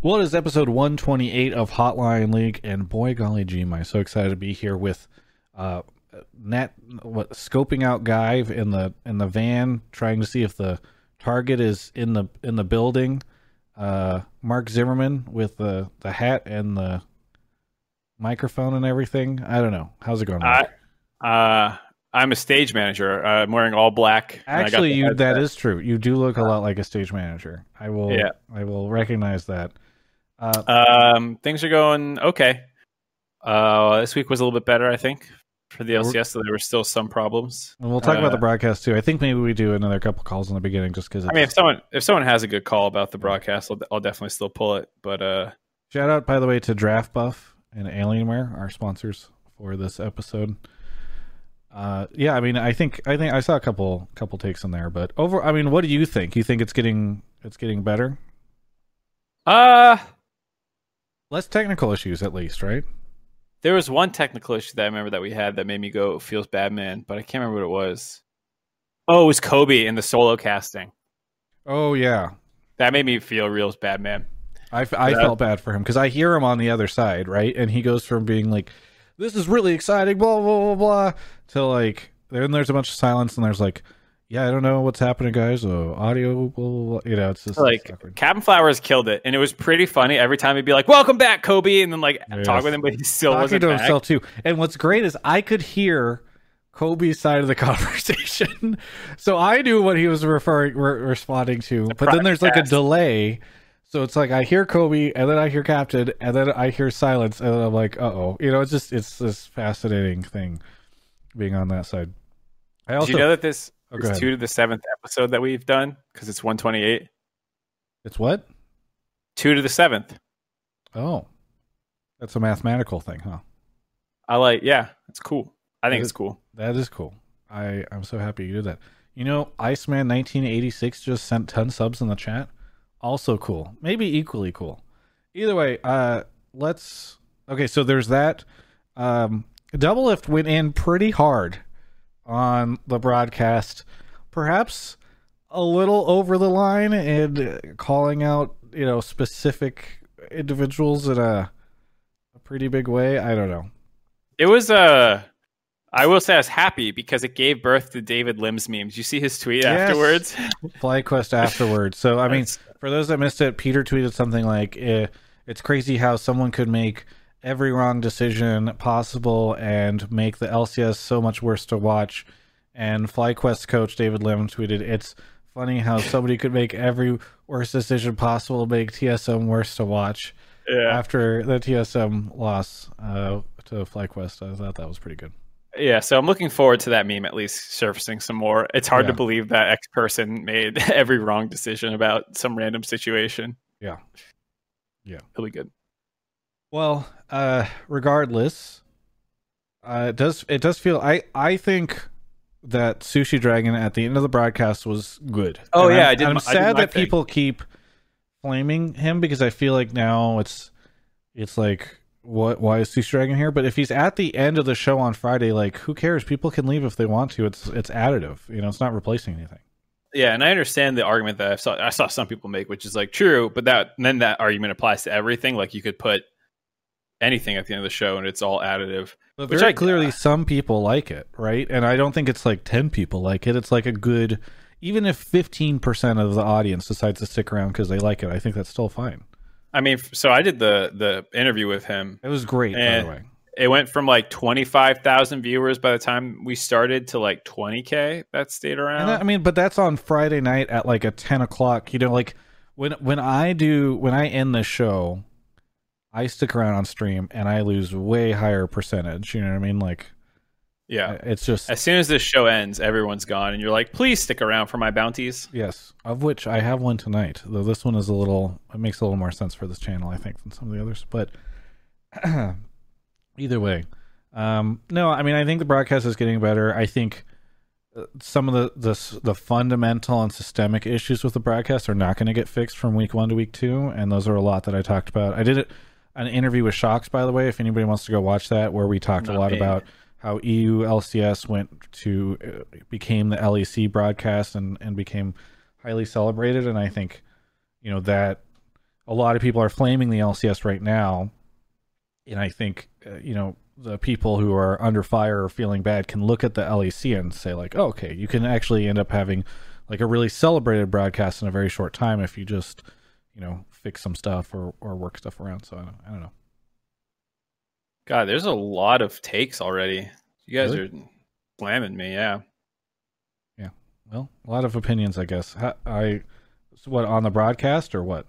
Well, it is episode 128 of Hotline League, and boy golly gee, am I so excited to be here with uh, Nat, what scoping out guy in the in the van, trying to see if the target is in the in the building. Uh, Mark Zimmerman with the the hat and the microphone and everything. I don't know. How's it going? I, uh, I'm a stage manager. Uh, I'm wearing all black. and I got Actually, you that is true. You do look a lot like a stage manager. I will. Yeah. I will recognize that. Uh, Um, things are going okay. Uh, this week was a little bit better, I think, for the LCS. So there were still some problems. and we'll talk about uh, the broadcast too. I think maybe we do another couple calls in the beginning, just because. I mean, if someone if someone has a good call about the broadcast, I'll, I'll definitely still pull it. But uh, Shout out, by the way, to Draft Buff and Alienware, our sponsors for this episode. Uh, yeah, I mean, I think I think I saw a couple couple takes in there, but over, I mean, what do you think? You think it's getting it's getting better? uh, Less technical issues, at least, right? there was one technical issue that I remember that we had that made me go feels bad, man. But I can't remember what it was. Oh, it was Kobe in the solo casting. Oh yeah, That made me feel real bad, man. I Yeah. Uh, felt bad for him because I hear him on the other side, right? And he goes from being like, "This is really exciting," blah blah blah blah, to like, then there's a bunch of silence, and there's like, "Yeah, I don't know what's happening, guys. Uh, audio, blah. you know, it's just like it's. Captain Flowers killed it, and it was pretty funny. Every time he'd be like, "Welcome back, Kobe," and then like Yes. talk with him, but he still talking wasn't to back. himself too. And what's great is I could hear Kobe's side of the conversation, so I knew what he was referring re- responding to. But then there's like a delay, so it's like I hear Kobe, and then I hear Captain, and then I hear silence, and then I'm like, uh oh, you know, it's just it's this fascinating thing being on that side. I also Did you know that this Oh, is two to the seventh episode that we've done because it's one twenty eight. it's what? Two to the seventh. Oh, that's a mathematical thing, huh? I like. Yeah, it's cool. I think It it's is- cool. That is cool. I I'm so happy you did that. You know, Iceman 1986 just sent 10 subs in the chat. Also cool. Maybe equally cool. Either way, uh let's Okay, so there's that um Doublelift went in pretty hard on the broadcast. Perhaps a little over the line and calling out, you know, specific individuals in a a pretty big way. I don't know. It was Uh, I will say I was happy because it gave birth to David Lim's memes. You see his tweet Yes. afterwards. FlyQuest afterwards. So I mean, for those that missed it, Peter tweeted something like, eh, "It's crazy how someone could make every wrong decision possible and make the LCS so much worse to watch." And FlyQuest coach David Lim tweeted, "It's funny how somebody could make every worst decision possible, make TSM worse to watch." yeah. After the TSM loss uh, to FlyQuest, I thought that was pretty good. Yeah, so I'm looking forward to that meme at least surfacing some more. It's hard Yeah. to believe that X person made every wrong decision about some random situation. Yeah. Yeah. Really good. Well, uh, regardless, uh, it does it does feel I I think that Sushi Dragon at the end of the broadcast was good. Oh, And yeah, I'm, I did I'm my- I did sad that thing. people keep flaming him because I feel like now it's it's like what why is Sushi Dragon here? But if he's at the end of the show on Friday, like who cares? People can leave if they want to. It's it's additive. You know, it's not replacing anything. Yeah, and I understand the argument that I saw I saw some people make, which is like true, but that then that argument applies to everything. Like you could put anything at the end of the show and it's all additive. But Which very I- clearly, some people like it, right? And I don't think it's like ten people like it. It's like a good, even if fifteen percent of the audience decides to stick around because they like it, I think that's still fine. I mean, so I did the the interview with him. It was great, by the way. It went from like twenty five thousand viewers by the time we started to like twenty k that stayed around. And that, I mean, but that's on Friday night at like a ten o'clock. You know, like when when I do when I end the show, I stick around on stream and I lose way higher percentage. You know what I mean? Like, yeah. it's just As soon as this show ends, everyone's gone, and you're like, please stick around for my bounties. Yes, of which I have one tonight. Though this one is a little, it makes a little more sense for this channel, I think, than some of the others. But either way, um, no, I mean, I think the broadcast is getting better. I think uh, some of the the the fundamental and systemic issues with the broadcast are not going to get fixed from week one to week two, and those are a lot that I talked about. I did it an interview with Sjokz, by the way. If anybody wants to go watch that, where we talked a lot about how EU LCS went to uh, became the LEC broadcast and and became highly celebrated, and I think you know that a lot of people are flaming the LCS right now, and I think uh, you know the people who are under fire or feeling bad can look at the LEC and say like, oh, okay, you can actually end up having like a really celebrated broadcast in a very short time if you just you know fix some stuff or or work stuff around. So I don't, I don't know. God, there's a lot of takes already. You guys Really? are slamming me. Yeah. Yeah. Well, a lot of opinions, I guess. I so what on the broadcast or what?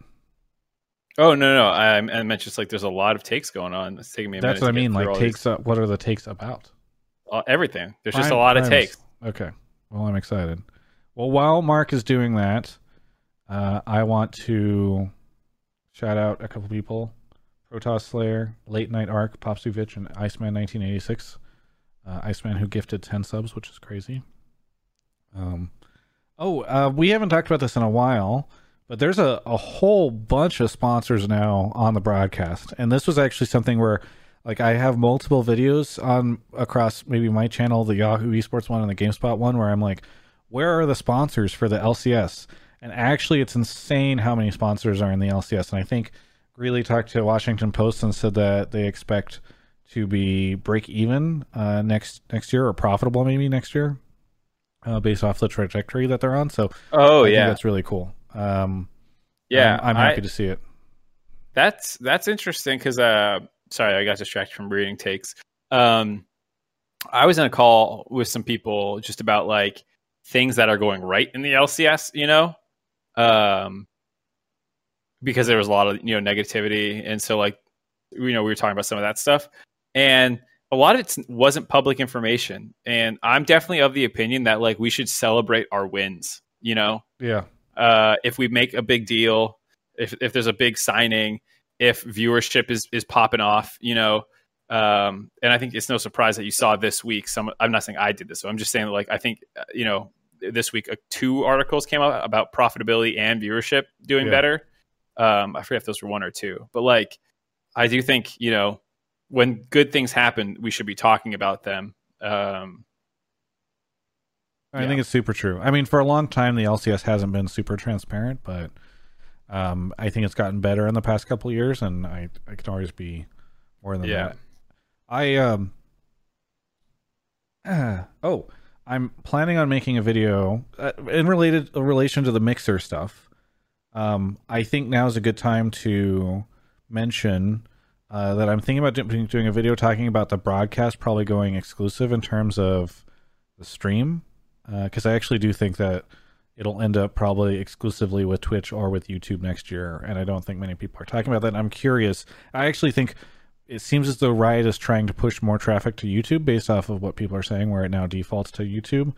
Oh no, no, I, I meant just like there's a lot of takes going on. It's taking me. A That's what I mean. Like takes. Uh, what are the takes about? uh, everything. There's just a lot of Prime takes. Okay. Well, I'm excited. Well, while Mark is doing that, uh, I want to shout out a couple people: Protoss Slayer, Late Night Arc, Popsuvich, and Iceman 1986. Uh, Iceman who gifted 10 subs, which is crazy. Um, oh, uh, we haven't talked about this in a while, but there's a, a whole bunch of sponsors now on the broadcast, and this was actually something where like I have multiple videos on across maybe my channel, the Yahoo Esports one and the GameSpot one, where I'm like, where are the sponsors for the LCS? And actually, it's insane how many sponsors are in the LCS. And I think Greeley talked to Washington Post and said that they expect to be break even uh, next next year or profitable maybe next year, uh, based off the trajectory that they're on. So Oh I think yeah, that's really cool. Um, yeah. I'm, I'm I- happy to see it. That's that's interesting because uh sorry, I got distracted from reading takes. Um I was in a call with some people just about like things that are going right in the LCS, you know? Um because there was a lot of, you know, negativity and so like you know, we were talking about some of that stuff and a lot of it wasn't public information and I'm definitely of the opinion that like we should celebrate our wins, you know? Yeah, uh, if we make a big deal, if if there's a big signing, if viewership is is popping off, you know. Um, and I think it's no surprise that you saw this week. Some I'm not saying I did this, so I'm just saying like I think uh, you know this week uh, two articles came out about profitability and viewership doing Yeah. better. Um, I forget if those were one or two, but like I do think you know when good things happen, we should be talking about them. Um, I Yeah. think it's super true. I mean, for a long time, the LCS hasn't been super transparent, but um, I think it's gotten better in the past couple of years, and I, I can always be more than Yeah. that. I um. oh, I'm planning on making a video uh, in related relation to the mixer stuff. Um, I think now is a good time to mention uh, that I'm thinking about doing, doing a video talking about the broadcast probably going exclusive in terms of the stream because I actually do think that it'll end up probably exclusively with Twitch or with YouTube next year, and I don't think many people are talking about that. I'm curious. I actually think it seems as though Riot is trying to push more traffic to YouTube based off of what people are saying, where it now defaults to YouTube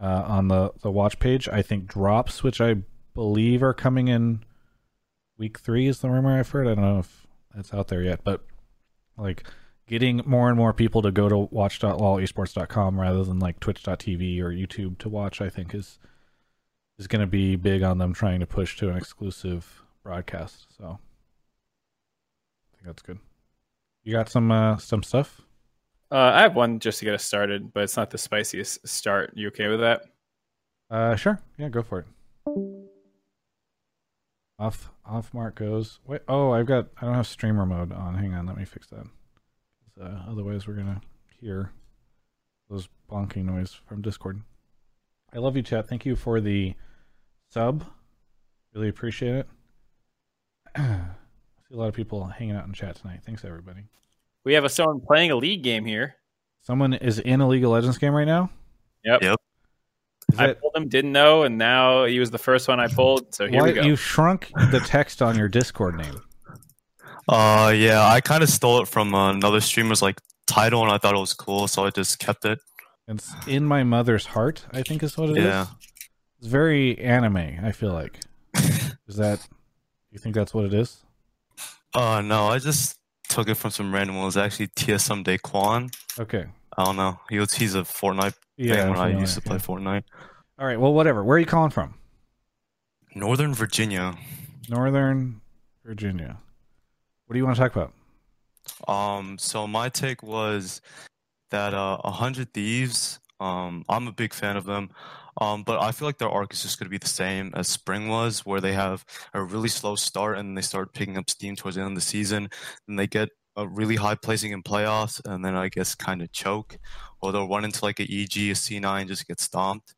uh, on the the watch page. I think drops, which I believe are coming in week three, is the rumor I've heard. I don't know if that's out there yet, but like getting more and more people to go to watch.lolesports.com rather than like twitch.tv or YouTube to watch, I think is is going to be big on them trying to push to an exclusive broadcast. So I think that's good. You got some uh, some stuff? uh, I have one just to get us started, but it's not the spiciest start. You okay with that? Uh, sure. Yeah, go for it. Off off mark goes. Wait. Oh, I've got. I don't have streamer mode on. Hang on. Let me fix that. Uh, otherwise, we're gonna hear those bonking noise from Discord. I love you, chat. Thank you for the sub. Really appreciate it. I see a lot of people hanging out in chat tonight. Thanks, everybody. We have a someone playing a league game here. Someone is in a League of Legends game right now. Yep. Yep. Is I that pulled him, didn't know, and now he was the first one I pulled. So here why we go. you shrunk the text on your Discord name? Uh, yeah, I kind of stole it from another streamer's like title, and I thought it was cool, so I just kept it. It's in my mother's heart. I think is what it is. Yeah. It's very anime. I feel like. Is that? You think that's what it is? Uh, no, I just took it from some random one. It was actually TSM Daquan. Okay. I don't know. He was he's a Fortnite Yeah. thing when I used to play yeah. Fortnite. All right. Well, whatever. Where are you calling from? Northern Virginia. Northern Virginia. What do you want to talk about? Um, so my take was that uh, A Hundred Thieves. Um, I'm a big fan of them. Um, but I feel like their arc is just going to be the same as spring was, where they have a really slow start and they start picking up steam towards the end of the season. And they get a really high placing in playoffs, and then I guess kind of choke, or they'll run into like a EG, a C9, and just get stomped.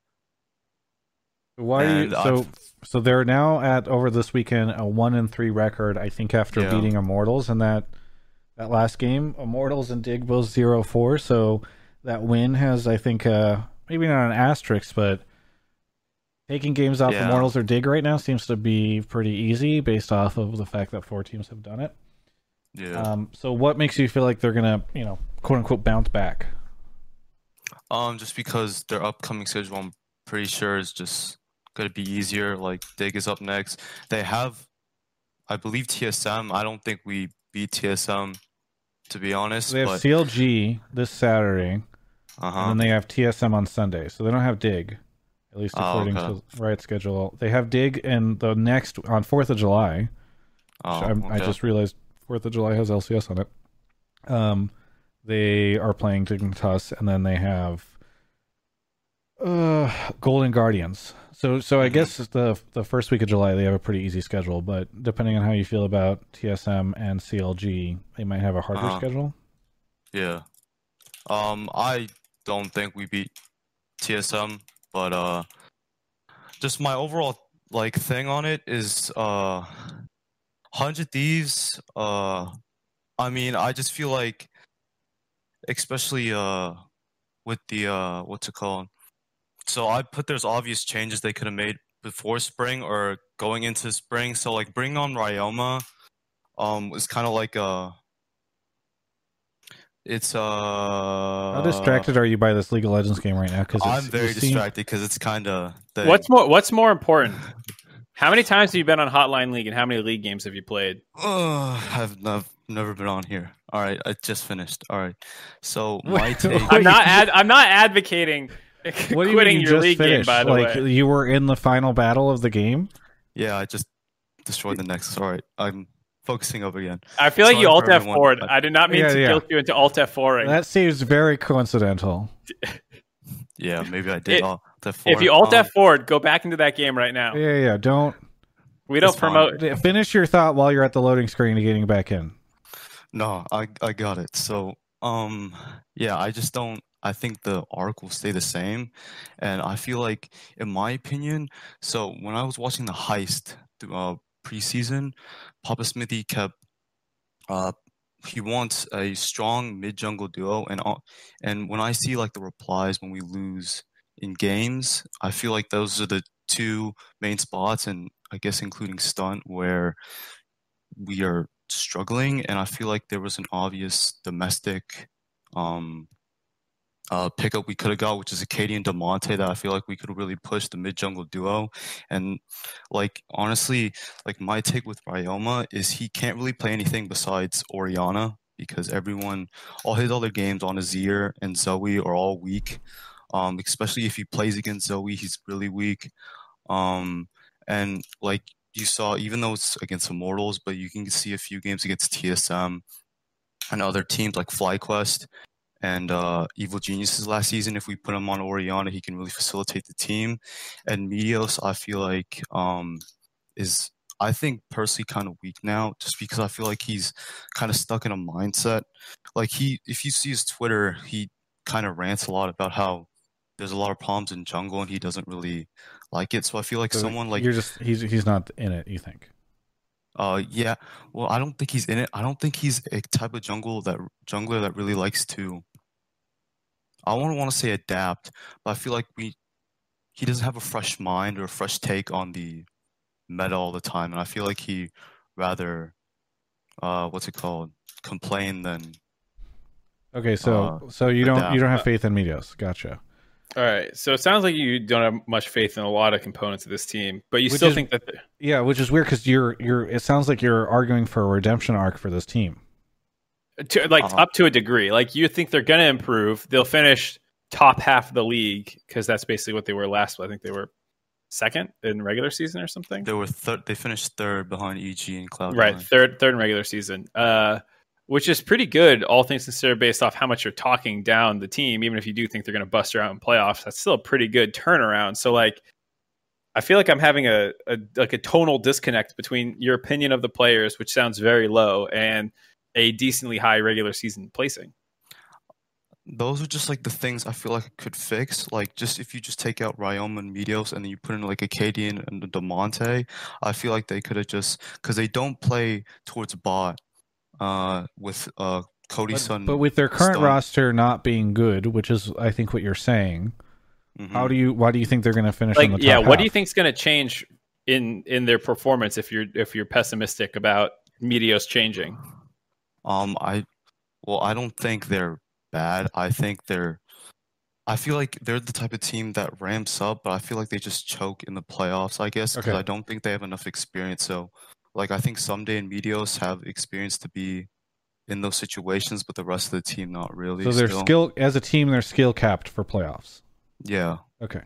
Why? And you, so I've- so they're now at over this weekend a one and three record. I think after Yeah. beating Immortals in that that last game, Immortals and Dig both zero four. So that win has I think uh maybe not an asterisk, but taking games off Yeah. Immortals or Dig right now seems to be pretty easy based off of the fact that four teams have done it. Yeah. Um, so what makes you feel like they're gonna you know quote unquote bounce back? Um, just because their upcoming schedule, I'm pretty sure is just gonna be easier. Like Dig is up next. They have, I believe TSM. I don't think we beat TSM, to be honest. They have but CLG this Saturday. Uh and then they have TSM on Sunday, so they don't have Dig, at least Oh, according okay. to Riot schedule. They have Dig and the next on Fourth of July. Oh, I'm- I okay. just realized Fourth of July has LCS on it. Um, they are playing Dignitas, and then they have uh Golden Guardians. So, so I Mhm. guess the the first week of July they have a pretty easy schedule, but depending on how you feel about TSM and CLG, they might have a harder Uh-huh. schedule. Yeah. Um, I don't think we beat TSM, but uh, just my overall like thing on it is uh, Hundred Thieves. Uh, I mean, I just feel like, especially uh, with the uh, what's it called? So I put there's obvious changes they could have made before spring or going into spring. So like bring on Ryoma, um, was kind of like a. It's uh. How distracted are you by this League of Legends game right now? Because I'm very distracted because it's kind of. What's more What's more important? How many times have you been on Hotline League, and how many league games have you played? Ugh, I've nev- never been on here. All right, I just finished. All right, so my take. I'm not. Ad, I'm not advocating What do you quitting mean you your just league finished? game. By the like way, you were in the final battle of the game. Yeah, I just destroyed the Nexus. All right, I'm focusing up again. I feel like you alt F everyone, forward. but- I did not mean Yeah, to yeah. guilt you into alt F four. That seems very coincidental. Yeah, maybe I did. It- all the If you alt Um, F forward, go back into that game right now. Yeah, yeah. Don't We don't It's fine. promote. finish your thought while you're at the loading screen and getting back in. No, I I got it. So, um, yeah, I just don't. I think the arc will stay the same, and I feel like, in my opinion, so when I was watching the heist uh, preseason, Papa Smithy kept, uh, he wants a strong mid jungle duo, and all, and when I see like the replies when we lose in games, I feel like those are the two main spots, and I guess including stunt where we are struggling, and I feel like there was an obvious domestic um, uh, pickup we could have got, which is Akaadian Damonte, that I feel like we could really push the mid jungle duo. And like honestly, like my take with Ryoma is he can't really play anything besides Orianna because everyone, all his other games on Azir and Zoe are all weak. Um, especially if he plays against Zoe, he's really weak. Um, and like you saw, even though it's against Immortals, but you can see a few games against TSM and other teams like FlyQuest and uh, Evil Geniuses last season. If we put him on Orianna, he can really facilitate the team. And Meteos, I feel like um, is I think personally kind of weak now, just because I feel like he's kind of stuck in a mindset. Like he, if you see his Twitter, he kind of rants a lot about how there's a lot of problems in jungle and he doesn't really like it. So I feel like So someone like you're just he's he's not in it. You think? uh yeah, well I don't think he's in it. I don't think he's a type of jungle that jungler that really likes to I wouldn't want to say adapt, but I feel like we he doesn't have a fresh mind or a fresh take on the meta all the time and I feel like he rather uh what's it called? complain than Okay, so Uh, so you don't you don't have faith in Meteos. Gotcha. All right. So it sounds like you don't have much faith in a lot of components of this team, but you Which still is- think that. Yeah, which is weird because you're you're. It sounds like you're arguing for a redemption arc for this team. To, like Uh-huh. up to a degree. Like you think they're going to improve. They'll finish top half of the league because that's basically what they were last. I think they were second in regular season or something. they were third they finished third behind EG and Cloud9. Right, third third in regular season. Uh, which is pretty good, all things considered, based off how much you're talking down the team. Even if you do think they're going to bust her out in playoffs, that's still a pretty good turnaround. So, like, I feel like I'm having a, a like a tonal disconnect between your opinion of the players, which sounds very low, and a decently high regular season placing. Those are just like the things I feel like I could fix. Like just if you just take out Ryoma and Meteos and then you put in like a Cadian and a Damonte, I feel like they could have just because they don't play towards bot uh with uh Cody But, Sun. but with their current Stone. roster not being good, which is I think what you're saying, how do you why do you think they're going to finish Like, on the top yeah, what do you think is going to change in in their performance if you're if you're pessimistic about Meteos changing? Um, I, well, I don't think they're bad. I think they're, I feel like they're the type of team that ramps up, but I feel like they just choke in the playoffs, I guess, because Okay. I don't think they have enough experience. So, like, I think Ssumday and Meteos have experience to be in those situations, but the rest of the team not really. So they're still. skill as a team they're skill capped for playoffs. Yeah. Okay.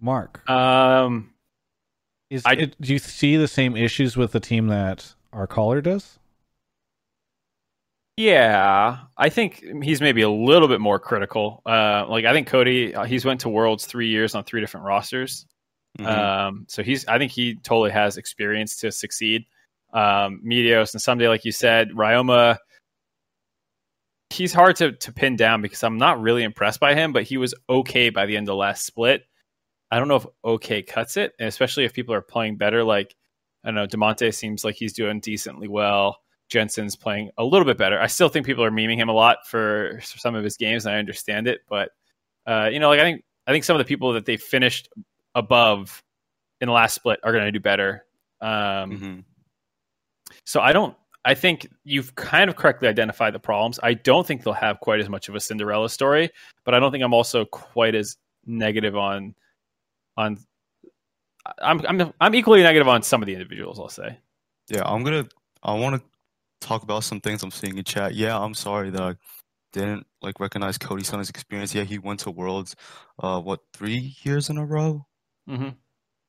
Mark, Um, is I- it, do you see the same issues with the team that our caller does? Yeah, I think he's maybe a little bit more critical. Uh, like I think Cody, uh, he's went to Worlds three years on three different rosters. Mhm. Um, so he's, I think he totally has experience to succeed. Um, Meteos and Ssumday, like you said, Ryoma, he's hard to to pin down because I'm not really impressed by him, but he was okay by the end of the last split. I don't know if okay cuts it, especially if people are playing better. Like I don't know, Damonte seems like he's doing decently well. Jensen's playing a little bit better. I still think people are memeing him a lot for, for some of his games, and I understand it. But uh, you know, like I think I think some of the people that they finished above in the last split are going to do better. Um, Mhm. So I don't. I think you've kind of correctly identified the problems. I don't think they'll have quite as much of a Cinderella story, but I don't think I'm also quite as negative on on. I'm I'm I'm equally negative on some of the individuals. I'll say. Yeah, I'm gonna. I want to talk about some things I'm seeing in chat. Yeah, I'm sorry that I didn't like recognize Cody Sun's experience. Yeah, he went to Worlds, uh, what three years in a row? Mm-hmm.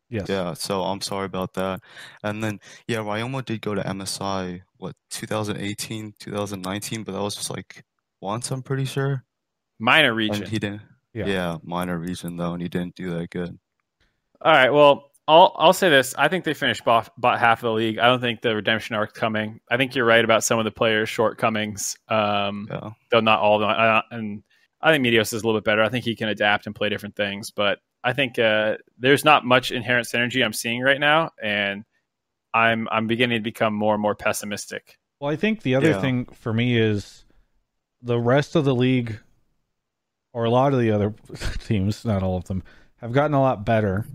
Yes. Yeah, so I'm sorry about that. And then yeah, Ryoma did go to MSI what 2018, 2019, but that was just like once, I'm pretty sure. Minor And region. he didn't. Yeah. Yeah. minor region though, and he didn't do that good. All right. Well, I'll I'll say this. I think they finished bot, bot half of the league. I don't think the redemption arc coming. I think you're right about some of the players' shortcomings. Um, Yeah. though not all of them. I, and I think Meteos is a little bit better. I think he can adapt and play different things. But I think uh, there's not much inherent synergy I'm seeing right now, and I'm I'm beginning to become more and more pessimistic. Well, I think the other Yeah. thing for me is the rest of the league, or a lot of the other teams, not all of them, have gotten a lot better,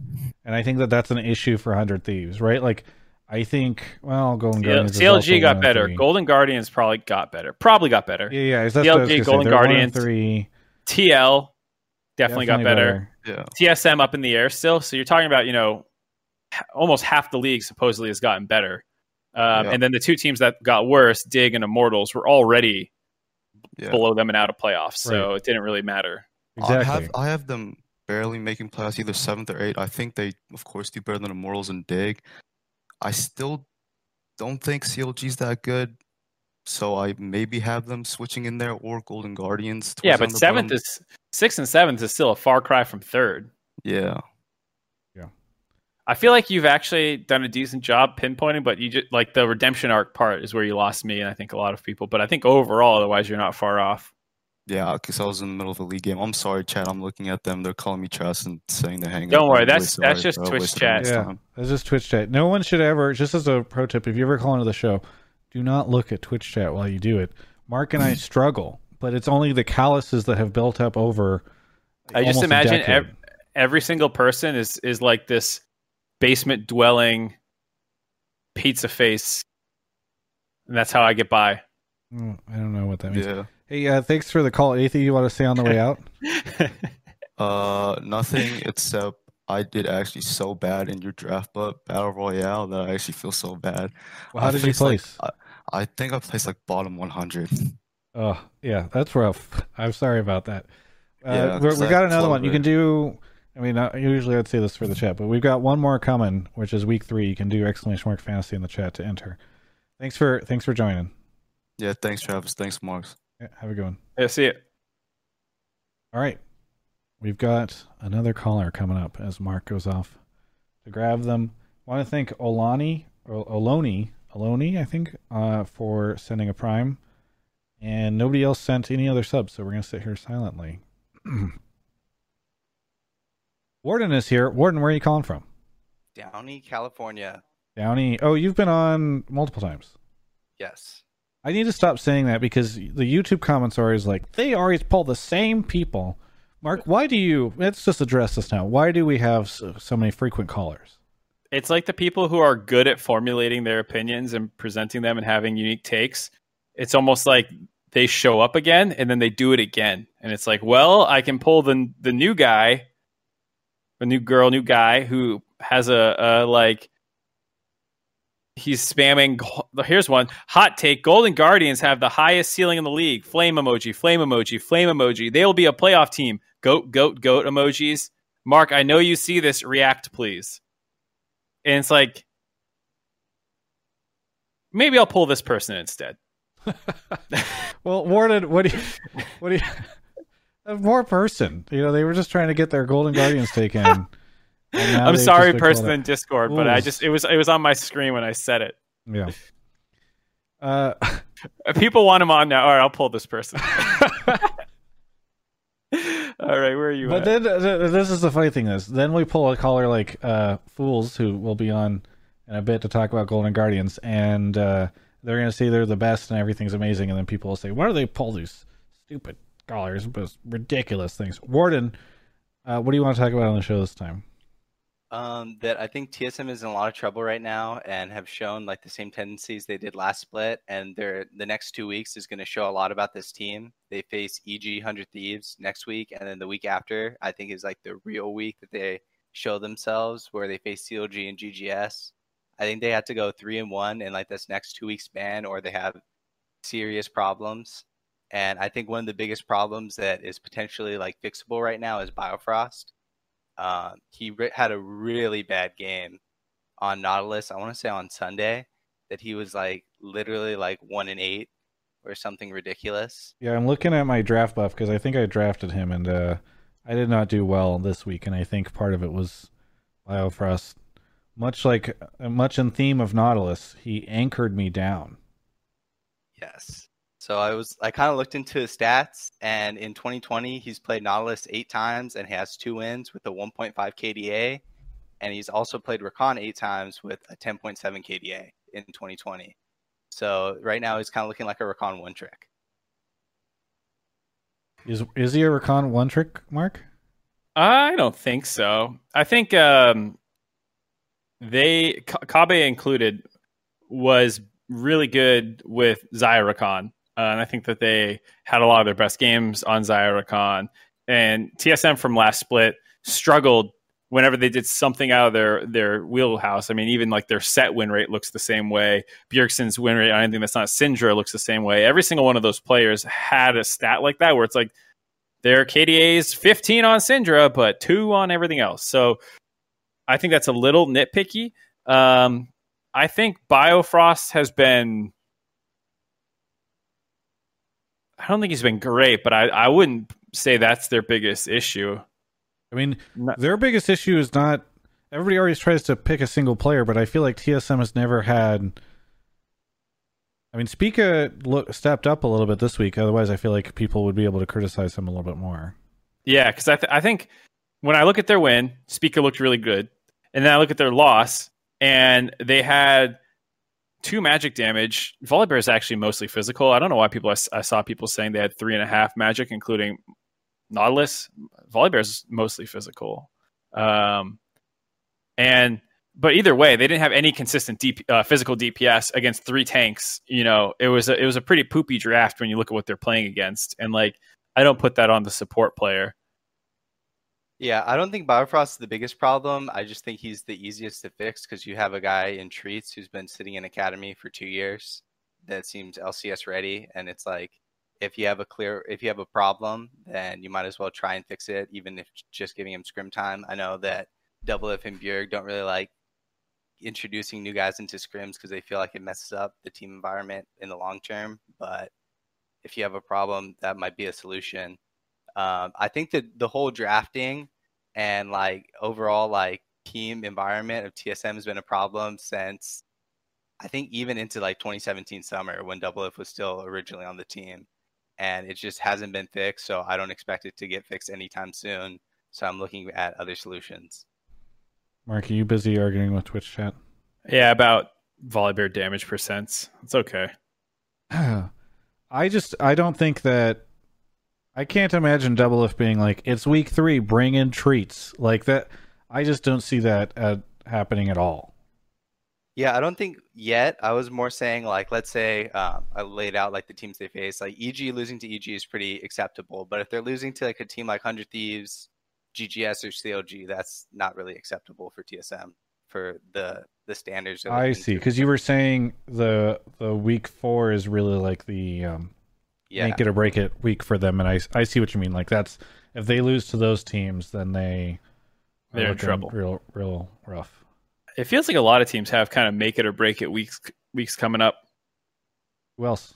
and I think that that's an issue for Hundred Thieves, right? Like, I think well, Golden CL- Guardians is CLG got better. three. Golden Guardians probably got better. Probably got better. Yeah, yeah. That's what CLG. Golden They're one and Guardians, three TL definitely, got better. Yeah. TSM up in the air still. So you're talking about, you know, almost half the league supposedly has gotten better. Um, Yeah. And then the two teams that got worse, Dig and Immortals, were already Yeah. below them and out of playoffs. So it didn't really matter. Exactly. I have I have them barely making playoffs, either seventh or eighth. I think they, of course, do better than Immortals and Dig. I still don't think CLG's that good, so I maybe have them switching in there or Golden Guardians. yeah, but seventh bottom. is sixth and seventh is still a far cry from third. Yeah. yeah, I feel like you've actually done a decent job pinpointing, but you just like the redemption arc part is where you lost me, and I think a lot of people. But I think overall, otherwise, you're not far off. Yeah, because I was in the middle of a league game. I'm sorry, Chad. I'm looking at them. They're calling me trash and saying they hang. Don't up. worry, I'm that's- really that's just bro. Twitch wasted chat. Yeah, time. that's just Twitch chat. No one should ever. Just as a pro tip, if you ever call into the show, do not look at Twitch chat while you do it. Mark and I struggle, but it's only the calluses that have built up over. I just almost a imagine decade. ev- every single person is is like this basement dwelling pizza face, and that's how I get by. Mm, I don't know what that means. Yeah. Hey, uh, thanks for the call. Anything you want to say on the way out? Uh, nothing except I did actually so bad in your draft, but battle royale that I actually feel so bad. Well, how I did you placed, like, place? I, I think I placed like bottom 100. Oh, yeah, that's rough. I'm sorry about that. Uh, Yeah, I got another one. You can do. I mean, usually I'd say this for the chat, but we've got one more coming, which is week three. You can do exclamation mark fantasy in the chat to enter. Thanks for thanks for joining. Yeah, thanks, Travis. Thanks, Marks. Yeah, have a good one. Yeah, see it. All right. We've got another caller coming up as Mark goes off to grab them. I want to thank Olani or Oloni, Oloni, I think, uh, for sending a prime. And nobody else sent any other subs, so we're going to sit here silently. Warden is here. Warden, where are you calling from? Downey, California. Downey. Oh, you've been on multiple times. Yes. I need to stop saying that because the YouTube comments are always like, they always pull the same people. Mark, why do you, let's just address this now. Why do we have so, so many frequent callers? It's like the people who are good at formulating their opinions and presenting them and having unique takes. It's almost like they show up again and then they do it again. And it's like, well, I can pull the the new guy, the new girl, new guy who has a, a like he's spamming here's one hot take golden guardians have the highest ceiling in the league. Flame emoji flame emoji flame emoji. They will be a playoff team. Goat goat goat emojis. Mark i know you see this. React please. And it's like maybe i'll pull this person instead. Well warden what do you what do you a more person. You know they were just trying to get their golden guardians taken I'm sorry, person in Discord, but I just it was it was on my screen when I said it. Yeah. Uh, People want him on now. All right, I'll pull this person. All right, where are you? But at? then uh, this is the funny thing is then we pull a caller like uh, Fools who will be on in a bit to talk about Golden Guardians, and uh, they're gonna say they're the best and everything's amazing, and then people will say, "Why do they pull these stupid callers? Ridiculous things." Warden, uh, what do you want to talk about on the show this time? Um, that I think TSM is in a lot of trouble right now and have shown like the same tendencies they did last split. And they're the next two weeks is going to show a lot about this team. They face EG Hundred Thieves next week, and then the week after, I think is like the real week that they show themselves, where they face CLG and GGS. I think they have to go three and one in like this next two week span, or they have serious problems. And I think one of the biggest problems that is potentially like fixable right now is Biofrost uh, he re- had a really bad game on Nautilus. I want to say on Sunday that he was like literally like one in eight or something ridiculous. Yeah, I'm looking at my draft buff because I think I drafted him and uh, I did not do well this week, and I think part of it was Biofrost. Much like uh, much in theme of Nautilus, he anchored me down. Yes. So I was I kind of looked into his stats, and in 2020 he's played Nautilus eight times and has two wins with a 1.5 KDA, and he's also played Rakan eight times with a 10.7 KDA in 2020. So right now he's kind of looking like a Rakan one trick. Is is he a Rakan one trick, Mark? I don't think so. I think um, they Kobbe included was really good with Xayah Rakan. Uh, and I think that they had a lot of their best games on Rakan. And TSM from last split struggled whenever they did something out of their their wheelhouse. I mean, even like their set win rate looks the same way. Bjergsen's win rate on anything that's not Syndra looks the same way. Every single one of those players had a stat like that where it's like their KDA's 15 on Syndra, but two on everything else. So I think that's a little nitpicky. Um, I think Biofrost has been I don't think he's been great, but I, I wouldn't say that's their biggest issue. I mean, their biggest issue is not everybody always tries to pick a single player, but I feel like TSM has never had. I mean, Spica look, stepped up a little bit this week. Otherwise, I feel like people would be able to criticize him a little bit more. Yeah, because I, th- I think when I look at their win, Spica looked really good, and then I look at their loss, and they had two magic damage. Volibear is actually mostly physical. I don't know why people I, I, saw people saying they had three and a half magic, including Nautilus. Volibear is mostly physical. Um, and but either way, they didn't have any consistent DP, uh, physical DPS against three tanks. You know, it was a, it was a pretty poopy draft when you look at what they're playing against. And like, I don't put that on the support player. Yeah, I don't think Biofrost is the biggest problem. I just think he's the easiest to fix because you have a guy in Treatz who's been sitting in academy for two years that seems LCS ready, and it's like if you have a clear if you have a problem, then you might as well try and fix it, even if just giving him scrim time. I know that Doublelift and Bjerg don't really like introducing new guys into scrims because they feel like it messes up the team environment in the long term. but if you have a problem, that might be a solution. Um, I think that the whole drafting and like overall like team environment of TSM has been a problem since I think even into like 2017 summer when Doublelift was still originally on the team, and it just hasn't been fixed. So I don't expect it to get fixed anytime soon. So I'm looking at other solutions. Mark, are you busy arguing with Twitch chat? Yeah, about Volibear damage percents. It's okay. I just I don't think that I can't imagine Doublelift being like it's week three, bring in Treatz like that. I just don't see that uh, happening at all. Yeah, I don't think yet. I was more saying like, let's say um, I laid out like the teams they face. Like EG losing to EG is pretty acceptable, but if they're losing to like a team like Hundred Thieves, GGS, or CLG, that's not really acceptable for TSM for the the standards. I see, because you were saying the the week four is really like the um, yeah. make it or break it week for them, and I I see what you mean. Like that's if they lose to those teams, then they They're in trouble. real real rough. It feels like a lot of teams have kind of make it or break it weeks weeks coming up. Who else?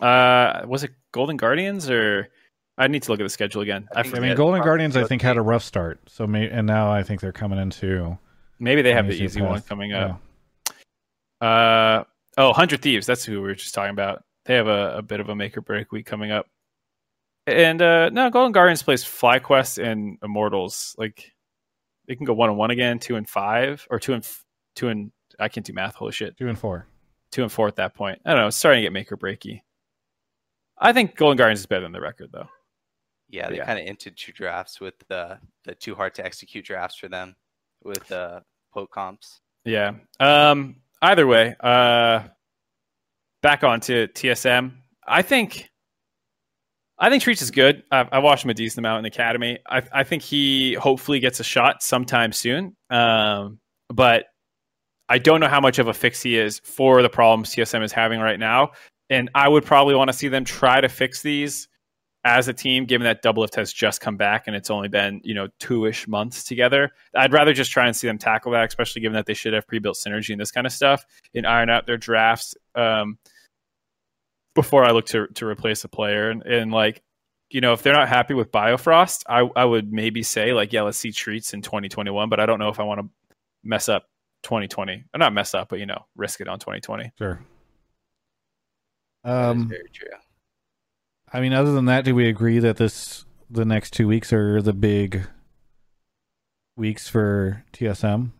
Uh, was it Golden Guardians or I need to look at the schedule again. I I, think I mean, Golden Guardians, I think had a rough start. So may, and now I think they're coming into Maybe they have the easier easy one path. coming Yeah. up. Uh oh, Hundred Thieves. That's who we were just talking about. They have a, a bit of a make or break week coming up. And uh no, Golden Guardians plays FlyQuest and Immortals. Like they can go one and one again, two and five, or two and f- two and I can't do math. Holy shit, two and four. two and four at that point. I don't know. It's starting to get make or breaky. I think Golden Guardians is better than the record though. Yeah, they Yeah. kind of entered two drafts with the the too hard to execute drafts for them with uh, quote comps. Yeah. Um. Either way, uh, back on to TSM. I think, I think Treatz is good. I've, I watched him a decent amount in the academy. I, I think he hopefully gets a shot sometime soon. Um, but I don't know how much of a fix he is for the problems TSM is having right now. And I would probably want to see them try to fix these as a team, given that Doublelift has just come back and it's only been, you know, two ish months together. I'd rather just try and see them tackle that, especially given that they should have pre built synergy and this kind of stuff and iron out their drafts um, before I look to, to replace a player. And, and like, you know, if they're not happy with Biofrost, I, I would maybe say, like, yeah, let's see Treatz in 2021, but I don't know if I want to mess up 2020. Or not mess up, but, you know, risk it on 2020. Sure. Um, very true. I mean, other than that, do we agree that this the next two weeks are the big weeks for TSM?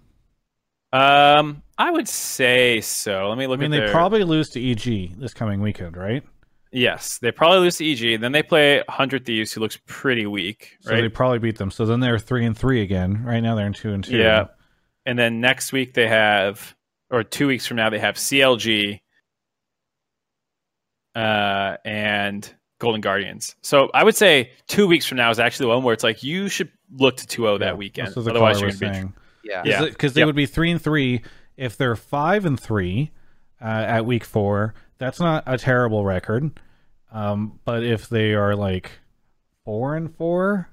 Um, I would say so. Let me look I mean, at they their- probably lose to EG this coming weekend, right? Yes, they probably lose to EG. Then they play 100 Thieves, who looks pretty weak, So they probably beat them. So then they're three and three again. Right now they're in two and two. Yeah. and then next week they have, or two weeks from now, they have CLG uh, and Golden Guardians. So I would say two weeks from now is actually the one where it's like you should look to 2 0 Yeah, that weekend. That's what the Otherwise, you're going to be. saying. Yeah. Yeah. because they Yep. would be three and three if they're five and three uh, at week four. That's not a terrible record. Um, but if they are like four and four,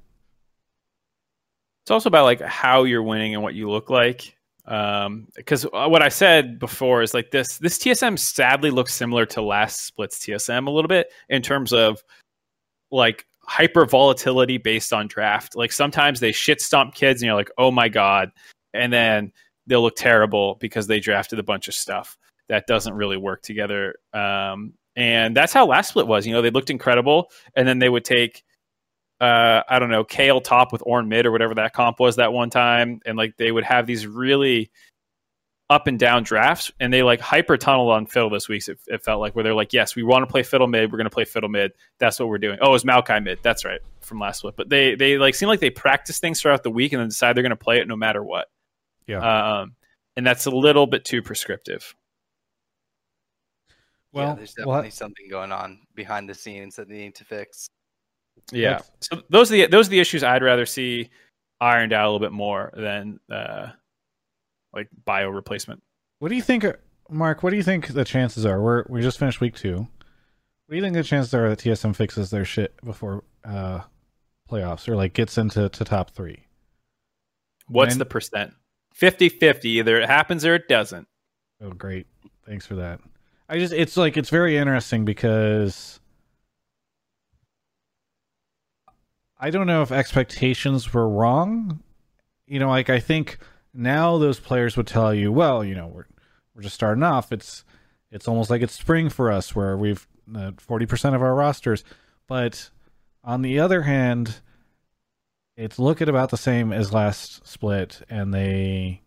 It's also about like how you're winning and what you look like. Um, because what I said before is like this this TSM sadly looks similar to last splits TSM a little bit in terms of like hyper volatility based on draft. Like sometimes they shit stomp kids and you're like, oh my god, and then they'll look terrible because they drafted a bunch of stuff that doesn't really work together. Um, and that's how last split was. You know, they looked incredible, and then they would take uh, I don't know, Kayle top with Ornn mid or whatever that comp was that one time. And like they would have these really up and down drafts and they like hyper tunneled on Fiddle this week. It, it felt like where they're like, yes, we want to play Fiddle mid. We're going to play Fiddle mid. That's what we're doing. Oh, it was Maokai mid. That's right from last split. But they, they like seem like they practice things throughout the week and then decide they're going to play it no matter what. Yeah. Um, and that's a little bit too prescriptive. yeah, Well, there's what- definitely something going on behind the scenes that they need to fix. Yeah. That's- So those are the those are the issues I'd rather see ironed out a little bit more than uh, like bio replacement. What do you think, Mark? What do you think the chances are? We're we just finished week two. What do you think the chances are that TSM fixes their shit before uh, playoffs or like gets into to top three? What's When- the percent? 50-50. Either it happens or it doesn't. Oh, great! Thanks for that. I just it's like it's very interesting because I don't know if expectations were wrong. You know, like I think now those players would tell you, well, you know, we're we're just starting off. It's it's almost like it's spring for us where we've uh, forty percent of our rosters, but on the other hand, it's looking about the same as last split, and they.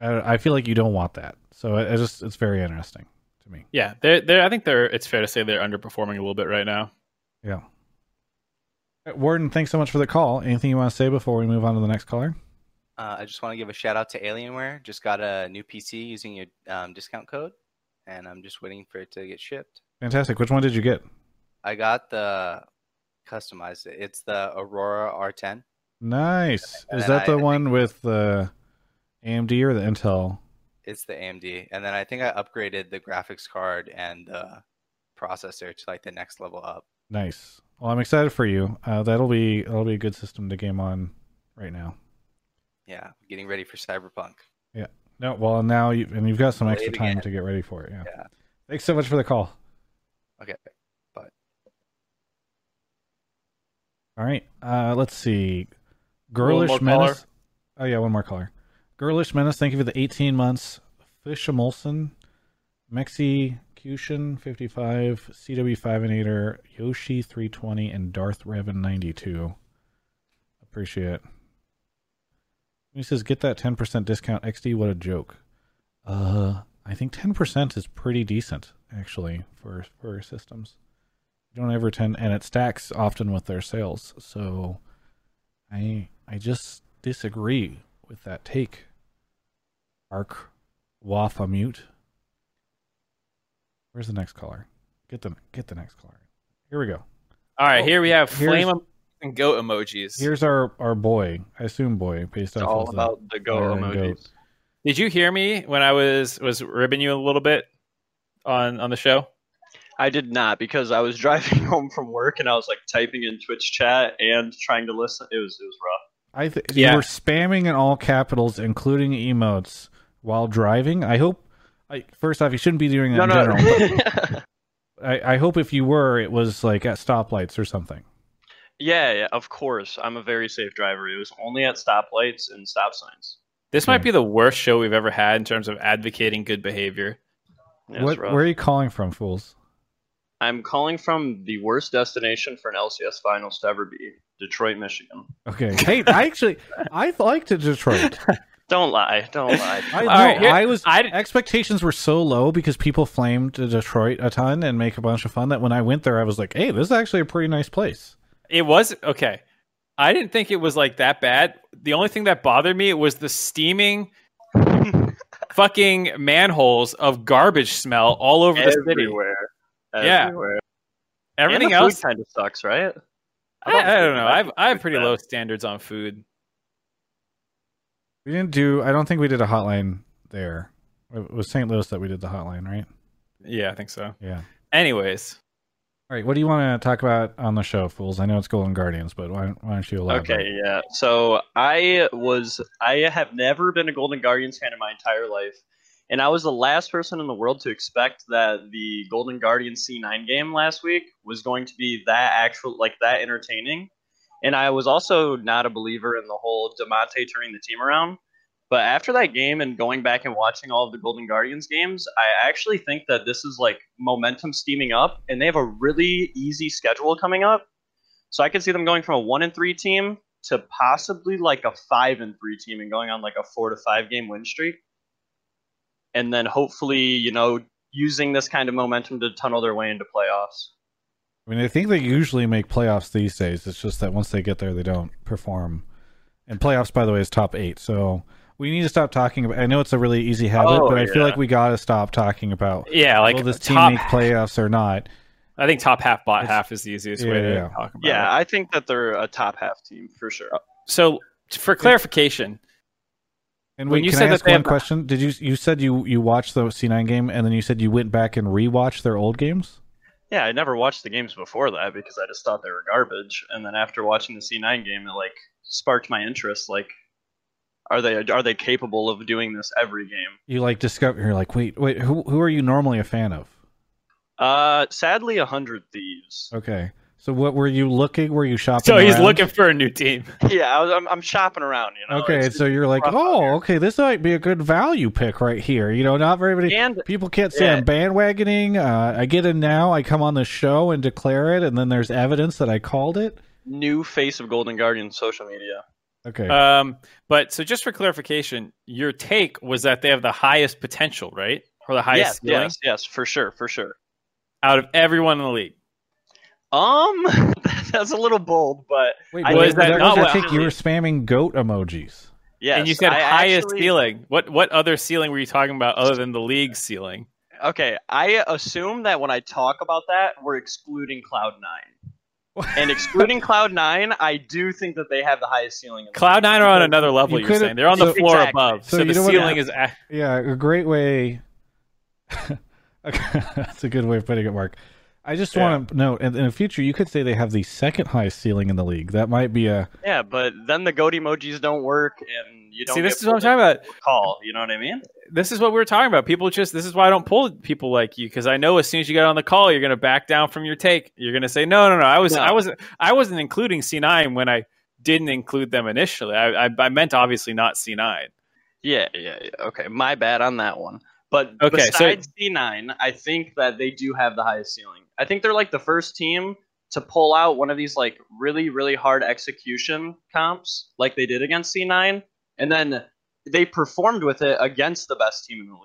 I, I feel like you don't want that, so it, it just it's very interesting to me. Yeah, they're, they're, I think they're. It's fair to say they're underperforming a little bit right now. Yeah. Uh, Warden, thanks so much for the call. Anything you want to say before we move on to the next caller? Uh, I just want to give a shout out to Alienware. Just got a new PC using your um, discount code, and I'm just waiting for it to get shipped. Fantastic. Which one did you get? I got the customized it. It's the Aurora R10. Nice. And Is that the I- I one with the AMD or the Intel? It's the AMD, and then I think I upgraded the graphics card and the processor to like the next level up. Nice. Well, I'm excited for you. Uh, that'll be that'll be a good system to game on right now. Yeah, getting ready for Cyberpunk. Yeah. No, well now you and you've got some Play extra time again. to get ready for it. Yeah. Yeah. Thanks so much for the call. Okay. All right. Uh, let's see. Girlish Menace. Oh yeah, one more caller. Girlish Menace. Thank you for the 18 months. Fish Molson, Mexicution 55, CW 5 and 8er, Yoshi 320, and Darth Revan 92. Appreciate it. He says, "Get that 10% discount, XD. What a joke." Uh, I think 10% is pretty decent actually for for systems. You don't ever tend, and it stacks often with their sales. So, I I just disagree with that take. Arc Wafa mute. Where's the next caller? Get the get the next caller. Here we go. All right, Oh, here we have oh, flame em- and goat emojis. Here's our our boy. I assume boy based It's off all of about the go fire and emojis. goat. Did you hear me when I was was ribbing you a little bit on on the show? I did not because I was driving home from work and I was like typing in Twitch chat and trying to listen. It was it was rough. I th- Yeah. you were spamming in all capitals, including emotes, while driving. I hope. I, first off, you shouldn't be doing that No, in no. general. but I, I hope if you were, it was like at stoplights or something. yeah, yeah, of course. I'm a very safe driver. It was only at stoplights and stop signs. This Okay. might be the worst show we've ever had in terms of advocating good behavior. Yeah, what, where are you calling from, fools? I'm calling from the worst destination for an LCS finals to ever be, Detroit, Michigan. Okay. Hey, I actually I liked Detroit. Don't lie. Don't lie. I, no, right, here- I was I- expectations were so low because people flamed Detroit a ton and make a bunch of fun that when I went there I was like, "Hey, this is actually a pretty nice place." It was okay. I didn't think it was like that bad. The only thing that bothered me was the steaming fucking manholes of garbage smell all over the city. Everywhere. Yeah. Everywhere. Everything and the else, kind of sucks, right? I, I don't know. I've I have pretty bad. low standards on food. We didn't do I don't think we did a hotline there. It was St. Louis that we did the hotline, right? Yeah, I think so. Yeah. Anyways, All right, what do you want to talk about on the show, fools? I know it's Golden Guardians, but why, why don't you elaborate? Okay, yeah. So I was I have never been a Golden Guardians fan in my entire life. And I was the last person in the world to expect that the Golden Guardians C9 game last week was going to be that actual like that entertaining. And I was also not a believer in the whole Damonte turning the team around. But after that game and going back and watching all of the Golden Guardians games, I actually think that this is like momentum steaming up, and they have a really easy schedule coming up. So I could see them going from a one and three team to possibly like a five and three team and going on like a four to five game win streak. And then hopefully, you know, using this kind of momentum to tunnel their way into playoffs. I mean, I think they usually make playoffs these days. It's just that once they get there, they don't perform. And playoffs, by the way, is top eight. So we need to stop talking about. I know it's a really easy habit, Oh, but I feel like we got to stop talking about yeah, like will this team top. make playoffs or not. I think top half, bot It's- half is the easiest Yeah, way to yeah. talk about Yeah, it. I think that they're a top half team for sure. So for clarification, And When wait, you can said I that ask they one question? Did you you said you you watched the C9 game and then you said you went back and rewatched their old games? Yeah, I never watched the games before that because I just thought they were garbage. And then after watching the C9 game, it like sparked my interest. Like, are they are they capable of doing this every game? You like discover. You're like, wait, wait. Who who are you normally a fan of? Uh, sadly, a hundred thieves. Okay. So what were you looking? Were you shopping? So he's around? looking for a new team. yeah, I was, I'm, I'm shopping around. You know. Okay, It's- so you're like, oh, okay, this might be a good value pick right here. You know, not very many and people can't say Yeah. I'm bandwagoning. Uh, I get in now. I come on the show and declare it, and then there's evidence that I called it. new face of Golden Guardian social media. Okay. Um, but so just for clarification, your take was that they have the highest potential, right? Or the highest Yes, ceiling yes, yes, for sure, for sure. out of everyone in the league. Um, that's a little bold, but Wait, I what- was that what not was what- your? You were spamming goat emojis. yes. and you said I highest actually- ceiling. What what other ceiling were you talking about other than the league ceiling? Okay, I assume that when I talk about that, we're excluding Cloud Nine. And excluding Cloud Nine, I do think that they have the highest ceiling. In the Cloud Nine are on another level. you You're saying they're on the so- floor Exactly. above, So so, the know what- ceiling is. a- Yeah, a great way. okay, that's a good way of putting it, Mark. I just Yeah. want to note, in, in the future, you could say they have the second highest ceiling in the league. That might be a Yeah, but then the goat emojis don't work, and you don't. See, this get is what I'm talking about. a Call, you know what I mean? This is what we were talking about. People just this is why I don't pull people like you because I know as soon as you get on the call, you're going to back down from your take. You're going to say no, no, no. I was No. I wasn't I wasn't including C9 when I didn't include them initially. I I, I meant obviously not C9. Yeah, yeah, yeah. Okay, my bad on that one. But Okay, so- besides C9, I think that they do have the highest ceiling. I think they're like the first team to pull out one of these like really, really hard execution comps, like they did against C9, and then they performed with it against the best team in the league.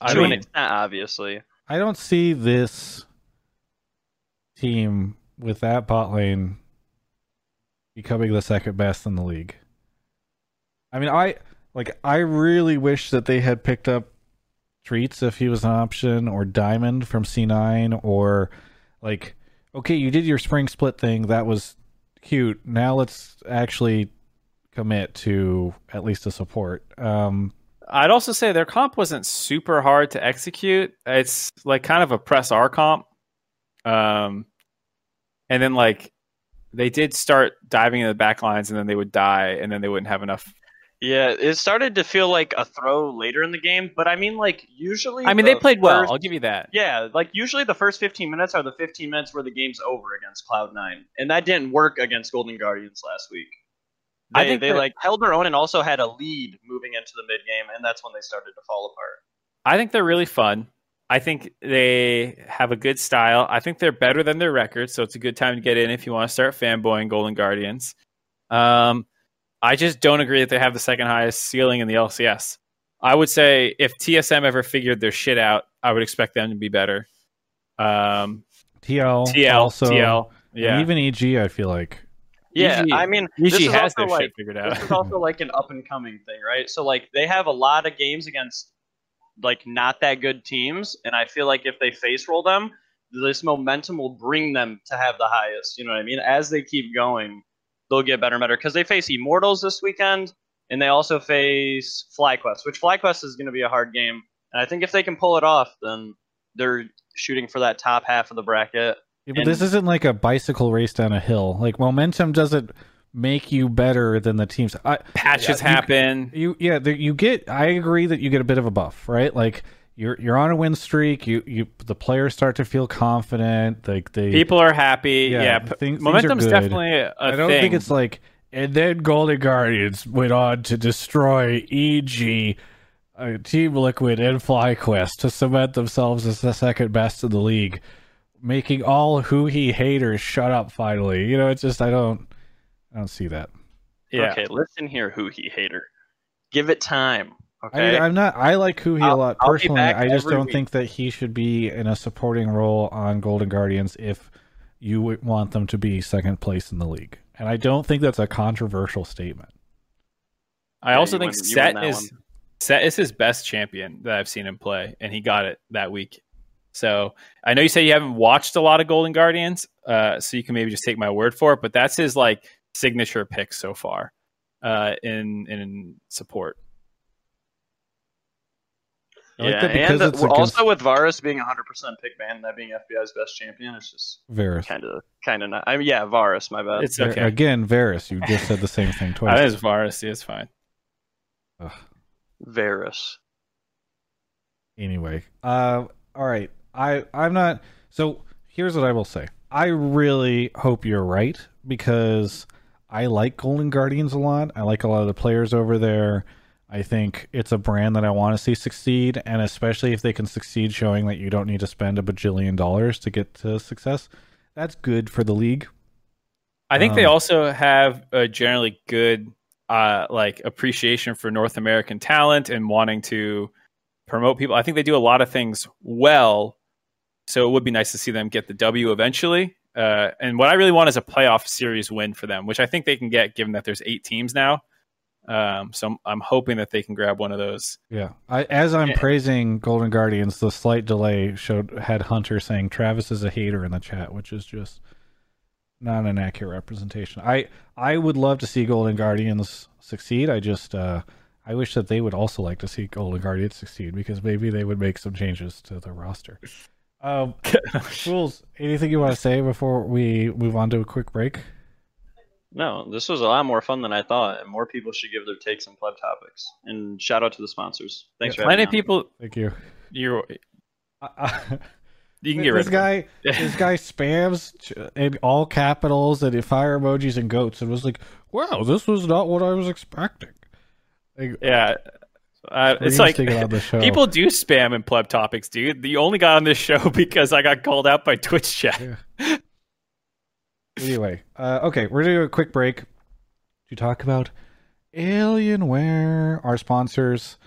I to an mean, extent, obviously. I don't see this team with that bot lane becoming the second best in the league. I mean, I like I really wish that they had picked up Treatz if he was an option or Diamond from C9 or like okay, you did your spring split thing, that was cute. Now let's actually commit to at least a support. Um I'd also say their comp wasn't super hard to execute. It's like kind of a press R comp. Um, and then like they did start diving in the back lines and then they would die and then they wouldn't have enough. Yeah, it started to feel like a throw later in the game, but I mean, like usually. I mean, the they played well. first- I'll give you that. Yeah, like usually the first 15 minutes are the 15 minutes where the game's over against Cloud9. And that didn't work against Golden Guardians last week. They, I think they that- like held their own and also had a lead moving into the mid game, and that's when they started to fall apart. I think they're really fun. I think they have a good style. I think they're better than their record, so it's a good time to get in if you want to start fanboying Golden Guardians. Um, I just don't agree that they have the second highest ceiling in the LCS. I would say if TSM ever figured their shit out, I would expect them to be better. Um, TL TL, also TL, yeah. even EG I feel like Yeah, EG I mean, this EG is has also their like shit figured out. this is also like an up and coming thing, right? So like they have a lot of games against like not that good teams, and I feel like if they face roll them, this momentum will bring them to have the highest. You know what I mean? As they keep going, they'll get better and better because they face Immortals this weekend, and they also face FlyQuest, which FlyQuest is going to be a hard game. And I think if they can pull it off, then they're shooting for that top half of the bracket. Yeah, but this isn't like a bicycle race down a hill. Like momentum doesn't make you better than the teams. I, Patches Yeah, you- happen. you yeah, there, you get. I agree that you get a bit of a buff, right? Like you're you're on a win streak. You you the players start to feel confident. Like they People are happy. Yeah, Yeah, things- p- things are momentum's good. definitely a, a I don't thing. think it's like. And then Golden Guardians went on to destroy EG, uh, Team Liquid, and FlyQuest to cement themselves as the second best in the league, making all Huhi haters shut up. Finally, you know, it's just I don't, I don't see that. yeah. Okay, listen here, Huhi hater. Give it time. I Okay. mean, I'm not. I like Huhi a I'll- lot personally. I just don't week. think that he should be in a supporting role on Golden Guardians if you want them to be second place in the league. And I don't think that's a controversial statement. I Yeah, also you think win- you win Sett that is Sett is his best champion that I've seen him play, and he got it that week. So I know you say you haven't watched a lot of Golden Guardians, uh, so you can maybe just take my word for it. But that's his like signature pick so far uh, in in support. I like yeah, that because and it's against also with Varus being 100% pick ban, that being FBI's best champion, it's just Varus. kind of kind of not. I mean, yeah, Varus, my bad. It's okay. Again, Varus. You just said the same thing twice. think it's Varus. It's fine. Ugh. Varus. anyway uh all right i i'm not so here's what i will say i really hope you're right because i like golden guardians a lot i like a lot of the players over there i think it's a brand that i want to see succeed and especially if they can succeed showing that you don't need to spend a bajillion dollars to get to success that's good for the league I think they Um, also have a generally good uh, like appreciation for North American talent and wanting to promote people. I think they do a lot of things well, so it would be nice to see them get the W eventually. Uh, and what I really want is a playoff series win for them, which I think they can get given that there's eight teams now. Um, so I'm, I'm hoping that they can grab one of those. yeah I, as i'm Yeah. praising golden guardians the slight delay showed had hunter saying travis is a hater in the chat which is just not an accurate representation. I I would love to see Golden Guardians succeed. I just uh I wish that they would also like to see Golden Guardians succeed because maybe they would make some changes to the roster. Um Fools, anything you want to say before we move on to a quick break? No, this was a lot more fun than I thought, and more people should give their takes on pleb topics. And shout out to the sponsors. Thanks Yeah, for having Plenty of people. Thank you. You're I, I, you can get rid this of them. guy this guy spams in all capitals and fire emojis and goats and was like, "Wow, this was not what I was expecting." Like, Yeah, uh, it's like on the show. People do spam in pleb topics, dude. You only got on this show because I got called out by Twitch chat. Anyway, uh, okay, we're gonna do a quick break to talk about Alienware, our sponsors.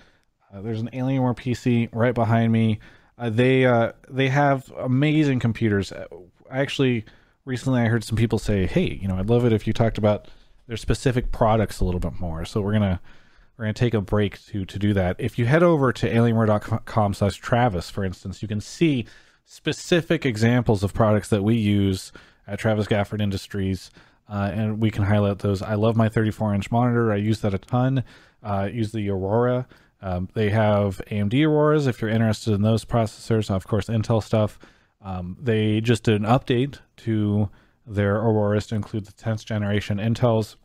Uh, there's an Alienware PC right behind me. Uh, they uh, they have amazing computers. I Actually, recently I heard some people say, "Hey, you know, I'd love it if you talked about their specific products a little bit more." So we're gonna we're gonna take a break to to do that. If you head over to alienware.com/travis, for instance, you can see specific examples of products that we use at Travis Gafford Industries, uh, and we can highlight those. I love my 34 inch monitor. I use that a ton. Uh, use the Aurora. Um, they have AMD Auroras if you're interested in those processors. Of course, Intel stuff. Um, they just did an update to their Auroras to include the 10th generation Intels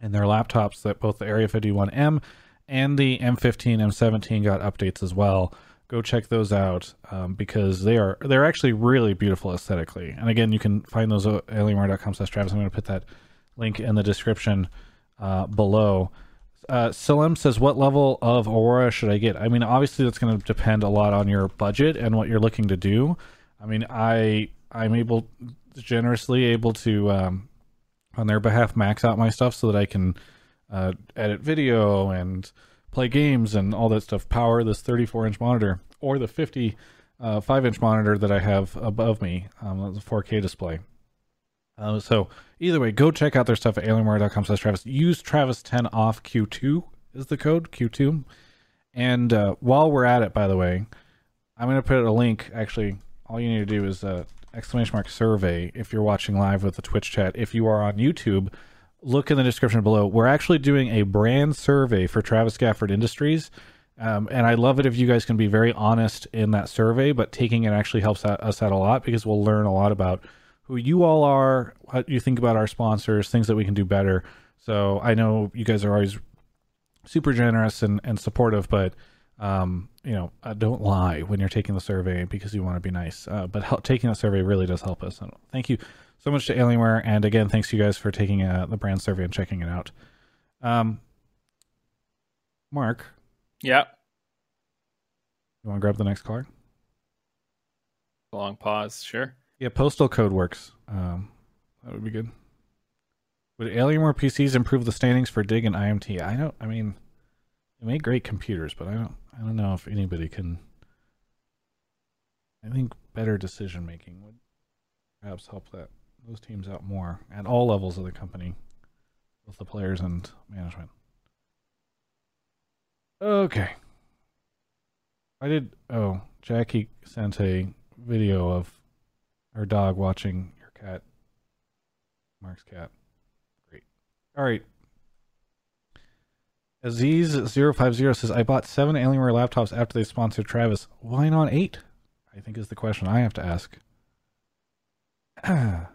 in their laptops. That both the Area 51M and the M15, M17 got updates as well go check those out um, because they are they're actually really beautiful aesthetically. And again, you can find those at alienware.com slash Travis. I'm going to put that link in the description uh, below. Uh, says, "What level of Aurora should I get?" I mean, obviously that's going to depend a lot on your budget and what you're looking to do. I mean, I I'm able generously able to um, on their behalf max out my stuff so that I can uh, edit video and play games and all that stuff. Power this 34 inch monitor or the 50 uh, 5 inch monitor that I have above me. Um, a 4K display. Uh, so either way, go check out their stuff at alienware.com slash Travis. Use Travis 10 off Q2 is the code Q2. And uh, while we're at it, by the way, I'm going to put a link. Actually, all you need to do is uh, exclamation mark survey if you're watching live with the Twitch chat. If you are on YouTube, look in the description below. We're actually doing a brand survey for Travis Gafford Industries. Um, and I love it if you guys can be very honest in that survey, but taking it actually helps us out a lot because we'll learn a lot about who you all are, what you think about our sponsors, things that we can do better. So I know you guys are always super generous and, and supportive, but um, you know, uh, don't lie when you're taking the survey because you want to be nice. Uh, but help, taking the survey really does help us. And thank you so much to Alienware, and again, thanks to you guys for taking uh, the brand survey and checking it out. Um, Mark, Yeah. you want to grab the next card? Long pause. Sure. Yeah, postal code works. Um, that would be good. Would Alienware PCs improve the standings for Dig and IMT? I don't. I mean, they make great computers, but I don't. I don't know if anybody can. I think better decision making would perhaps help that those teams out more at all levels of the company, both the players and management. Okay. I did. Oh, Jackie sent a video of her dog watching your cat, Mark's cat. Great. All right. Aziz050 says, I bought seven Alienware laptops after they sponsored Travis. Why not eight? I think is the question I have to ask.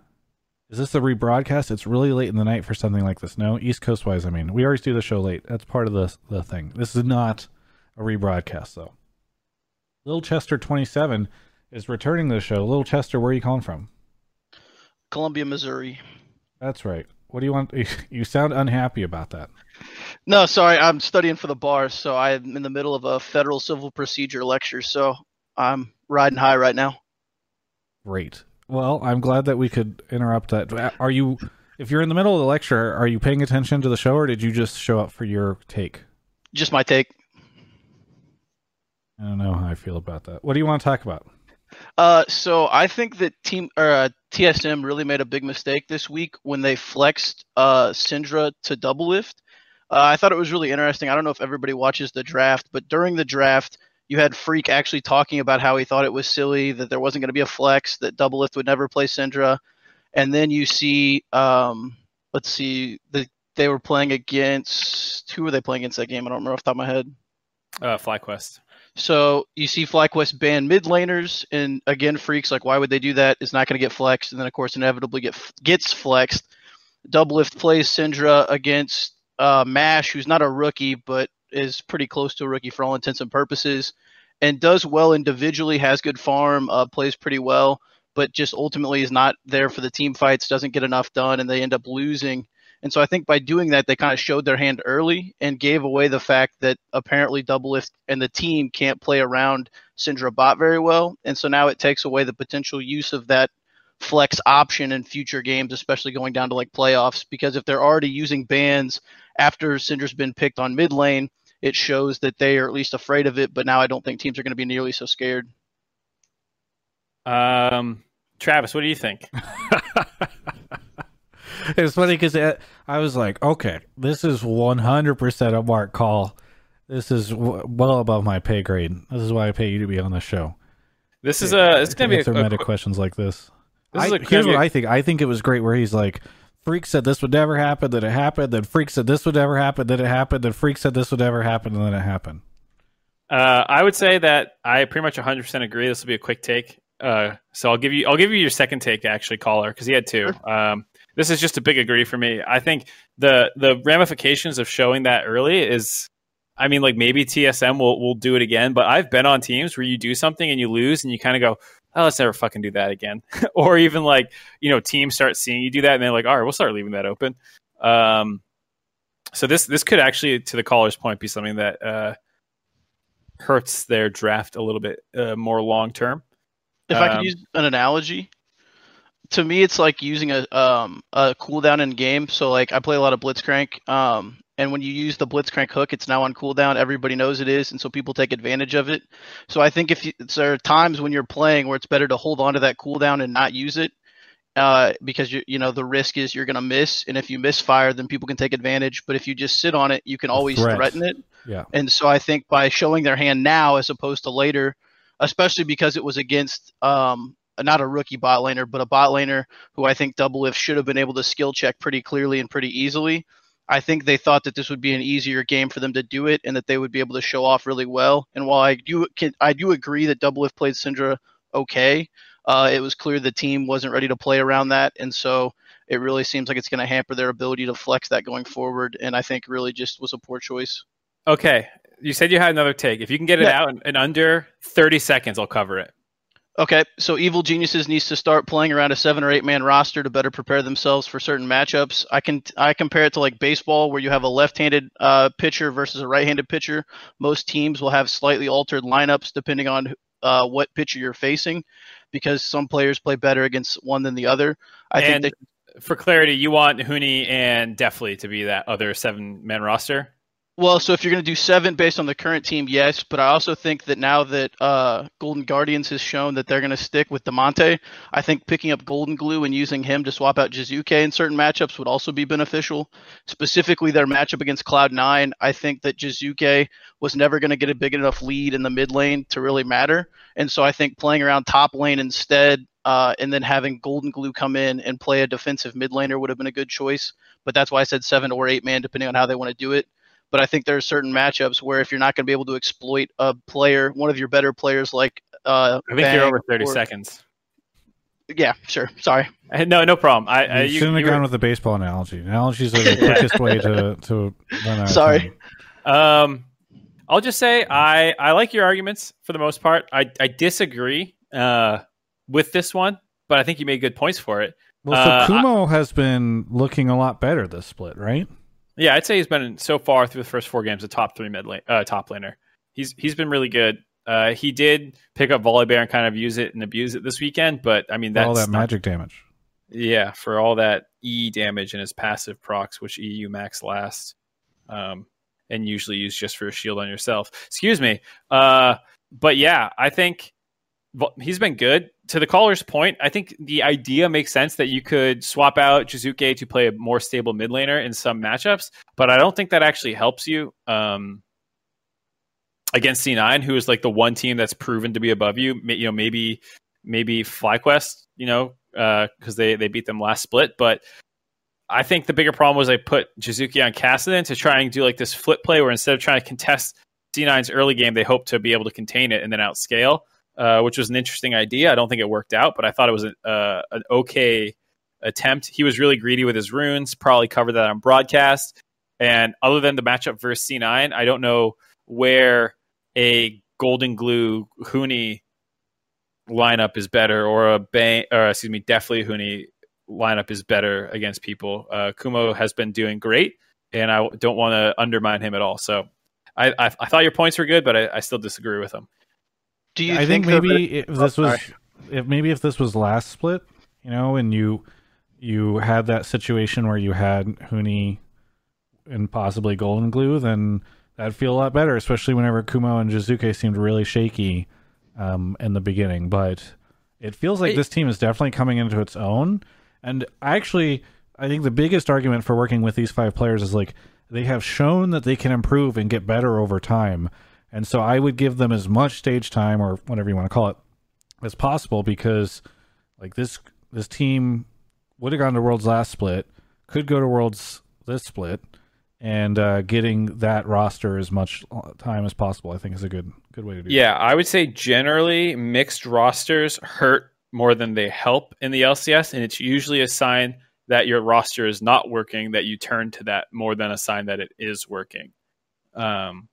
is this a rebroadcast? It's really late in the night for something like this. No, East Coast wise, I mean. We always do the show late. That's part of the, the thing. This is not a rebroadcast, though. Little Chester 27 is returning to the show. Little Chester, where are you calling from? Columbia, Missouri. That's right. What do you want? You sound unhappy about that. No, sorry, I'm studying for the bar, so I'm in the middle of a federal civil procedure lecture, so I'm riding high right now. Great. Well, I'm glad that we could interrupt that. Are you, if you're in the middle of the lecture, are you paying attention to the show, or did you just show up for your take? Just my take. I don't know how I feel about that. What do you want to talk about? Uh, so I think that team or uh, TSM really made a big mistake this week when they flexed uh, Syndra to Doublelift. Uh, I thought it was really interesting. I don't know if everybody watches the draft, but during the draft, you had Freak actually talking about how he thought it was silly that there wasn't going to be a flex, that Doublelift would never play Syndra, and then you see, um, let's see, the, they were playing against who were they playing against that game? I don't remember off the top of my head. Uh, FlyQuest. So you see FlyQuest ban mid laners, and again, freaks like, why would they do that? It's not going to get flexed, and then of course, inevitably get gets flexed. Doublelift plays Syndra against uh, Mash, who's not a rookie, but is pretty close to a rookie for all intents and purposes, and does well individually, has good farm, uh, plays pretty well, but just ultimately is not there for the team fights, doesn't get enough done, and they end up losing. And so I think by doing that, they kind of showed their hand early and gave away the fact that apparently Doublelift and the team can't play around Syndra bot very well. And so now it takes away the potential use of that flex option in future games, especially going down to like playoffs. Because if they're already using bans after Syndra's been picked on mid lane, it shows that they are at least afraid of it. But now I don't think teams are going to be nearly so scared. Um, Travis, what do you think? it's funny because I was like, okay, this is 100% a Mark call. This is w- well above my pay grade. This is why I pay you to be on the show. This is a. It's gonna be answer a, meta a, questions like this. This I, is a- here's what gonna I think. I think it was great where he's like, Freak said this would never happen, then it happened. Then Freak said this would never happen, then it happened. Then Freak said this would never happen, and then it happened. Uh, I would say that I pretty much 100% agree. This will be a quick take. Uh, so I'll give you I'll give you your second take actually, caller, because he had two. Um, this is just a big agree for me. I think the the ramifications of showing that early is, I mean, like maybe TSM will will do it again, but I've been on teams where you do something and you lose, and you kind of go, oh, let's never fucking do that again. or even like you know teams start seeing you do that, and they're like, all right, we'll start leaving that open. Um, so this this could actually, to the caller's point, be something that uh, hurts their draft a little bit uh, more long term. If I Um, could use an analogy, to me, it's like using a um a cooldown in game. So like I play a lot of Blitzcrank, um, and when you use the Blitzcrank hook, it's now on cooldown. Everybody knows it is, and so people take advantage of it. So I think if you, there are times when you're playing where it's better to hold on to that cooldown and not use it, uh, because you you know the risk is you're gonna miss, and if you misfire, then people can take advantage. But if you just sit on it, you can always threat. threaten it. Yeah. And so I think by showing their hand now as opposed to later, especially because it was against um, not a rookie bot laner, but a bot laner who I think Double Doublelift should have been able to skill check pretty clearly and pretty easily. I think they thought that this would be an easier game for them to do it, and that they would be able to show off really well. And while I do, can, I do agree that Doublelift played Syndra okay. Uh, it was clear the team wasn't ready to play around that, and so it really seems like it's going to hamper their ability to flex that going forward. And I think really just was a poor choice. Okay, you said you had another take. If you can get it Yeah. out in, in under 30 seconds, I'll cover it. Okay, so Evil Geniuses needs to start playing around a seven or eight man roster to better prepare themselves for certain matchups. I can I compare it to like baseball where you have a left-handed uh, pitcher versus a right-handed pitcher. Most teams will have slightly altered lineups depending on uh, what pitcher you're facing, because some players play better against one than the other. I and think that for clarity, you want Huni and Deftly to be that other seven man roster? Well, so if you're going to do seven based on the current team, yes. But I also think that now that uh, Golden Guardians has shown that they're going to stick with Damonte, I think picking up Golden Glue and using him to swap out Jiizuke in certain matchups would also be beneficial. Specifically, their matchup against Cloud9, I think that Jiizuke was never going to get a big enough lead in the mid lane to really matter. And so I think playing around top lane instead uh, and then having Golden Glue come in and play a defensive mid laner would have been a good choice. But that's why I said seven or eight man, depending on how they want to do it. But I think there are certain matchups where if you're not going to be able to exploit a player, one of your better players like uh, I think you're over 30 or- seconds. Yeah, sure. Sorry. Uh, No, no problem. I, You I, you, shouldn't have you were- with the baseball analogy. Analogies are the quickest way to to run out. Sorry. Um, I'll just say I I like your arguments for the most part. I I disagree uh with this one, but I think you made good points for it. Well, so Uh, I- Kumo has been looking a lot better this split, right? Yeah, I'd say he's been so far through the first four games a top three mid lane, uh, top laner. He's he's been really good. Uh, he did pick up Volibear and kind of use it and abuse it this weekend, but I mean that's all that not- magic damage. Yeah, for all that E damage and his passive procs, which EU max last, um, and usually use just for a shield on yourself. Excuse me. Uh, but yeah, I think he's been good. To the caller's point, I think the idea makes sense that you could swap out Jiizuke to play a more stable mid laner in some matchups, but I don't think that actually helps you. Um, against C9, who is like the one team that's proven to be above you, you know, maybe maybe FlyQuest, you know, because they they beat them last split. But I think the bigger problem was I put Jiizuke on Kassadin to try and do like this flip play where instead of trying to contest C9's early game, they hope to be able to contain it and then outscale, uh, which was an interesting idea. I don't think it worked out, but I thought it was an, uh, an okay attempt. He was really greedy with his runes, probably covered that on broadcast. And other than the matchup versus C9, I don't know where a Golden Glue Huni lineup is better, or a bang, or excuse me, Deftly Huni lineup is better against people. Uh, Kumo has been doing great, and I don't want to undermine him at all. So I, I, I thought your points were good, but I, I still disagree with them. Do you I think, though, maybe if Oh, this was, if maybe if this was last split, you know, and you you had that situation where you had Huni and possibly Golden Glue, then that'd feel a lot better, especially whenever Kumo and Jiizuke seemed really shaky um, in the beginning. But it feels like Hey- this team is definitely coming into its own. And actually, I think the biggest argument for working with these five players is like they have shown that they can improve and get better over time. And so I would give them as much stage time or whatever you want to call it as possible because like this this team would have gone to Worlds last split, could go to Worlds this split, and uh, getting that roster as much time as possible, I think, is a good good way to do. Yeah, I would say generally mixed rosters hurt more than they help in the LCS, and it's usually a sign that your roster is not working that you turn to that more than a sign that it is working. Um,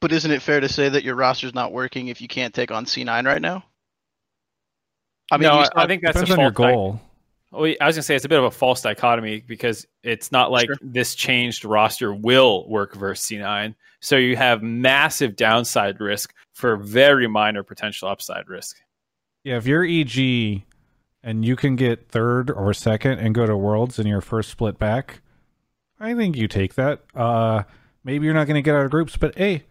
But isn't it fair to say that your roster's not working if you can't take on C9 right now? I mean, no, you I, think that's depends a on your false di- goal. Well, I was gonna say it's a bit of a false dichotomy because it's not like Sure. this changed roster will work versus C9. So you have massive downside risk for very minor potential upside risk. Yeah, if you're EG and you can get third or second and go to Worlds in your first split back, I think you take that. Uh, maybe you're not going to get out of groups, but hey,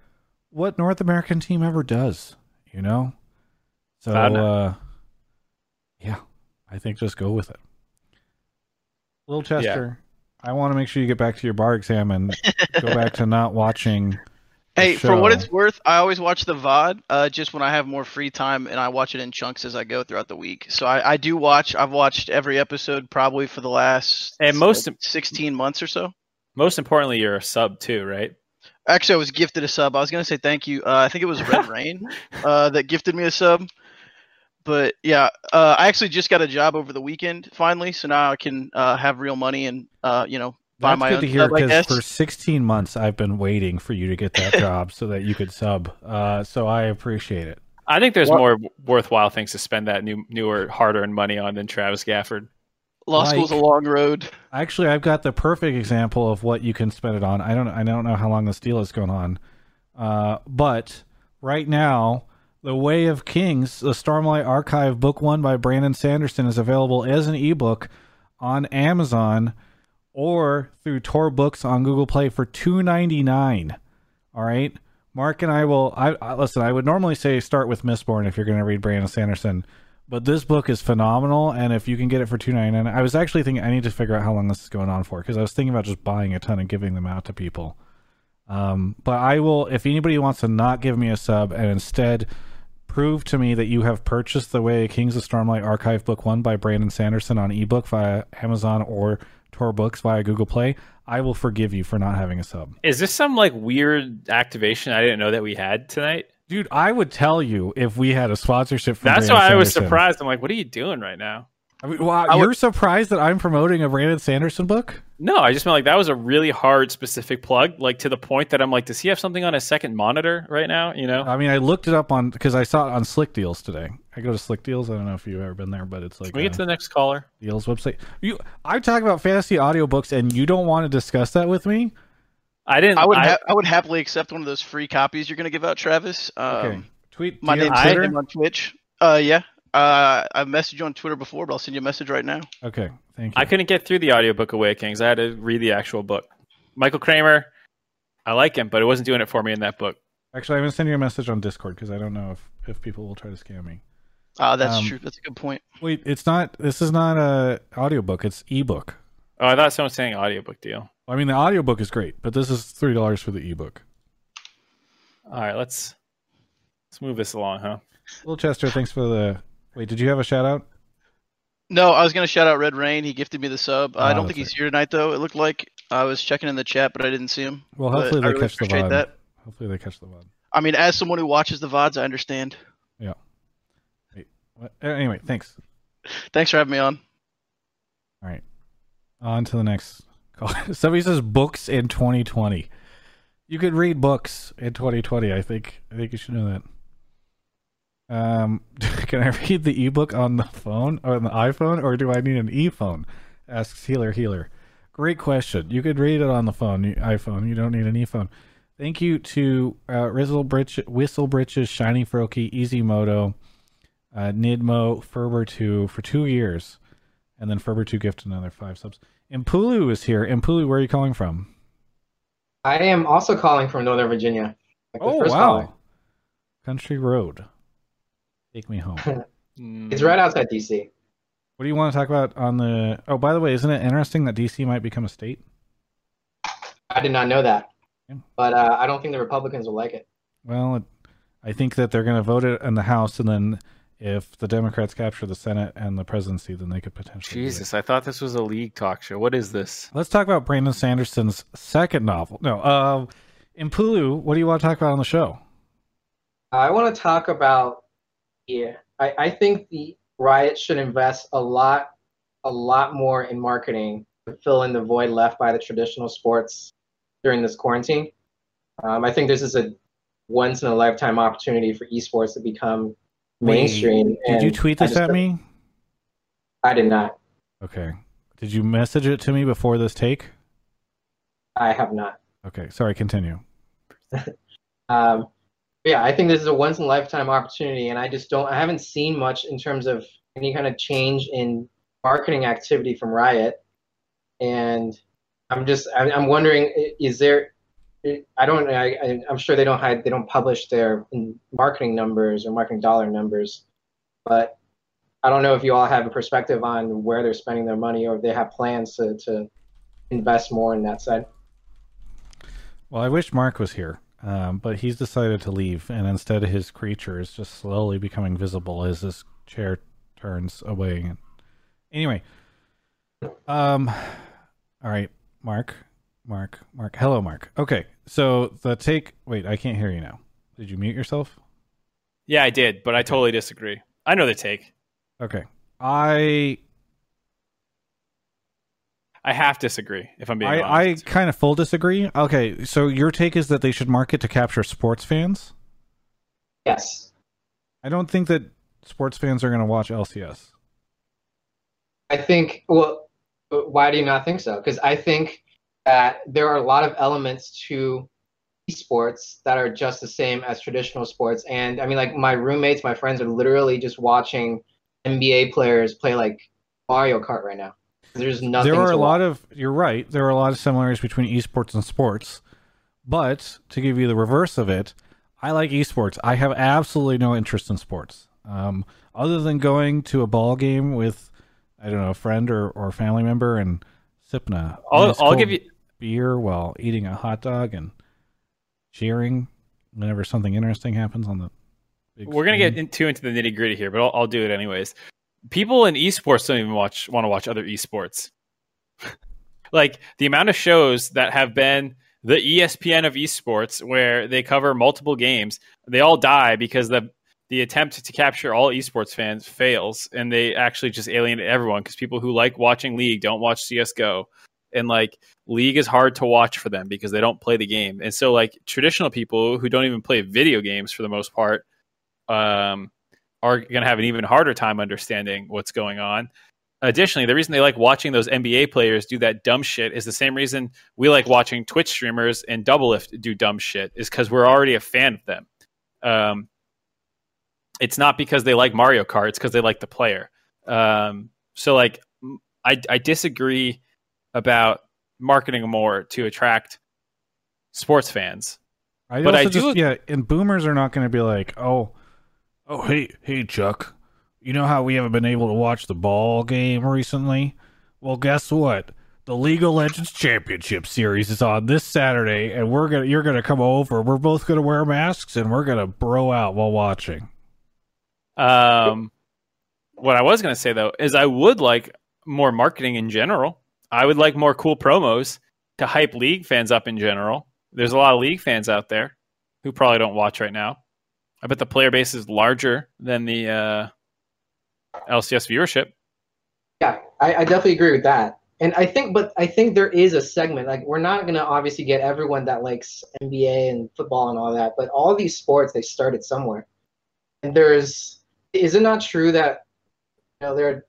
what North American team ever does, you know? So, uh, yeah, I think just go with it. Little Chester, I want to make sure you get back to your bar exam and go back to not watching. the Hey, for what it's worth, I always watch the VOD uh, just when I have more free time, and I watch it in chunks as I go throughout the week. So I, I do watch. I've watched every episode probably for the last And most- like, 16 months or so. Most importantly, you're a sub too, right? Actually, I was gifted a sub. I was gonna say thank you. Uh, I think it was Red Rain uh, that gifted me a sub. But yeah, uh, I actually just got a job over the weekend finally, so now I can uh, have real money and uh, you know buy That's my good own to hear because for 16 months I've been waiting for you to get that job so that you could sub. Uh, so I appreciate it. I think there's What- more worthwhile things to spend that new, newer, hard-earned money on than Travis Gafford. Law school's a long road. Actually, I've got the perfect example of what you can spend it on. I don't I don't know how long this deal is going on, uh, but right now, The Way of Kings, the Stormlight Archive Book One by Brandon Sanderson, is available as an ebook on Amazon or through Tor Books on Google Play for two ninety nine. All right, Mark and I will. I, I listen. I would normally say start with Mistborn if you're going to read Brandon Sanderson. But this book is phenomenal, and if you can get it for two ninety nine, I was actually thinking I need to figure out how long this is going on for because I was thinking about just buying a ton and giving them out to people. Um, but I will, if anybody wants to not give me a sub and instead prove to me that you have purchased The Way Kings of Stormlight Archive Book One by Brandon Sanderson on ebook via Amazon or Tor Books via Google Play, I will forgive you for not having a sub. Is this some like weird activation I didn't know that we had tonight? Dude, I would tell you if we had a sponsorship from That's Brandon why I was surprised. I'm like, what are you doing right now? I mean, wow, I you're surprised that I'm promoting a Brandon Sanderson book? No, I just meant like that was a really hard specific plug, like to the point that I'm like, does he have something on his second monitor right now? You know? I mean, I looked it up on because I saw it on Slick Deals today. I go to Slick Deals. I don't know if you've ever been there, but it's like Can we get to the next caller? Deals website. You, I talk about fantasy audiobooks, and you don't want to discuss that with me. I didn't. I would I, ha- I would happily accept one of those free copies you're going to give out, Travis. Um, Okay, tweet. My name you name's have Twitter Twitter? on Twitch. Uh, yeah. Uh, I've messaged you on Twitter before, but I'll send you a message right now. Okay, thank you. I couldn't get through the audiobook of Awakenings. I had to read the actual book. Michael Kramer, I like him, but it wasn't doing it for me in that book. Actually, I'm gonna send you a message on Discord because I don't know if if people will try to scam me. Uh, that's Um, true. That's a good point. Wait, it's not. This is not a audiobook. It's ebook. Oh, I thought someone was saying audiobook deal. I mean, the audiobook is great, but this is three dollars for the ebook. All right, let's let's move this along, huh? Will Chester, thanks for the. Wait, did you have a shout out? No, I was going to shout out Red Rain. He gifted me the sub. I Ah, don't that's think he's here tonight, though. It looked like I was checking in the chat, but I didn't see him. Well, But hopefully I they really catch the appreciate VOD. that. Hopefully they catch the VOD. I mean, as someone who watches the VODs, I understand. What? Anyway, thanks. Thanks for having me on. All right. On to the next call. Somebody says books in 2020. You could read books in 2020. I think. I think you should know that. Um, can I read the ebook on the phone or on the iPhone, or do I need an e-phone? Asks Healer Healer. Great question. You could read it on the phone, iPhone. You don't need an e-phone. Thank you to uh, Rizzle Britch, Whistle Britches, Shiny Froky, Easy Moto, uh, Nidmo, Ferber2 for two years. And then Ferber2 gifted another five subs. Impulu is here. Impulu, where are you calling from? I am also calling from Northern Virginia. Like oh, wow. caller. Country Road. Take me home. It's right outside DC. what do you want to talk about on the. Oh, by the way, isn't it interesting that DC might become a state? I did not know that, Yeah. but uh, I don't think the Republicans will like it. Well, it, I think that they're going to vote it in the House, and then if the Democrats capture the Senate and the presidency, then they could potentially. Jesus, I thought this was a league talk show. What is this? Let's talk about Brandon Sanderson's second novel. No, uh, Impulu, what do you want to talk about on the show? I want to talk about yeah. I, I think the Riot should invest a lot, a lot more in marketing to fill in the void left by the traditional sports during this quarantine. Um, I think this is a once in a lifetime opportunity for esports to become mainstream. Wait, did you tweet this at me? I did not. Okay. Did you message it to me before this take? I have not. Okay, sorry, continue. Um, yeah, I think this is a once in a lifetime opportunity, and I just don't. I haven't seen much in terms of any kind of change in marketing activity from Riot, and I'm just. I'm, I'm wondering, is there? I don't. I, I'm sure they don't hide. They don't publish their marketing numbers or marketing dollar numbers, but I don't know if you all have a perspective on where they're spending their money or if they have plans to to invest more in that side. Well, I wish Mark was here, um, but he's decided to leave, and instead his creature is just slowly becoming visible as this chair turns away. Anyway, um, all right, Mark, Mark, Mark. Hello, Mark. Okay, so the take. Wait, I can't hear you now. Did you mute yourself? Yeah, I did, but I totally disagree. I know the take. Okay, I I half disagree. If I'm being I, I kind of full disagree. Okay, so your take is that they should market to capture sports fans. Yes. I don't think that sports fans are going to watch LCS. I think, well, why do you not think so? Because I think that there are a lot of elements to esports that are just the same as traditional sports. And I mean, like my roommates, my friends are literally just watching NBA players play like Mario Kart right now. There's nothing. there are to a lot of you're right there are a lot of similarities between esports and sports but to give you the reverse of it i like esports i have absolutely no interest in sports um, other than going to a ball game with i don't know a friend or, or family member and sipping a I'll, I'll cold give you. Beer while eating a hot dog and cheering whenever something interesting happens on the We're gonna screen. get into into the nitty gritty here, but I'll, I'll do it anyways. People in esports don't even watch want to watch other esports. like the amount of shows that have been the ESPN of esports where they cover multiple games, they all die because the the attempt to capture all esports fans fails and they actually just alienate everyone because people who like watching league don't watch CS:GO and like league is hard to watch for them because they don't play the game. And so like traditional people who don't even play video games for the most part um are going to have an even harder time understanding what's going on additionally, the reason they like watching those NBA players do that dumb shit is the same reason we like watching Twitch streamers and Doublelift do dumb shit is because we're already a fan of them. Um, it's not because they like Mario Kart; it's because they like the player. Um, so, like, I I disagree about marketing more to attract sports fans. I But I do- just, yeah, and boomers are not going to be like, oh, oh, hey, hey, Chuck, you know how we haven't been able to watch the ball game recently? Well, guess what? The League of Legends Championship Series is on this Saturday, and we're gonna, you're gonna come over. We're both gonna wear masks, and we're gonna bro out while watching. Um, what I was going to say though is I would like more marketing in general. I would like more cool promos to hype league fans up in general. There's a lot of league fans out there who probably don't watch right now. I bet the player base is larger than the uh, LCS viewership. Yeah, I, I definitely agree with that. And I think, but I think there is a segment. Like, we're not gonna obviously get everyone that likes NBA and football and all that, but all these sports they started somewhere. And there's, is it not true that, you know, there are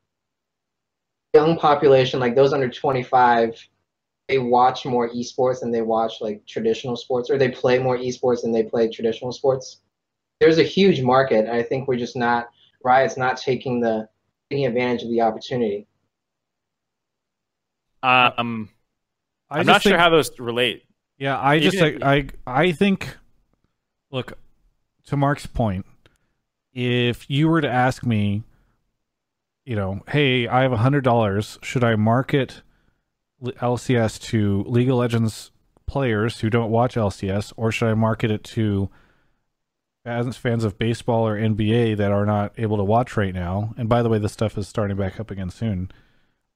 young population like those under 25, they watch more esports than they watch like traditional sports, or they play more esports than they play traditional sports. There's a huge market. And I think we're just not Riot's not taking the taking advantage of the opportunity. Um, I I'm just not sure how those relate. Yeah, I just Even like I I think look to Mark's point, if you were to ask me, you know, hey, I have a hundred dollars, should I market LCS to League of Legends players who don't watch LCS, or should I market it to fans of baseball or NBA that are not able to watch right now? And by the way, this stuff is starting back up again soon.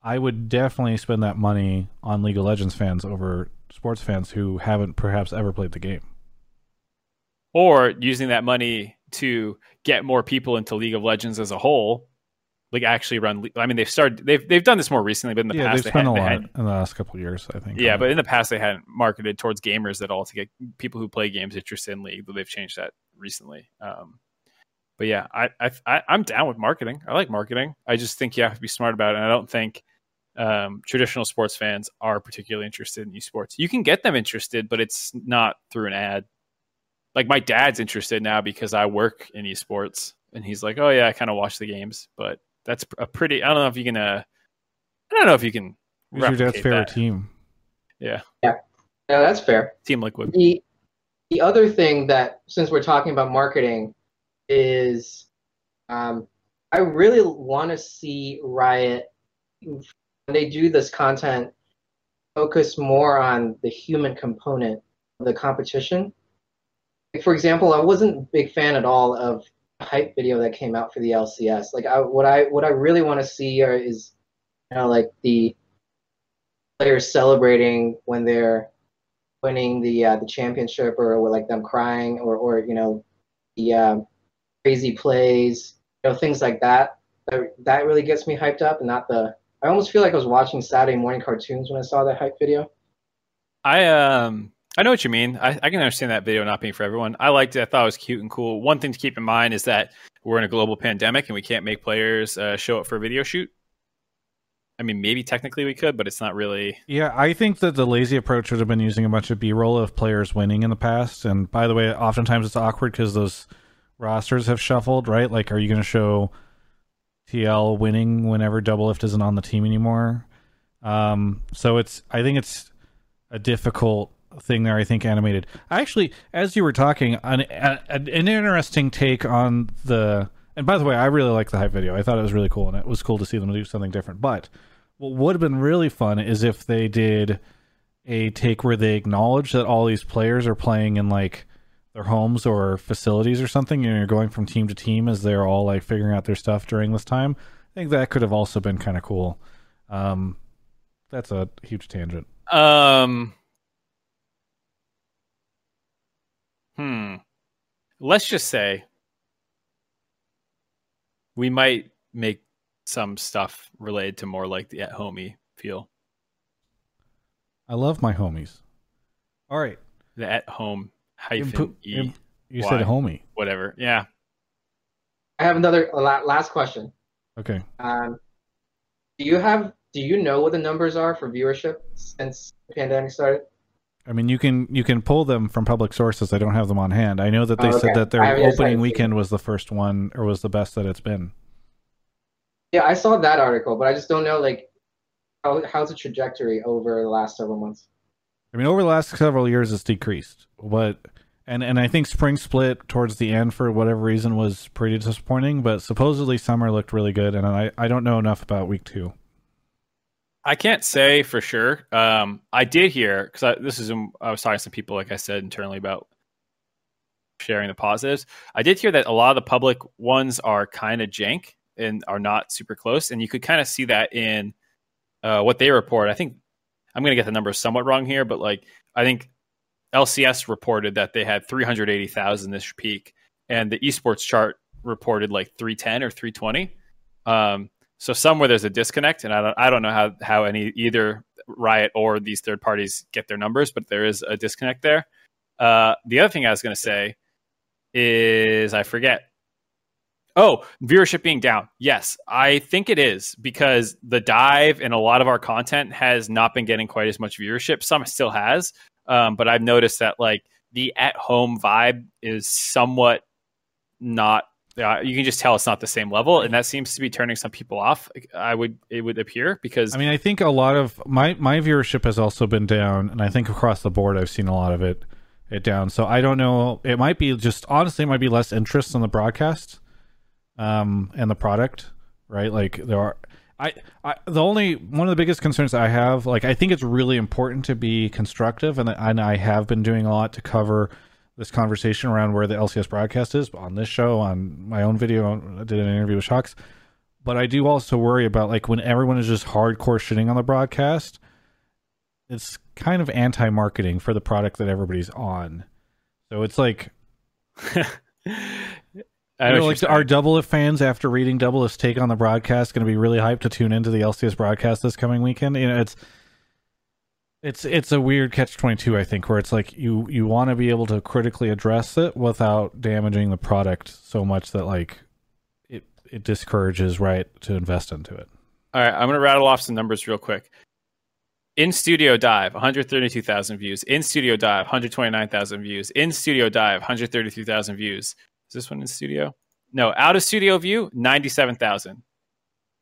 I would definitely spend that money on League of Legends fans over sports fans who haven't perhaps ever played the game. Or using that money to get more people into League of Legends as a whole. Like actually run. I mean, they've started. They've they've done this more recently, but in the yeah, past they've they spent a lot in the last couple of years, I think. Yeah, but in the past they hadn't marketed towards gamers at all to get people who play games interested in League. But they've changed that recently. Um, but yeah, I, I I I'm down with marketing. I like marketing. I just think you have to be smart about it. And I don't think um, traditional sports fans are particularly interested in esports. You can get them interested, but it's not through an ad. Like my dad's interested now because I work in esports, and he's like, "Oh yeah, I kind of watch the games." But that's a pretty. I don't know if you can. Uh, I don't know if you can. Who's your dad's replicate favorite that. team? Yeah, Yeah, that's fair. Team Liquid. The the other thing that since we're talking about marketing is um, I really want to see Riot when they do this content focus more on the human component of the competition. Like, for example, I wasn't a big fan at all of the hype video that came out for the LCS. Like I what I what I really want to see are, is you know like the players celebrating when they're winning the uh, the championship or like them crying or or you know the um, crazy plays you know things like that that that really gets me hyped up and not the I almost feel like I was watching Saturday morning cartoons when I saw that hype video. I um I know what you mean. I, I can understand that video not being for everyone. I liked it. I thought it was cute and cool. One thing to keep in mind is that we're in a global pandemic and we can't make players uh, show up for a video shoot. I mean, maybe technically we could, but it's not really. Yeah, I think that the lazy approach would have been using a bunch of B-roll of players winning in the past. And by the way, oftentimes it's awkward because those rosters have shuffled, right? Like, are you going to show TL winning whenever Doublelift isn't on the team anymore? Um, so it's, I think it's a difficult thing there. I think animated. Actually, as you were talking, an, an, an interesting take on the. And by the way, I really like the hype video. I thought it was really cool, and it was cool to see them do something different. But what would have been really fun is if they did a take where they acknowledge that all these players are playing in like their homes or facilities or something, and you're going from team to team as they're all like figuring out their stuff during this time. I think that could have also been kind of cool. Um, That's a huge tangent. Um. Hmm. Let's just say we might make some stuff related to more like the at homey feel. I love my homies. All right. The at home hyphen Impo- e im- you Why? said homie. whatever. Yeah. I have another last question. Okay. Um, do you have do you know what the numbers are for viewership since the pandemic started? I mean, you can you can pull them from public sources. I don't have them on hand. I know that they Oh, said that their I haven't- I opening weekend was the first one or was the best that it's been. Yeah, I saw that article, but I just don't know like how how's the trajectory over the last several months. I mean, over the last several years, it's decreased. But and and I think spring split towards the end for whatever reason was pretty disappointing. But supposedly summer looked really good, and I I don't know enough about week two. I can't say for sure. Um, I did hear because this is I was talking to some people, like I said internally about sharing the positives. I did hear that a lot of the public ones are kind of jank and are not super close, and you could kind of see that in uh, what they report. I think I'm going to get the numbers somewhat wrong here, but like I think LCS reported that they had 380,000 this peak, and the esports chart reported like 310 or 320. Um, so somewhere there's a disconnect, and I don't I don't know how how any either Riot or these third parties get their numbers, but there is a disconnect there. Uh, the other thing I was going to say is I forget. Oh, viewership being down. Yes, I think it is because the dive and a lot of our content has not been getting quite as much viewership. Some still has, um, but I've noticed that like the at home vibe is somewhat not. Uh, you can just tell it's not the same level, and that seems to be turning some people off. I would it would appear because I mean, I think a lot of my my viewership has also been down, and I think across the board, I've seen a lot of it it down. So I don't know. It might be just honestly, it might be less interest in the broadcast, um, and the product, right? Like there are. I, I the only one of the biggest concerns I have, like I think it's really important to be constructive, and and I have been doing a lot to cover this conversation around where the LCS broadcast is on this show, on my own video. I did an interview with Sjokz, but I do also worry about like when everyone is just hardcore shitting on the broadcast. It's kind of anti-marketing for the product that everybody's on. So it's like I you know like saying. Doublelift fans after reading Doublelift's take on the broadcast going to be really hyped to tune into the LCS broadcast this coming weekend. You know, it's it's it's a weird catch twenty two. I think where it's like you you want to be able to critically address it without damaging the product so much that like it it discourages right to invest into it. All right, I'm going to rattle off some numbers real quick. In Studio Dive, 132,000 views. In Studio Dive, 129,000 views. In Studio Dive, 133,000 views. Is this one in Studio? No, out of Studio View, 97,000.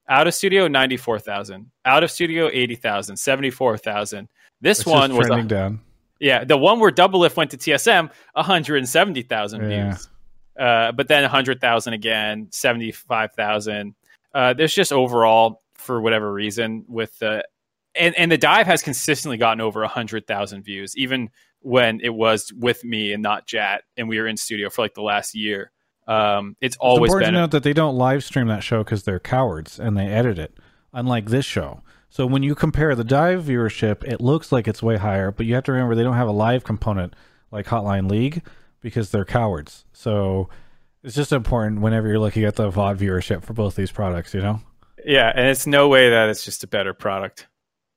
Out of Studio, 94,000. Out of Studio, 80,000. 74,000. This It's one was, trending a, down. yeah, the one where Doublelift went to TSM, 170,000 Yeah. views. Uh, but then 100,000 again, 75,000. Uh, there's just overall, for whatever reason, with the and and the dive has consistently gotten over 100,000 views, even when it was with me and not Jat, and we were in studio for like the last year. Um, it's It's always important been to note that they don't live stream that show because they're cowards and they edit it, unlike this show. So when you compare the dive viewership, it looks like it's way higher, but you have to remember they don't have a live component like Hotline League because they're cowards. So it's just important whenever you're looking at the VOD viewership for both these products, you know? yeah, and it's no way that it's just a better product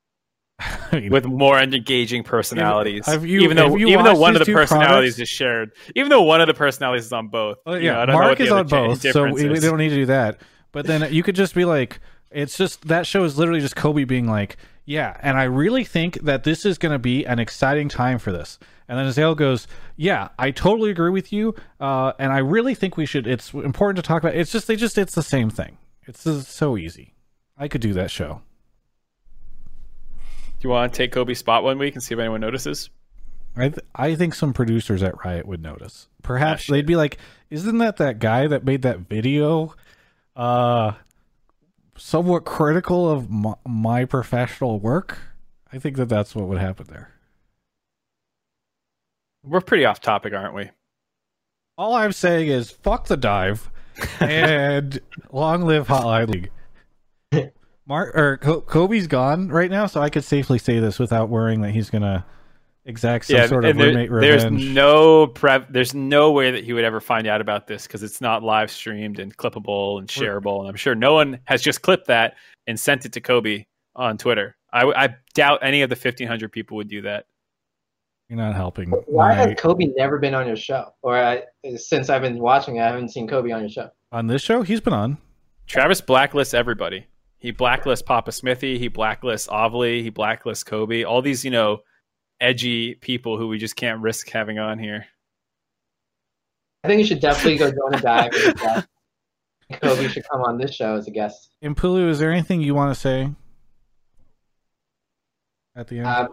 I mean, with more engaging personalities. you- even though you even though one of the personalities products? is shared, even though one of the personalities is on both. Well, you yeah, I don't know Mark is on both, so we, we don't need to do that. But then you could just be like, it's just that show is literally just Kobbe being like, yeah, and I really think that this is going to be an exciting time for this. And then Azael goes, yeah, I totally agree with you, uh, and I really think we should. It's important to talk about. It's just they just it's the same thing. It's so easy. I could do that show. Do you want to take Kobbe's spot one week and see if anyone notices? I th- I think some producers at Riot would notice. Perhaps shit. they'd be like, "Isn't that that guy that made that video, uh, somewhat critical of my, my professional work?" I think that that's what would happen there. We're pretty off topic, aren't we? All I'm saying is, fuck the dive, and long live Hotline League. Mark or Kobbe's gone right now, so I could safely say this without worrying that he's gonna exact some yeah, sort of and there- roommate there's revenge. no prep. There's no way that he would ever find out about this because it's not live streamed and clippable and shareable. And I'm sure no one has just clipped that and sent it to Kobbe on Twitter. I doubt any of the 1,500 people would do that. You're not helping. Why has Kobbe never been on your show? Or I, since I've been watching, I haven't seen Kobbe on your show. on this show, he's been on. Travis blacklists everybody. He blacklists Papa Smithy. He blacklists Ovley. He blacklists Kobbe. All these, you know, edgy people who we just can't risk having on here. I think you should definitely go join a dive. as a guest. Kobbe should come on this show as a guest. Impulu, is there anything you want to say at the end? Uh,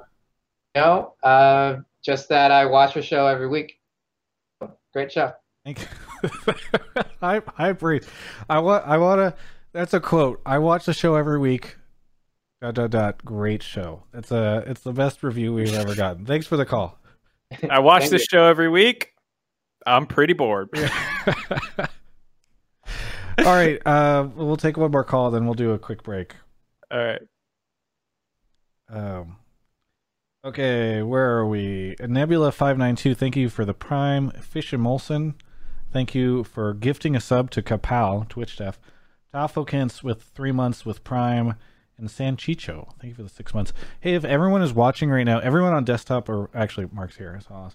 no, uh, just that I watch your show every week. Great show. Thank you. I I breathe. I want I want to. That's a quote. I watch the show every week. Dot dot dot. Great show. It's a it's the best review we've ever gotten. Thanks for the call. I watch this you. show every week. I'm pretty bored. All right. Uh, we'll take one more call, then we'll do a quick break. All right. Um, okay, where are we? Nebula five nine two. Thank you for the prime. Fish and Molson. Thank you for gifting a sub to Kapow Twitch staff. Tafokins with three months with Prime and Sanchicho. Thank you for the six months. Hey, if everyone is watching right now, everyone on desktop or actually Mark's here. So I'll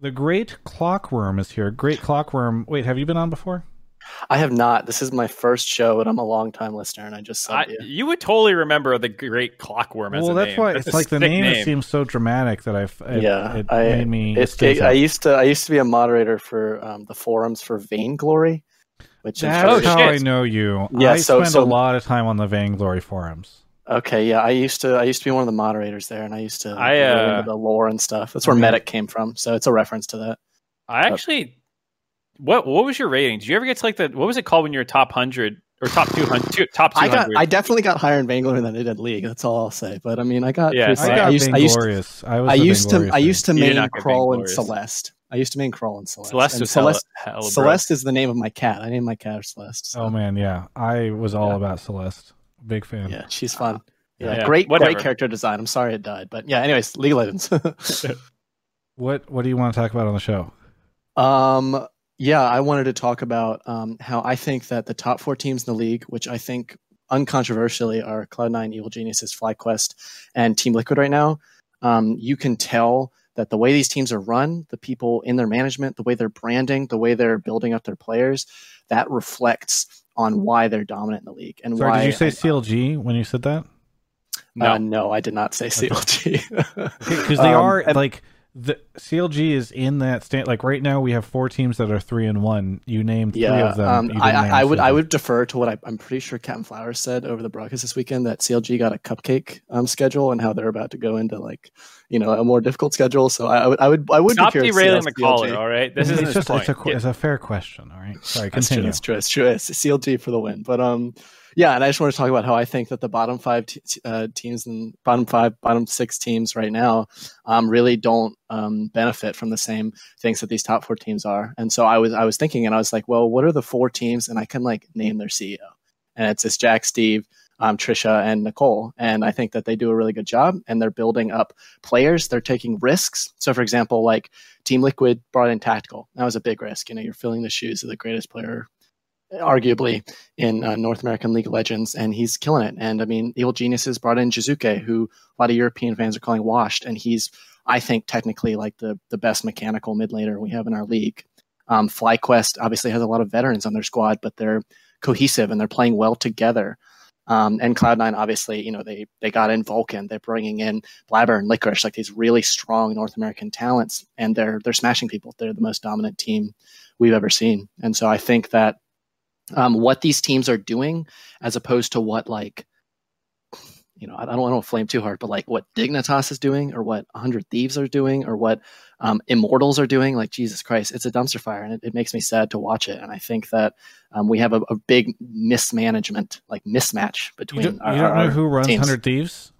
the Great Clockworm is here. Great Clockworm. Wait, have you been on before? I have not. This is my first show, and I'm a long time listener, and I just I, you. you would totally remember the great clockworm as well, a that's name. why That's it's like the sick name, seems so dramatic that I've it, Yeah, it I- made me. It, it- I used to I used to be a moderator for um, the forums for Vainglory, which That's Oh, how shit. I know you. Yeah, I so- spend so- a lot of time on the Vainglory forums. Okay, yeah, I used to I used to be one of the moderators there, and I used to I, uh, into the lore and stuff. That's where Okay. Medic came from, so it's a reference to that. I actually, what what was your rating? Did you ever get to like the what was it called when you were top hundred or top two hundred? Top two I got. I definitely got higher in Vainglory than I did in League. That's all I'll say. But I mean, I got Yeah, I got I used I used Vainglorious. I was. I used to Vainglorious I used to main Krul and Celeste. I used to main Krul and Celeste. Celeste and was hella, hella. Celeste is the name of my cat. I named my cat Celeste. so- Oh man, yeah, I was all Yeah. about Celeste. Big fan. Yeah, she's fun. Yeah, Yeah, great, whatever. great character design. I'm sorry it died, but yeah. Anyways, League of Legends. What What do you want to talk about on the show? um, yeah, I wanted to talk about um, how I think that the top four teams in the league, which I think uncontroversially are Cloud9, Evil Geniuses, FlyQuest, and Team Liquid right now. Um, you can tell that the way these teams are run, the people in their management, the way they're branding, the way they're building up their players, that reflects on why they're dominant in the league and Sorry, why. did you say I- CLG when you said that? No. Uh, no, I did not say CLG. Because they Um, are and- like the CLG is in that stand. Like right now, we have four teams that are three and one. You named three Yeah, of them. um, I, I, I would I would defer to what I, I'm pretty sure Captain Flowers said over the broadcast this weekend that CLG got a cupcake um, schedule and how they're about to go into like you know a more difficult schedule. So I, I would I would I would Stop be curious to see derailing how the caller. All right, this isn't it's just point. it's a qu- it's a fair question. All right, sorry, That's true. continue. That's true. That's true. It's CLG for the win. But um, yeah, and I just want to talk about how I think that the bottom five t- uh, teams and bottom five, bottom six teams right now um, really don't um, benefit from the same things that these top four teams are. And so I was I was thinking, and I was like, well, what are the four teams? And I can like name their CEO, and it's this Jack, Steve. Um, Trisha and Nicole, and I think that they do a really good job, and they're building up players. They're taking risks. So, for example, like Team Liquid brought in Tactical. That was a big risk. You know, you're filling the shoes of the greatest player arguably in uh, North American League of Legends, and he's killing it. And I mean, Evil Geniuses brought in Jiizuke, who a lot of European fans are calling washed, and he's, I think, technically like the the best mechanical mid laner we have in our league. Um, FlyQuest obviously has a lot of veterans on their squad, but they're cohesive and they're playing well together. Um, and Cloud9, obviously, you know, they they got in Vulcan, they're bringing in Blabber and Licorice, like these really strong North American talents, and they're they're smashing people. They're the most dominant team we've ever seen. And so I think that um, what these teams are doing, as opposed to what like, you know, I don't want to flame too hard, but like what Dignitas is doing, or what 100 Thieves are doing, or what um, Immortals are doing, like Jesus Christ, it's a dumpster fire, and it, it makes me sad to watch it. And I think that um, we have a, a big mismanagement, like mismatch You between. don't, our, you don't know who runs teams. Hundred Thieves?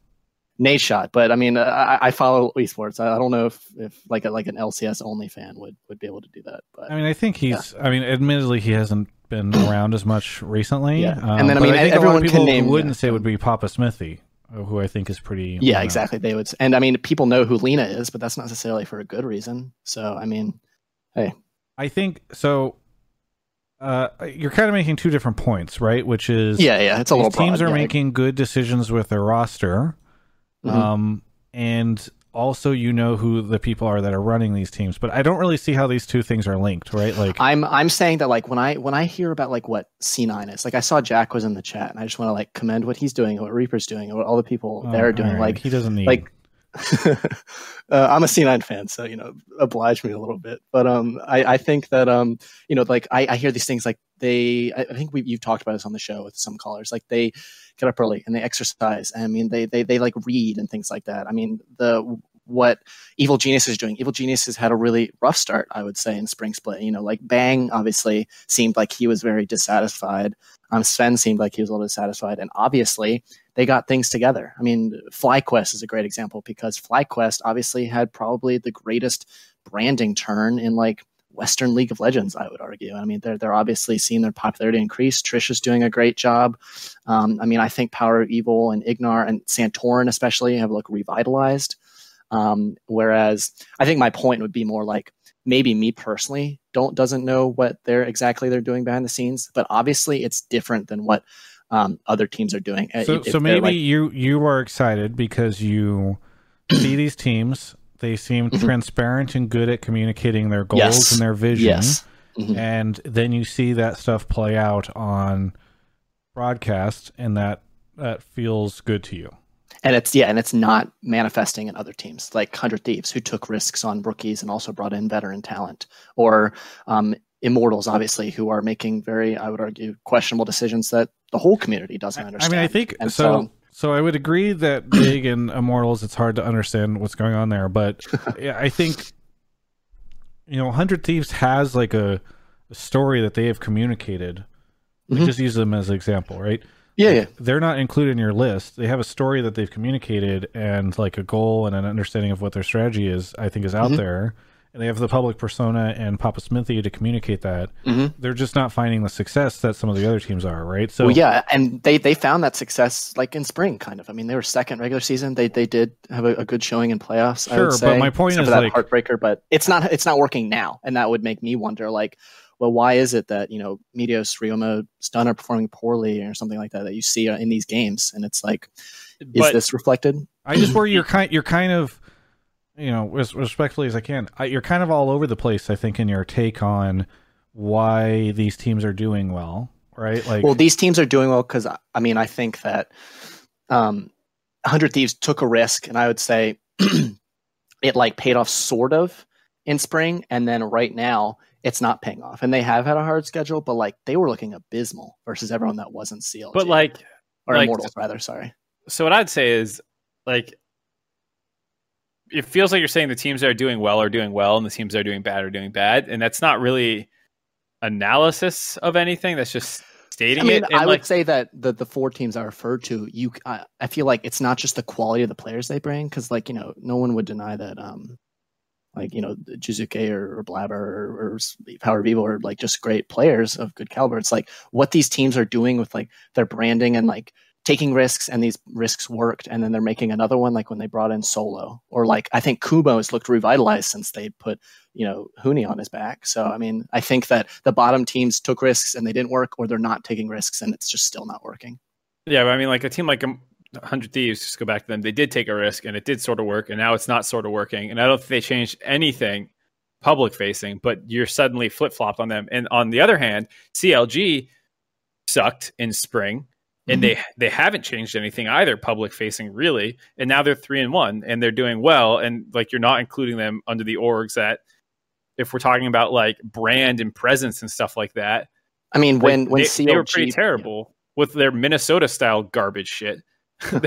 Nate shot, but I mean, uh, I, I follow esports. I, I don't know if, if like a, like an LCS only fan would, would be able to do that. But I mean, I think he's. I mean, admittedly, he hasn't been around as much recently. Yeah. Um, And then, I mean, think a lot everyone of people name- wouldn't yeah, say would be Papa Smithy, who I think is pretty. yeah, exactly. They would, and I mean, people know who Lena is, but that's not necessarily for a good reason. So I mean, hey, I think so. Uh, you're kind of making two different points, right? Which is yeah, yeah, it's a little teams broad, are yeah. making good decisions with their roster, Mhm. um, and also you know who the people are that are running these teams. But I don't really see how these two things are linked, right? Like, I'm I'm saying that like when I when I hear about like what C9 is, like I saw Jack was in the chat, and I just want to like commend what he's doing, what Reaper's doing, what all the people oh, they're doing. right, Like he doesn't need like uh, I'm a C9 fan, so you know, oblige me a little bit. But um, I, I think that um, you know, like I, I hear these things like they. I, I think we you've talked about this on the show with some callers. Like they get up early and they exercise. I mean, they they they like read and things like that. I mean, the what Evil Genius is doing. Evil Genius has had a really rough start, I would say, in Spring Split. You know, like Bang obviously seemed like he was very dissatisfied. Um, Sven seemed like he was a little dissatisfied, and obviously they got things together. I mean, FlyQuest is a great example because FlyQuest obviously had probably the greatest branding turn in like Western League of Legends, I would argue. I mean, they're they're obviously seeing their popularity increase. Trish is doing a great job. Um, I mean, I think Power of Evil and Ignar and Santorin especially have looked revitalized. Um, whereas I think my point would be more like maybe me personally don't doesn't know what they're exactly they're doing behind the scenes, but obviously it's different than what um, other teams are doing. Uh, So, if so maybe like- you you are excited because you see these teams. They seem Mhm. transparent and good at communicating their goals Yes. and their vision. yes, Mhm. And then you see that stuff play out on broadcast, and that that feels good to you. and it's yeah, and it's not manifesting in other teams like Hundred Thieves, who took risks on rookies and also brought in veteran talent, or um, Immortals, obviously, who are making very, I would argue, questionable decisions that the whole community doesn't understand. I mean, I think so. so- So I would agree that Big and Immortals, it's hard to understand what's going on there, but I think you know, Hundred Thieves has like a, a story that they have communicated. We Mhm. just use them as an example, right? yeah, Like, yeah, They're not included in your list. They have a story that they've communicated and like a goal and an understanding of what their strategy is, I think is out Mhm. there. And they have the public persona and Papa Smithy to communicate that. Mhm. They're just not finding the success that some of the other teams are, right? So well, yeah, and they they found that success like in spring, kind of. I mean, they were second regular season. They they did have a, a good showing in playoffs. I Sure, would but my point is, that like- heartbreaker. But it's not it's not working now, and that would make me wonder, like, well, why is it that you know Meteos, Ryoma, Stunt are performing poorly or something like that that you see uh, in these games, and it's like, is this reflected? I just worry you're kind you're kind of you know as respectfully as I can I, you're kind of all over the place I think in your take on why these teams are doing well right like well, these teams are doing well because I mean, I think that um, Hundred Thieves took a risk, and I would say it like paid off sort of in spring, and then right now it's not paying off. And they have had a hard schedule, but like they were looking abysmal versus everyone that wasn't sealed. But like, or like- Immortals rather. Sorry. so what I'd say is like it feels like you're saying the teams that are doing well are doing well and the teams that are doing bad are doing bad. And that's not really analysis of anything. That's just stating I mean, it. And I like would say that the the four teams I referred to, you, I, I feel like it's not just the quality of the players they bring, because like you know, no one would deny that, um, like you know, Jiizuke or, or Blabber or, or Power Vivo are like just great players of good caliber. It's like what these teams are doing with like their branding and like taking risks, and these risks worked, and then they're making another one, like when they brought in Solo, or like I think Kubo has looked revitalized since they put you know Huni on his back. So I mean, I think that the bottom teams took risks and they didn't work, or they're not taking risks and it's just still not working. yeah i mean like a team like um, 100 thieves just go back to them they did take a risk and it did sort of work and now it's not sort of working and i don't think they changed anything public facing but you're suddenly flip-flopped on them and on the other hand clg sucked in spring and they mm-hmm. they haven't changed anything either public facing really. And now they're three and one and they're doing well. And like you're not including them under the orgs that if we're talking about like brand and presence and stuff like that I mean, when when they, CLG, they were pretty terrible with their minnesota style garbage shit. And,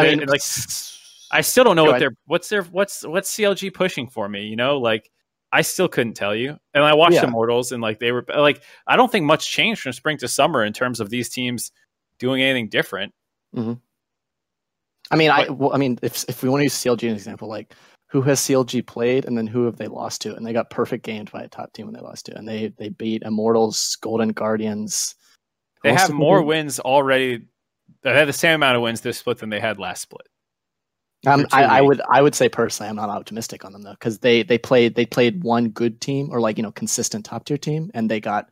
I they- mean, and, like i still don't know what they're what's their what's what's clg pushing for me you know? Like I still couldn't tell you. And I watched Yeah. Immortals and like they were like I don't think much changed from spring to summer in terms of these teams doing anything different. I mean, I well, I mean, if if we want to use CLG as an example, like who has CLG played, and then who have they lost to? And they got perfect gamed by a top team when they lost to, and they they beat Immortals, Golden Guardians. They have more wins already. They have the same amount of wins this split than they had last split. Um, I, I would I would say personally, I'm not optimistic on them though, because they they played they played one good team or like you know consistent top tier team, and they got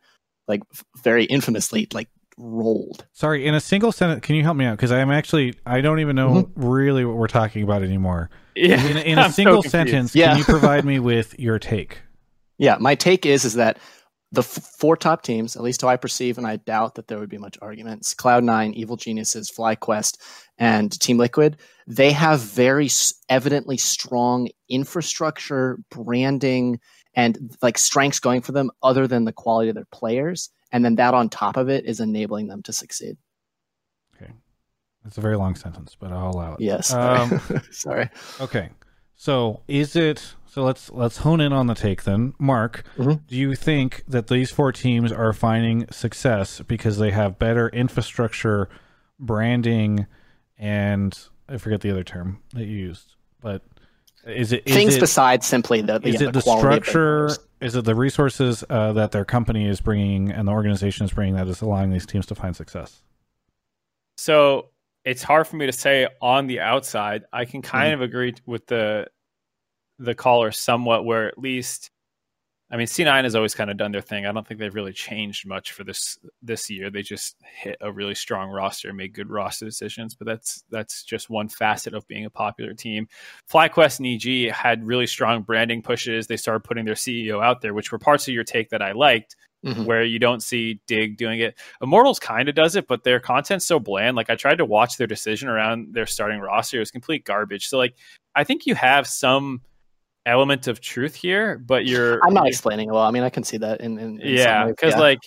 like very infamously like rolled. Sorry, in a single sentence, can you help me out? Because I'm actually I don't even know Mm-hmm. really what we're talking about anymore. Yeah, In, in a I'm so single confused. sentence, Yeah. can you provide me with your take? Yeah, my take is is that the f- four top teams, at least how I perceive, and I doubt that there would be much arguments. Cloud Nine, Evil Geniuses, FlyQuest, and Team Liquid. They have very s- evidently strong infrastructure, branding, and like strengths going for them, other than the quality of their players. And then that on top of it is enabling them to succeed. It's a very long sentence, but I'll allow it. Yes. Um, Sorry. Okay. So is it so let's let's hone in on the take then. Mark, Mhm. do you think that these four teams are finding success because they have better infrastructure, branding, and I forget the other term that you used. But is it is Things it, besides simply the, the, is yeah, it the quality of their structure? Is it the resources uh, that their company is bringing and the organization is bringing that is allowing these teams to find success? So it's hard for me to say on the outside. I can kind Mm-hmm. of agree with the the caller somewhat, where at least, I mean, C9 has always kind of done their thing. I don't think they've really changed much for this this year. They just hit a really strong roster, made good roster decisions. But that's that's just one facet of being a popular team. FlyQuest and EG had really strong branding pushes. They started putting their CEO out there, which were parts of your take that I liked Mhm. where you don't see Dig doing it. Immortals kind of does it, but their content's so bland. Like I tried to watch their decision around their starting roster; it was complete garbage. So like, I think you have some element of truth here, but you're I'm not explaining it well. I mean, I can see that in, in, in yeah, because Yeah. like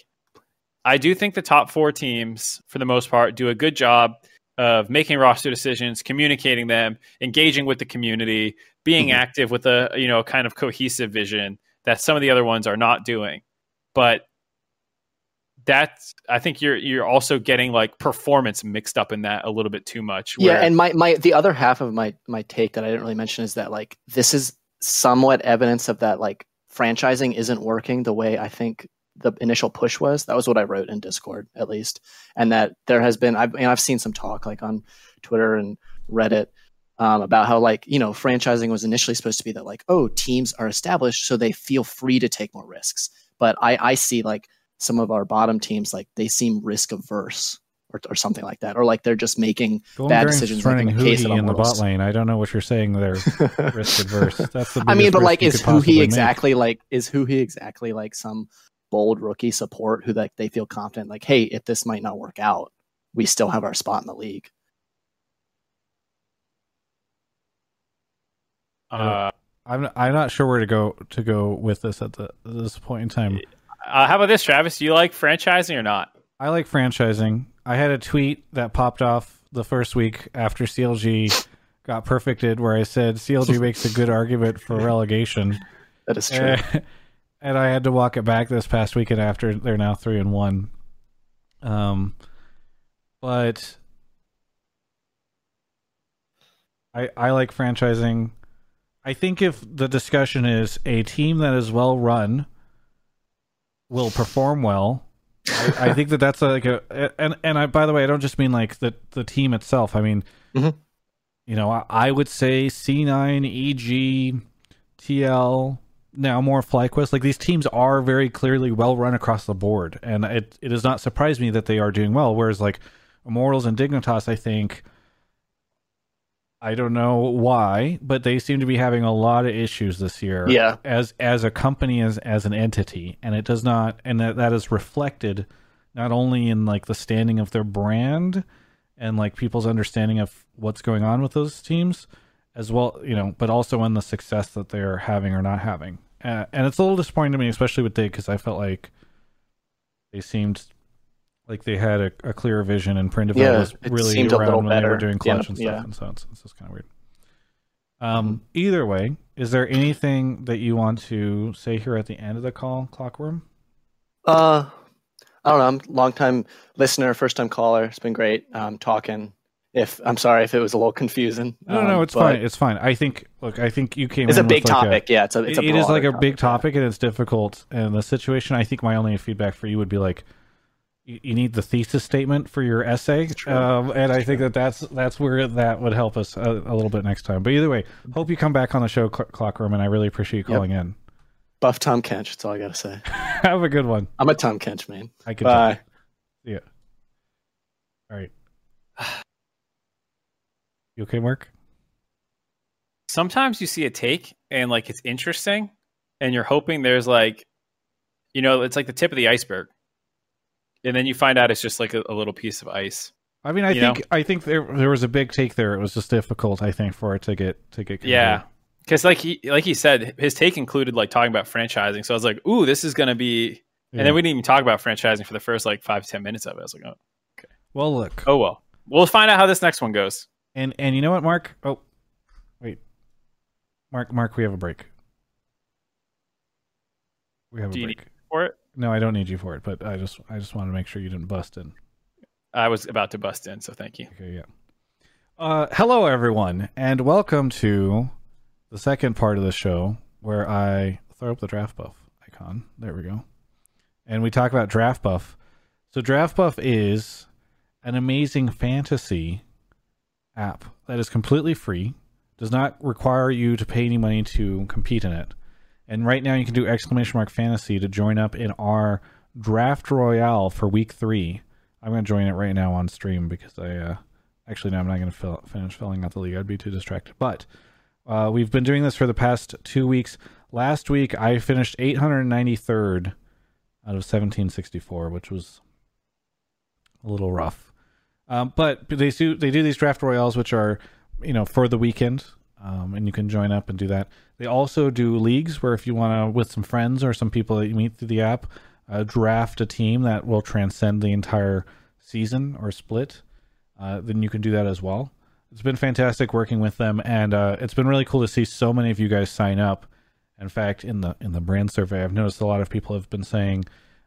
I do think the top four teams, for the most part, do a good job of making roster decisions, communicating them, engaging with the community, being Mhm. active with a you know kind of cohesive vision that some of the other ones are not doing. But that's I think you're you're also getting like performance mixed up in that a little bit too much. yeah and my, my the other half of my my take that i didn't really mention is that like this is somewhat evidence of that like franchising isn't working the way i think the initial push was. That was what i wrote in discord at least. And that there has been i've, I've seen some talk like on twitter and reddit um, about how like you know franchising was initially supposed to be that like oh teams are established so they feel free to take more risks. But i i see like some of our bottom teams like they seem risk averse or, or something like that or like they're just making Golden Bad Guardians decisions running like in the case of in the bot lane. I don't know what you're saying there. risk adverse. That's the I mean, but like, is could who possibly he make. exactly like? Is who he exactly like some bold rookie support who like they feel confident like, hey, if this might not work out, we still have our spot in the league. uh, I'm I'm not sure where to go to go with this at the this point in time. uh, how about this, Travis? Do you like franchising or not? I like franchising. I had a tweet that popped off the first week after CLG got perfected, where I said CLG makes a good argument for relegation, That is true. Eh, and I had to walk it back this past weekend after they're now three and one. Um, but I I like franchising. I think if the discussion is a team that is well run will perform well, I, I think that that's like a and and I by the way I don't just mean like the the team itself. I mean, Mhm. you know, I, I would say C9, EG, TL, now more FlyQuest. Like these teams are very clearly well run across the board, and it it does not surprise me that they are doing well. Whereas like Immortals and Dignitas, I think. I don't know why, but they seem to be having a lot of issues this year yeah, as as a company as as an entity. And it does not and that that is reflected not only in like the standing of their brand and like people's understanding of what's going on with those teams as well you know but also in the success that they're having or not having. Uh, and it's a little disappointing to me especially with dig because i felt like they seemed like they had a, a clearer vision and Prindiville Yeah, was really seemed around when they were doing clutch Yeah, and stuff yeah. and so it's, it's just kind of weird um, either way, is there anything that you want to say here at the end of the call, Clockworm? Uh, I don't know. I'm a long time listener, first time caller. It's been great um, talking. If I'm sorry if it was a little confusing. No, no, um, it's fine. It's fine. I think. Look, I think you came. It's a big with like topic. yeah, it's a it's a it is like a broader big topic, topic and it's difficult. And the situation, I think, my only feedback for you would be like, you, you need the thesis statement for your essay, um, and I think that that's that's where that would help us a, a little bit next time. But either way, hope you come back on the show, Cl- Clockworm, and I really appreciate you Yep. calling in. Buff Tahm Kench. That's all I gotta say. Have a good one. I'm a Tahm Kench man. I could. Bye. See ya. All right. You okay, Mark? sometimes you see a take and like it's interesting and you're hoping there's like you know it's like the tip of the iceberg and then you find out it's just like a, a little piece of ice I mean, I You think I think there there was a big take there. It was just difficult, I think, for it to get to get. conveyed. yeah because like he like he said his take included like talking about franchising so i was like ooh this is gonna be Yeah. and then we didn't even talk about franchising for the first like five ten minutes of it i was like oh, okay." well, look, oh well we'll find out how this next one goes And and you know what, Mark? Oh, wait, Mark, Mark, we have a break. We have Do a you break. for it No, I don't need you for it, but I just I just wanted to make sure you didn't bust in. i was about to bust in so thank you Okay, yeah. Uh, hello everyone, and welcome to the second part of the show where I throw up the draft buff icon. There we go, and we talk about draft buff. So draft buff is an amazing fantasy app that is completely free, does not require you to pay any money to compete in it. And right now you can do exclamation mark fantasy to join up in our draft royale for week three. I'm going to join it right now on stream because I uh, actually no, I'm not going to fill, finish filling out the league. I'd be too distracted. But uh, we've been doing this for the past two weeks. Last week I finished 893rd out of 1764, which was a little rough. Um, but they do they do these draft royales, which are you know for the weekend, um, and you can join up and do that. They also do leagues where if you want to with some friends or some people that you meet through the app, uh, draft a team that will transcend the entire season or split. Uh, then you can do that as well. It's been fantastic working with them, and uh, it's been really cool to see so many of you guys sign up. In fact, in the in the brand survey, I've noticed a lot of people have been saying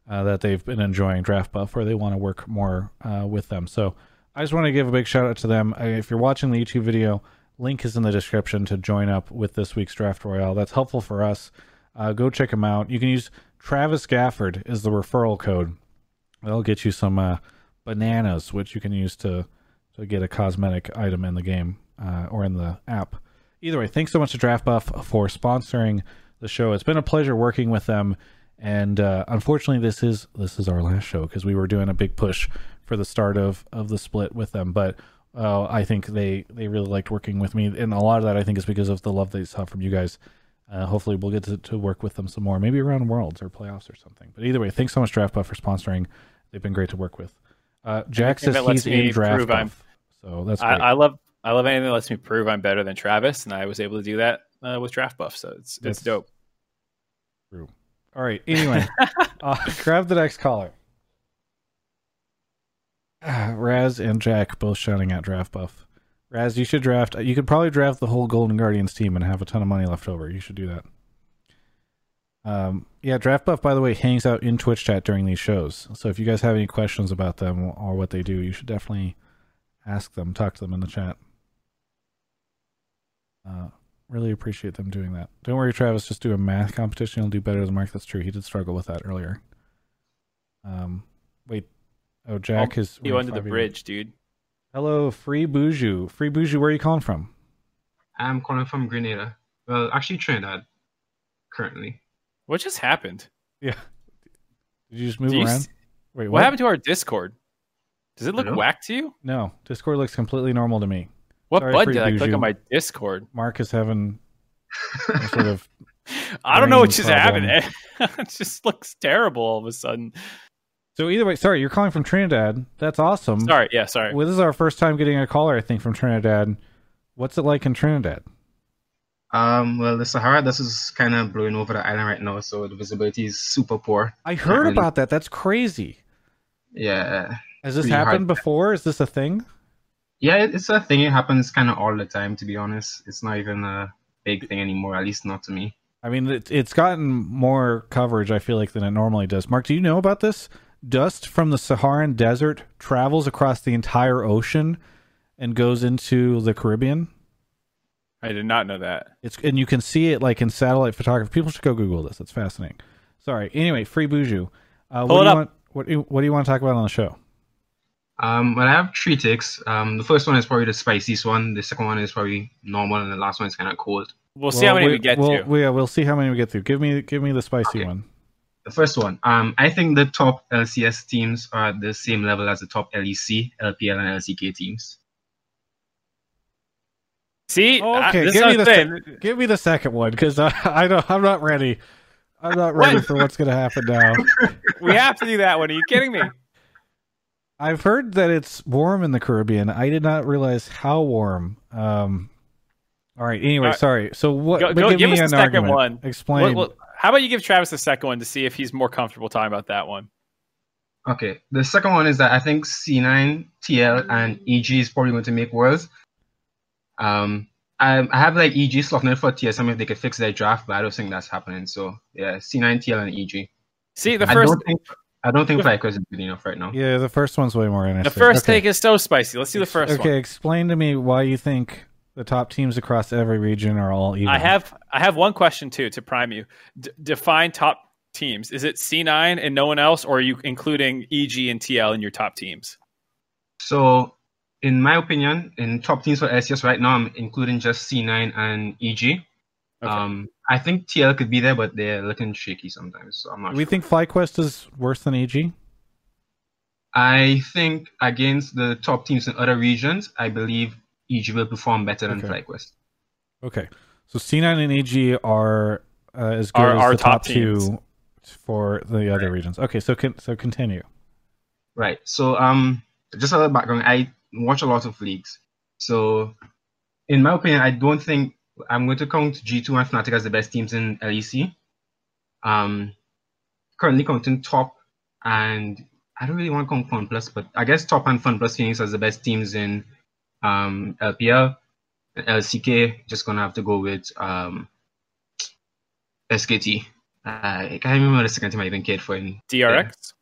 uh, that they've been enjoying Draft Buff or they want to work more uh, with them. So I just want to give a big shout out to them. If you're watching the YouTube video, link is in the description to join up with this week's Draft Royale. That's helpful for us. Uh, go check them out. You can use Travis Gafford is the referral code. That'll get you some uh, bananas, which you can use to to get a cosmetic item in the game uh, or in the app. Either way, thanks so much to Draft Buff for sponsoring the show. It's been a pleasure working with them, and uh, unfortunately, this is this is our last show because we were doing a big push for the start of of the split with them. But uh, I think they they really liked working with me, and a lot of that I think is because of the love they saw from you guys. Uh, hopefully, we'll get to, to work with them some more, maybe around Worlds or playoffs or something. But either way, thanks so much, Draft Buff, for sponsoring. They've been great to work with. Uh, Jack says he's in Draft Buff, so that's I, great. I love I love anything that lets me prove I'm better than Travis, and I was able to do that uh, with Draft Buff, so it's That's- it's dope. True. All right. Anyway, uh, grab the next caller. Raz and Jack both shouting out draft buff. Raz, you should draft. You could probably draft the whole Golden Guardians team and have a ton of money left over. You should do that. Um, yeah, draft buff. By the way, hangs out in Twitch chat during these shows. So if you guys have any questions about them or what they do, you should definitely ask them, talk to them in the chat. Uh, really appreciate them doing that. Don't worry, Travis. Just do a math competition. You'll do better than Mark. That's true. He did struggle with that earlier. Um, wait. Oh, Jack is You under the 580. bridge, dude. Hello, Free Boujou. Free Boujou, where are you calling from? I'm calling from Grenada. Well, actually Trinidad, currently. What just happened? Yeah. Did you just move you around? s- Wait, What? what? happened to our Discord? Does it look whack to you? No, Discord looks completely normal to me. What Sorry, button Free did I click Boujou. on my Discord? Mark is having sort of. I don't know what just problem. happened. it just looks terrible all of a sudden. So either way, sorry, you're calling from Trinidad. That's awesome. Sorry, yeah, sorry. Well, this is our first time getting a caller, I think, from Trinidad. What's it like in Trinidad? Um, well, the Sahara dust is kind of blowing over the island right now, so the visibility is super poor. I heard really- about that. That's crazy. Yeah, Has this Pretty hard. happened before? Is this a thing? yeah, it's a thing. It happens kind of all the time. To be honest, it's not even a big thing anymore. At least not to me. I mean, it, it's gotten more coverage, I feel like, than it normally does. Mark, do you know about this? Dust from the Saharan desert travels across the entire ocean and goes into the Caribbean. I did not know that. It's and you can see it like in satellite photography. People should go Google this. It's fascinating. Sorry. Anyway, free Buju. Uh, Pull what it do you up. want? What do you, what do you want to talk about on the show? Um, well, I have three ticks. Um, the first one is probably the spiciest one. The second one is probably normal, and the last one is kind of cold. We'll see how many we, get we'll, to. we- yeah, we'll see how many we get through. Give me give me the spicy Okay. one. The first one, um, I think the top LCS teams are at the same level as the top E LEC, LPL, and LCK teams. see, Okay, this give me the I'm se- saying. give me the second one because I, I don't I'm not ready. I'm not ready What? for what's going to happen now. we have to do that one. Are you kidding me? I've heard that it's warm in the Caribbean. I did not realize how warm. Um, all right. Anyway, All right. sorry. So what? Go- but go- give, give me us the an second argument. one. Explain. Well, well, how about you give Travis the second one to see if he's more comfortable talking about that one? Okay, the second one is that I think C9, TL, and EG is probably going to make worlds. Um, I, I have like EG slotting it for TSM if they could fix their draft, but I don't think that's happening. So yeah, C9, TL, and EG. See, the first. I first don't think I don't think FlyQuest is good enough right now. yeah, the first one's way more interesting. the first okay. take is so spicy. Let's do the first okay, one. explain to me why you think the top teams across every region are all even. I have I have one question too to prime you. D- define top teams. Is it C9 and no one else, or are you including EG and TL in your top teams? So, in my opinion, in top teams for LCS right now, I'm including just C9 and EG. Okay. Um, I think TL could be there, but they're looking shaky sometimes. So I'm not. We sure. think FlyQuest is worse than EG. I think against the top teams in other regions, I believe EG will perform better than Okay. FlyQuest. Okay, so C9 and EG are uh, as good Are as our the top, top two for the other regions. Okay, so con- so continue. Right. So, um, just a little background. I watch a lot of leagues. So, in my opinion, I don't think I'm going to count G2 and Fnatic as the best teams in LEC. Um, currently counting top and I don't really want to count Fun Plus, but I guess top and Fun Plus Phoenix as the best teams in um, LPL. And LCK, just gonna have to go with um, SKT. Uh, I can't remember the second time I even cared for in DRX.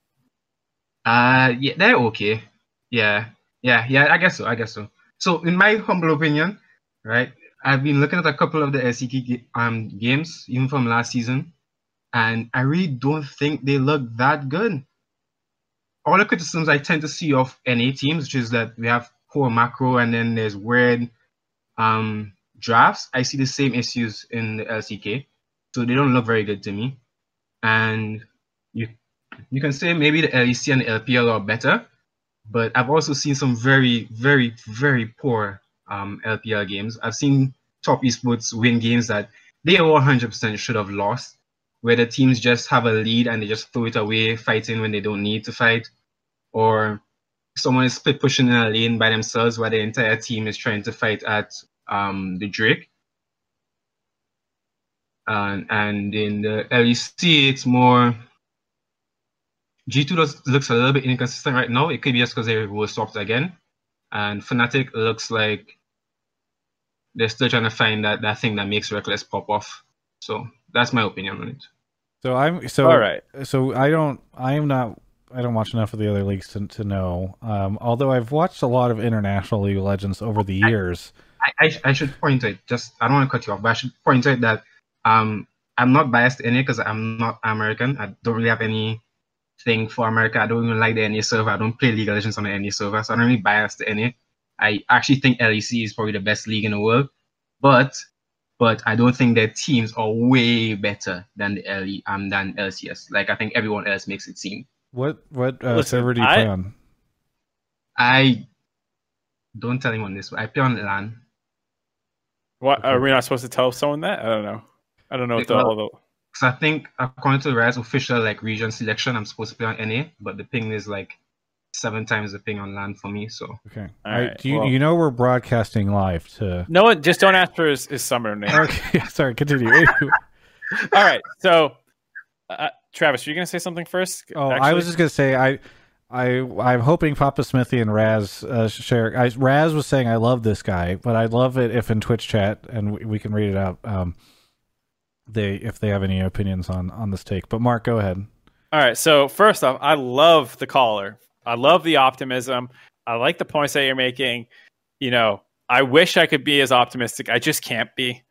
uh, yeah, they're okay. Yeah, yeah, yeah. I guess so. I guess so. So, in my humble opinion, right, I've been looking at a couple of the ga- um games, even from last season, and I really don't think they look that good. All the criticisms I tend to see of NA teams, which is that we have poor macro and then there's weird um drafts. I see the same issues in the LCK, so they don't look very good to me. And you you can say maybe the LEC and the LPL are better, but I've also seen some very, very, very poor um, LPL games. I've seen top esports win games that they 100% should have lost, where the teams just have a lead and they just throw it away, fighting when they don't need to fight, or someone is split pushing in a lane by themselves while the entire team is trying to fight at um, the Drake. And, and in the LEC, it's more G2 does, looks a little bit inconsistent right now. It could be just because they were swapped again. And Fnatic looks like they're still trying to find that, that thing that makes Rekkles pop off. So that's my opinion on it. So I'm so All right. So I don't. I am not. I don't watch enough of the other leagues to to know. Um, although I've watched a lot of international League of Legends over the years. I, I, I should point out, just, I don't want to cut you off, but I should point out that um, I'm not biased in it because I'm not American. I don't really have any thing for America. I don't even like the NA server. I don't play League of Legends on the NA server, so I'm really biased in it. I actually think LEC is probably the best league in the world, but but I don't think their teams are way better than the LE um than LCS. Like I think everyone else makes it seem. What what uh, Listen, server do you I- play on? I don't tell anyone this. but I play on LAN. What are we not supposed to tell someone that? I don't know. I don't know what the, Well- all the So I think according to the Riot official like region selection, I'm supposed to play on NA, but the ping is like seven times the ping on LAN for me. So Okay. All I- right, do you well- you know we're broadcasting live to? no one. Just don't ask for his, his summoner name. Okay. Sorry. Continue. All right. So, uh, Travis, are you gonna say something first? Oh, I was just gonna say I, I, I'm hoping Papa Smithy and Raz uh, share. I, Raz was saying I love this guy, but I'd love it if in Twitch chat and we, we can read it out. Um, they if they have any opinions on on this take. But Mark, go ahead. All right. So first off, I love the caller. I love the optimism. I like the points that you're making. you know, I wish I could be as optimistic. I just can't be.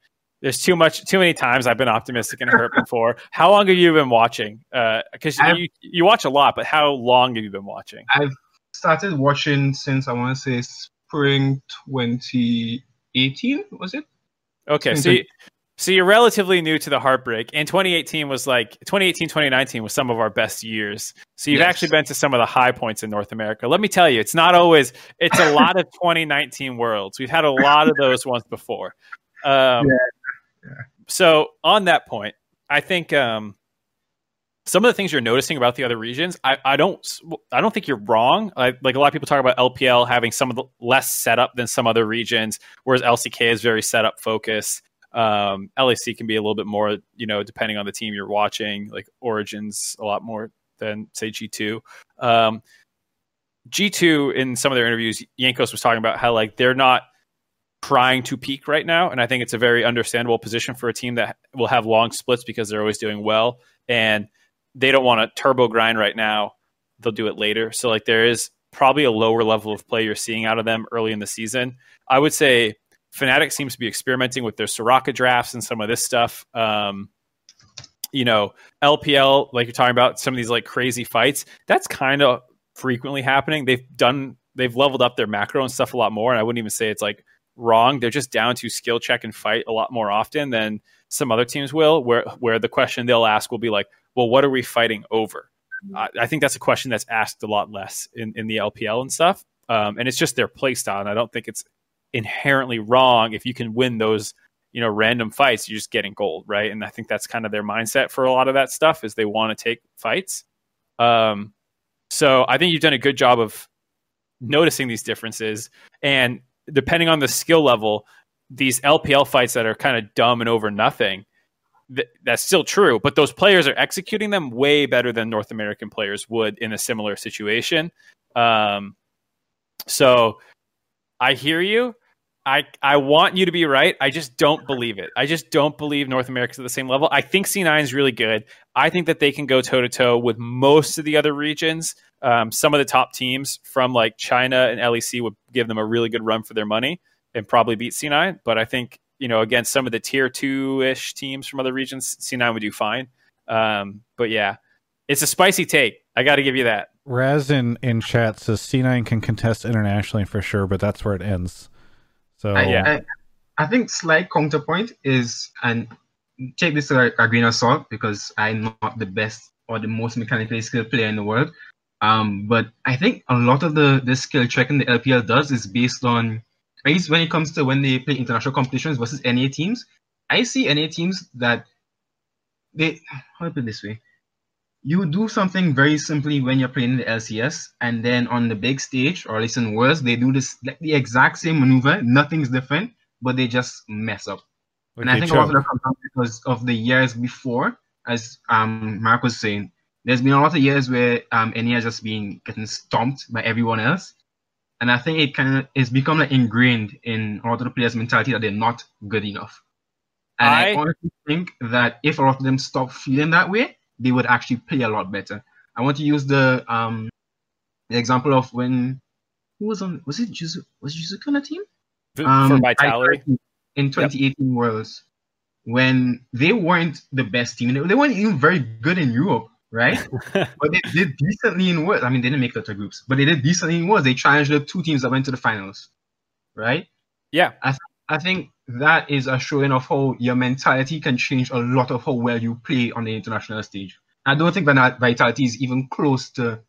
There's too much, too many times I've been optimistic and hurt before. How long have you been watching? Because I've- you you watch a lot, but how long have you been watching? I've started watching since I want to say spring 2018. Was it? Okay, so you, so you're relatively new to the heartbreak, and 2018 was like 2018, 2019 was some of our best years. So you've Yes. actually been to some of the high points in North America. Let me tell you, it's not always. It's a lot of 2019 worlds. We've had a lot of those ones before. Um, Yeah. So on that point, I think um, some of the things you're noticing about the other regions, I, I don't, I don't think you're wrong. I, like a lot of people talk about LPL having some of the less setup than some other regions, whereas LCK is very setup focused. Um, LEC can be a little bit more, you know, depending on the team you're watching. Like Origen's a lot more than say G2. Um, G2 in some of their interviews, Jankos was talking about how like they're not trying to peak right now, and I think it's a very understandable position for a team that will have long splits because they're always doing well, and they don't want to turbo grind right now. They'll do it later. So like there is probably a lower level of play you're seeing out of them early in the season. I would say Fnatic seems to be experimenting with their Soraka drafts and some of this stuff. Um, you know, LPL, like you're talking about, some of these like crazy fights. That's kind of frequently happening. They've done, they've leveled up their macro and stuff a lot more. And I wouldn't even say it's like wrong. They're just down to skill check and fight a lot more often than some other teams will. Where where the question they'll ask will be like, well, what are we fighting over? I, I think that's a question that's asked a lot less in, in the LPL and stuff. Um, and it's just their play style. And I don't think it's inherently wrong if you can win those you know random fights you're just getting gold right and i think that's kind of their mindset for a lot of that stuff is they want to take fights um so i think you've done a good job of noticing these differences and depending on the skill level these lpl fights that are kind of dumb and over nothing th- that's still true but those players are executing them way better than north american players would in a similar situation um so I hear you. I I want you to be right. I just don't believe it. I just don't believe North America's at the same level. I think C9 is really good. I think that they can go toe to toe with most of the other regions. Um, some of the top teams from like China and LEC would give them a really good run for their money and probably beat C9. But I think you know against some of the tier two ish teams from other regions, C9 would do fine. Um, but yeah, it's a spicy take. I got to give you that. Raz in, in chat says C9 can contest internationally for sure, but that's where it ends. So I, yeah. I, I think slight counterpoint is, and take this with a grain of salt because I'm not the best or the most mechanically skilled player in the world. Um, but I think a lot of the, the skill checking the LPL does is based on, at least when it comes to when they play international competitions versus NA teams, I see NA teams that they, how do I put it this way? You do something very simply when you're playing the LCS, and then on the big stage, or at least in Worlds, they do this like the exact same maneuver. Nothing's different, but they just mess up. like and I think a lot of comes down because of the years before, as um Mark was saying. There's been a lot of years where um has just been getting stomped by everyone else, and I think it kind of is become like ingrained in a lot of the players' mentality that they're not good enough. And I, I- honestly think that if a lot of them stop feeling that way, they would actually play a lot better. I want to use the um the example of when who was on was it Juzu was Jiizuke on the team? Um, for Vitality. in 2018 Worlds when they weren't the best team. They weren't even very good in Europe, right? but they did decently in Worlds. I mean, they didn't make the other groups, but they did decently in Worlds. They challenged the two teams that went to the finals, right? Yeah. I I think that is a showing of how your mentality can change a lot of how well you play on the international stage. I don't think that Vitality is even close to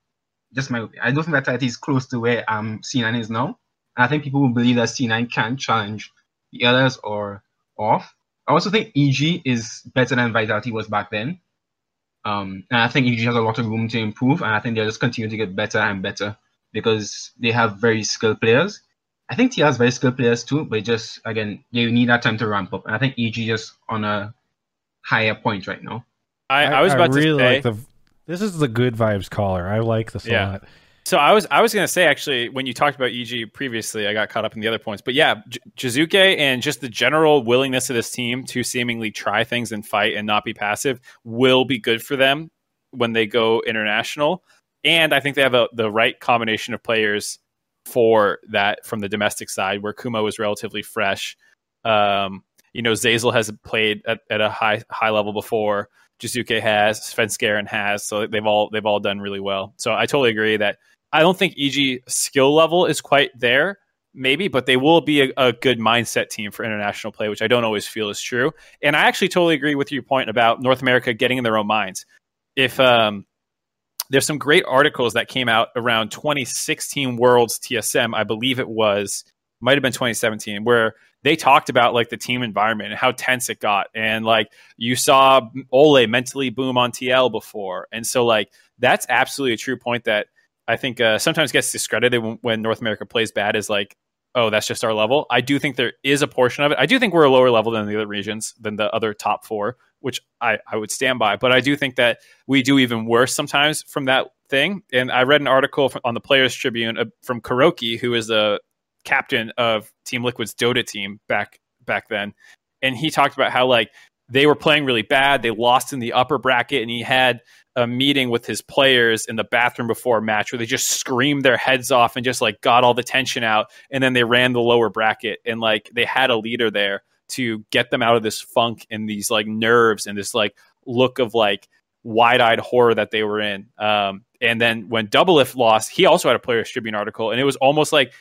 just my. I don't think Vitality is close to where um C9 is now. And I think people will believe that C9 can challenge the others or off. I also think EG is better than Vitality was back then. Um, and I think EG has a lot of room to improve, and I think they'll just continue to get better and better because they have very skilled players. I think TR has very skilled players too, but just again, you need that time to ramp up. And I think EG is on a higher point right now. I, I was about really to say. like the. This is the good vibes caller. I like this Yeah. a lot. So I was I was gonna say actually when you talked about EG previously, I got caught up in the other points. But yeah, J- Jiizuke and just the general willingness of this team to seemingly try things and fight and not be passive will be good for them when they go international. And I think they have a, the right combination of players for that from the domestic side, where Kumo was relatively fresh. Um, you know, Zeyzal has played at, at a high high level before. Jiizuke has, Svenskeren has, so they've all they've all done really well. So I totally agree that I don't think EG skill level is quite there, maybe, but they will be a, a, good mindset team for international play, which I don't always feel is true. And I actually totally agree with your point about North America getting in their own minds. If um, there's some great articles that came out around 2016 Worlds TSM, I believe it was, might have been 2017, where they talked about like the team environment and how tense it got. And like you saw Olleh mentally boom on TL before. And so like that's absolutely a true point that I think uh, sometimes gets discredited when, when, North America plays bad is like, oh, that's just our level. I do think there is a portion of it. I do think we're a lower level than the other regions, than the other top four, which I, I would stand by. But I do think that we do even worse sometimes from that thing. And I read an article on the Players Tribune uh, from KuroKy, who is the captain of Team Liquid's Dota team back back then, and he talked about how like they were playing really bad. They lost in the upper bracket, and he had a meeting with his players in the bathroom before a match where they just screamed their heads off and just like got all the tension out. And then they ran the lower bracket, and like they had a leader there to get them out of this funk and these like nerves and this like look of like wide eyed horror that they were in. Um, and then when Doublelift lost, he also had a Players Tribune article, and it was almost like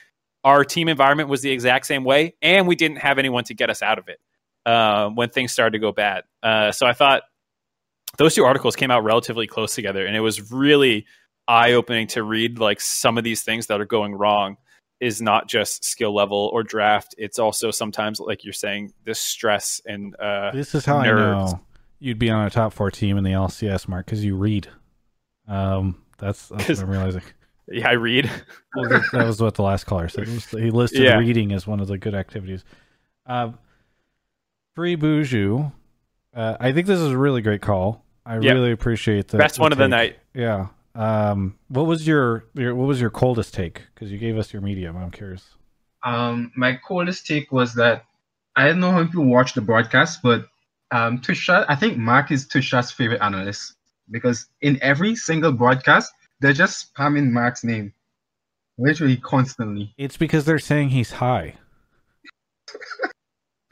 our team environment was the exact same way, and we didn't have anyone to get us out of it uh, when things started to go bad. Uh, so I thought those two articles came out relatively close together, and it was really eye opening to read like some of these things that are going wrong is not just skill level or draft. It's also sometimes, like you're saying, this stress and uh, this is how nerves. I know you'd be on a top four team in the LCS, Mark, because you read. Um, that's, that's what I'm realizing. Yeah, I read. That, that was what the last caller said. He listed Yeah. reading as one of the good activities. Uh, Free Buju. Uh, I think this is a really great call. I Yep. really appreciate the Best one of the night. Yeah. Um, what was your, your what was your coldest take? Because you gave us your medium. I'm curious. Um, my coldest take was that I don't know how people watch the broadcast, but um, Twitch chat, I think Mark is Twitch chat's favorite analyst because in every single broadcast, they're just spamming Mark's name, literally constantly. It's because they're saying he's high.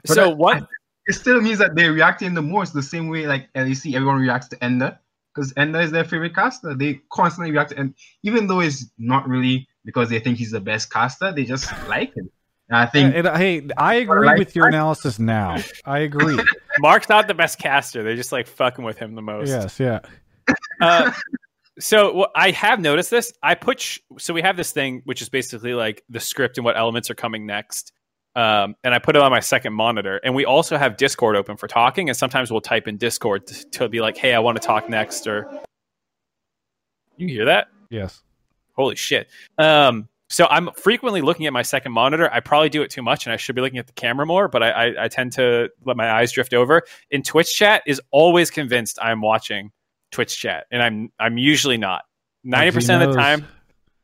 So I- what? It still means that they're reacting the most the same way like LEC, everyone reacts to Ender because Ender is their favorite caster. They constantly react to and even though it's not really because they think he's the best caster, they just like him. And I think And, hey, I agree like- with your analysis now. I agree. Mark's not the best caster. They just like fucking with him the most. yes, yeah. Uh, so wh- I have noticed this. I put sh- so we have this thing which is basically like the script and what elements are coming next. Um, and I put it on my second monitor. And we also have Discord open for talking. And sometimes we'll type in Discord to, to be like, "Hey, I want to talk next." Or you hear that? Yes. Holy shit! Um, so I'm frequently looking at my second monitor. I probably do it too much, and I should be looking at the camera more. But I, I, I tend to let my eyes drift over. In Twitch chat is always convinced I'm watching Twitch chat, and I'm I'm usually not. Ninety percent of the time,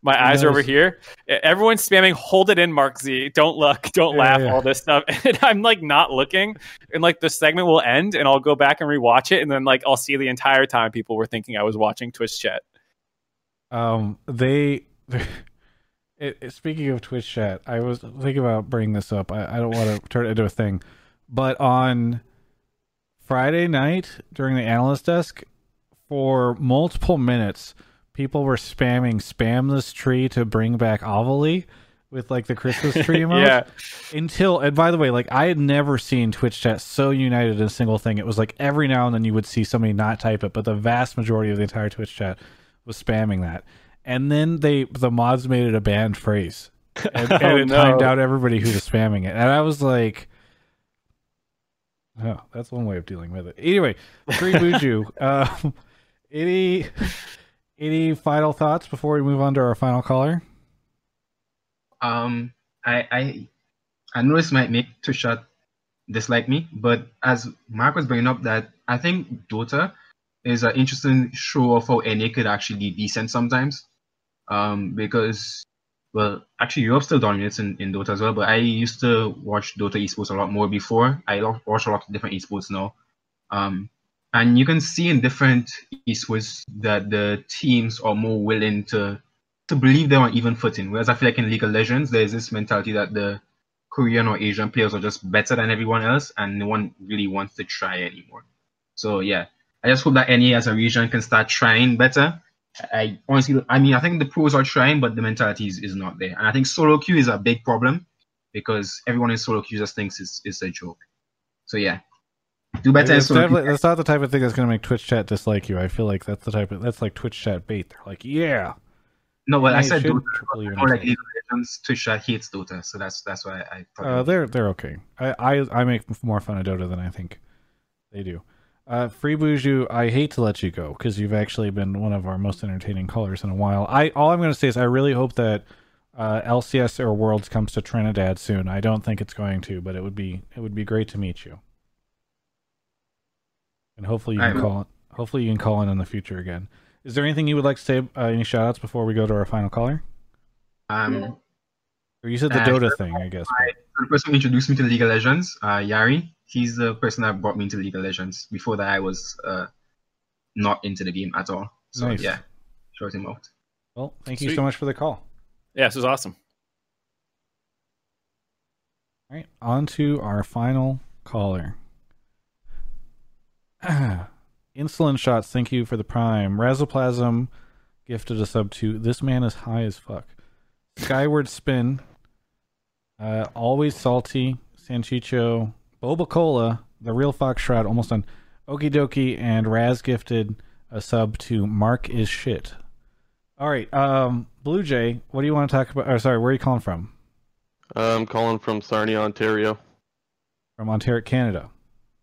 my He eyes are over here. Everyone's spamming. Hold it in, Mark Z. Don't look. Don't Yeah, laugh. yeah. All this stuff, and I'm like not looking. And like the segment will end, and I'll go back and rewatch it, and then like I'll see the entire time people were thinking I was watching Twitch chat. Um, they. It, it- speaking of Twitch chat, I was thinking about bringing this up. I, I don't want to turn it into a thing, but on Friday night during the analyst desk, for multiple minutes, people were spamming "spam this tree" to bring back Azael with like the Christmas tree emote. Yeah. Until and by the way, like I had never seen Twitch chat so united in a single thing. It was like every now and then you would see somebody not type it, but the vast majority of the entire Twitch chat was spamming that. And then they the mods made it a banned phrase. And, and Oh, it no. timed out everybody who was spamming it. And I was like Oh, that's one way of dealing with it. Anyway, free Buju. um, any any final thoughts before we move on to our final caller? um I I I know this might make Twitch chat dislike me, but as Mark was bringing up that I think Dota is an interesting show of how NA could actually be decent sometimes. Um because well actually Europe still dominates in, in Dota as well, but I used to watch Dota esports a lot more before. I watch a lot of different esports now. Um and you can see in different esports that the teams are more willing to to believe they're on even footing. Whereas I feel like in League of Legends, there's this mentality that the Korean or Asian players are just better than everyone else, and no one really wants to try anymore. So yeah, I just hope that NA as a region can start trying better. I honestly, I mean, I think the pros are trying, but the mentality is, is not there. And I think solo queue is a big problem because everyone in solo queue just thinks it's, it's a joke. So yeah, do better It's definitely, that's not the type of thing that's going to make Twitch chat dislike you. I feel like that's the type of that's like Twitch chat bait. They're like, yeah, No, but I said Dota, or like. League of Legends, Twitch chat hates Dota, so that's that's why I thought. Uh, they're they're okay. I, I I make more fun of Dota than I think they do. Uh, Free Buju, I hate to let you go because you've actually been one of our most entertaining callers in a while. I all I'm going to say is I really hope that uh, LCS or Worlds comes to Trinidad soon. I don't think it's going to, but it would be it would be great to meet you. And hopefully you I can will. call hopefully you can call in in the future again. Is there anything you would like to say? Uh, any shout outs before we go to our final caller? um, Or you said the Uh, Dota thing, I guess. but- the person who introduced me to League of Legends, uh, Yari. He's the person that brought me into League of Legends. Before that, I was uh, not into the game at all. So Nice. yeah, short him out. Well, thank you so much for the call. Yeah, this was awesome. All right, on to our final caller. Insulin shots, thank you for the prime. Razoplasm gifted a sub to this man is high as fuck. Skyward spin. Uh, always salty. Sanchicho. Boba Cola. The real Fox Shroud almost done. Okie dokie and Raz gifted a sub to Mark is shit. All right, um, Blue Jay, what do you want to talk about? Or sorry, where are you calling from? I'm calling from Sarnia, Ontario. From Ontario, Canada.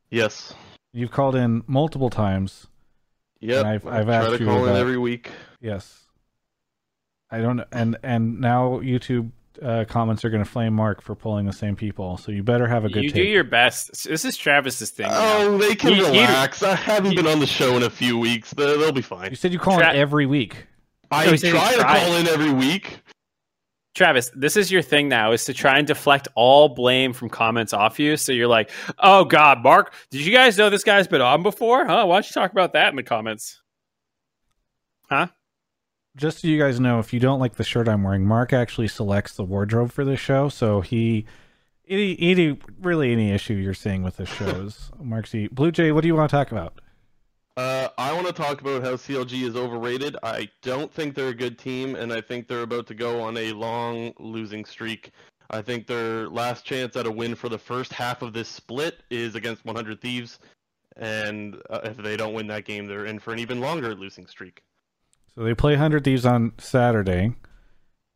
Yes. You've called in multiple times. Yep. And I've- I I've try asked to you call in about- every week. Yes. I don't and and now YouTube uh, comments are going to flame Mark for pulling the same people. So you better have a good You do your best. This is Travis's thing. now. Oh, they can He- he- relax. I haven't been on the show in a few weeks. They- They'll be fine. you said you call Tra- in every week. I No, he said he try to call in every week. Travis, this is your thing now is to try and deflect all blame from comments off you. So you're like, oh God, Mark, did you guys know this guy's been on before? Huh? Why don't you talk about that in the comments? Huh? Just so you guys know, if you don't like the shirt I'm wearing, Mark actually selects the wardrobe for this show. So he, any, any really any issue you're seeing with the shows, Mark's. Blue Jay, what do you want to talk about? Uh, I want to talk about how CLG is overrated. I don't think they're a good team, and I think they're about to go on a long losing streak. I think their last chance at a win for the first half of this split is against 100 Thieves, and uh, if they don't win that game, they're in for an even longer losing streak. So they play Hundred Thieves on Saturday,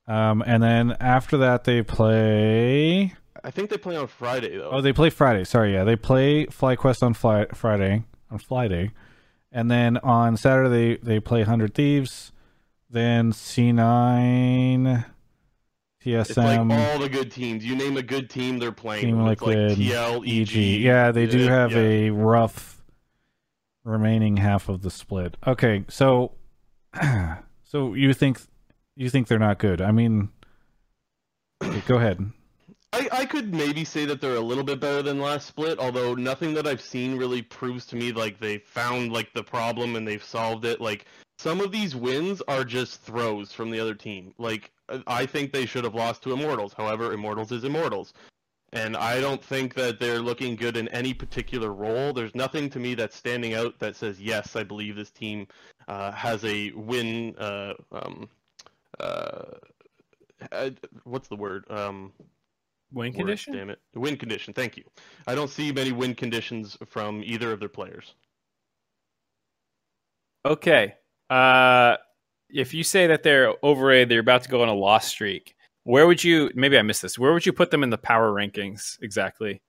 um, and then after that they play. I think they play on Friday though. Oh, they play Friday. Sorry, yeah, they play FlyQuest on Fly Friday on Friday, and then on Saturday they play Hundred Thieves, then C nine, TSM. it's like all the good teams. You name a good team, they're playing. Team. It's like Liquid, TL, EG. Yeah, they do have yeah. a rough remaining half of the split. Okay, so so you think you think they're not good? I mean, okay, go ahead. I, I could maybe say that they're a little bit better than last split, although nothing that I've seen really proves to me like they found like the problem and they've solved it. Like some of these wins are just throws from the other team. Like I- think they should have lost to Immortals. However, Immortals is Immortals. And I don't think that they're looking good in any particular role. There's nothing to me that's standing out that says, yes, I believe this team uh, has a win. Uh, um, uh, uh, what's the word? Um, Win condition? Damn it. Win condition. Thank you. I don't see many win conditions from either of their players. Okay. Uh, if you say that they're overrated, they're about to go on a loss streak. Where would you? Maybe I missed this. Where would you put them in the power rankings exactly?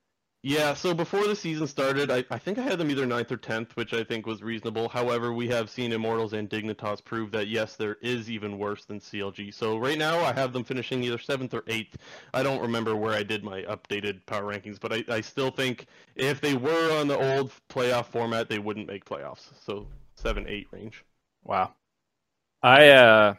Yeah, so before the season started, I, I think I had them either 9th or 10th, which I think was reasonable. However, we have seen Immortals and Dignitas prove that, yes, there is even worse than CLG. So right now, I have them finishing either 7th or 8th. I don't remember where I did my updated power rankings, but I, I still think if they were on the old playoff format, they wouldn't make playoffs. So 7 8 range. Wow. I uh,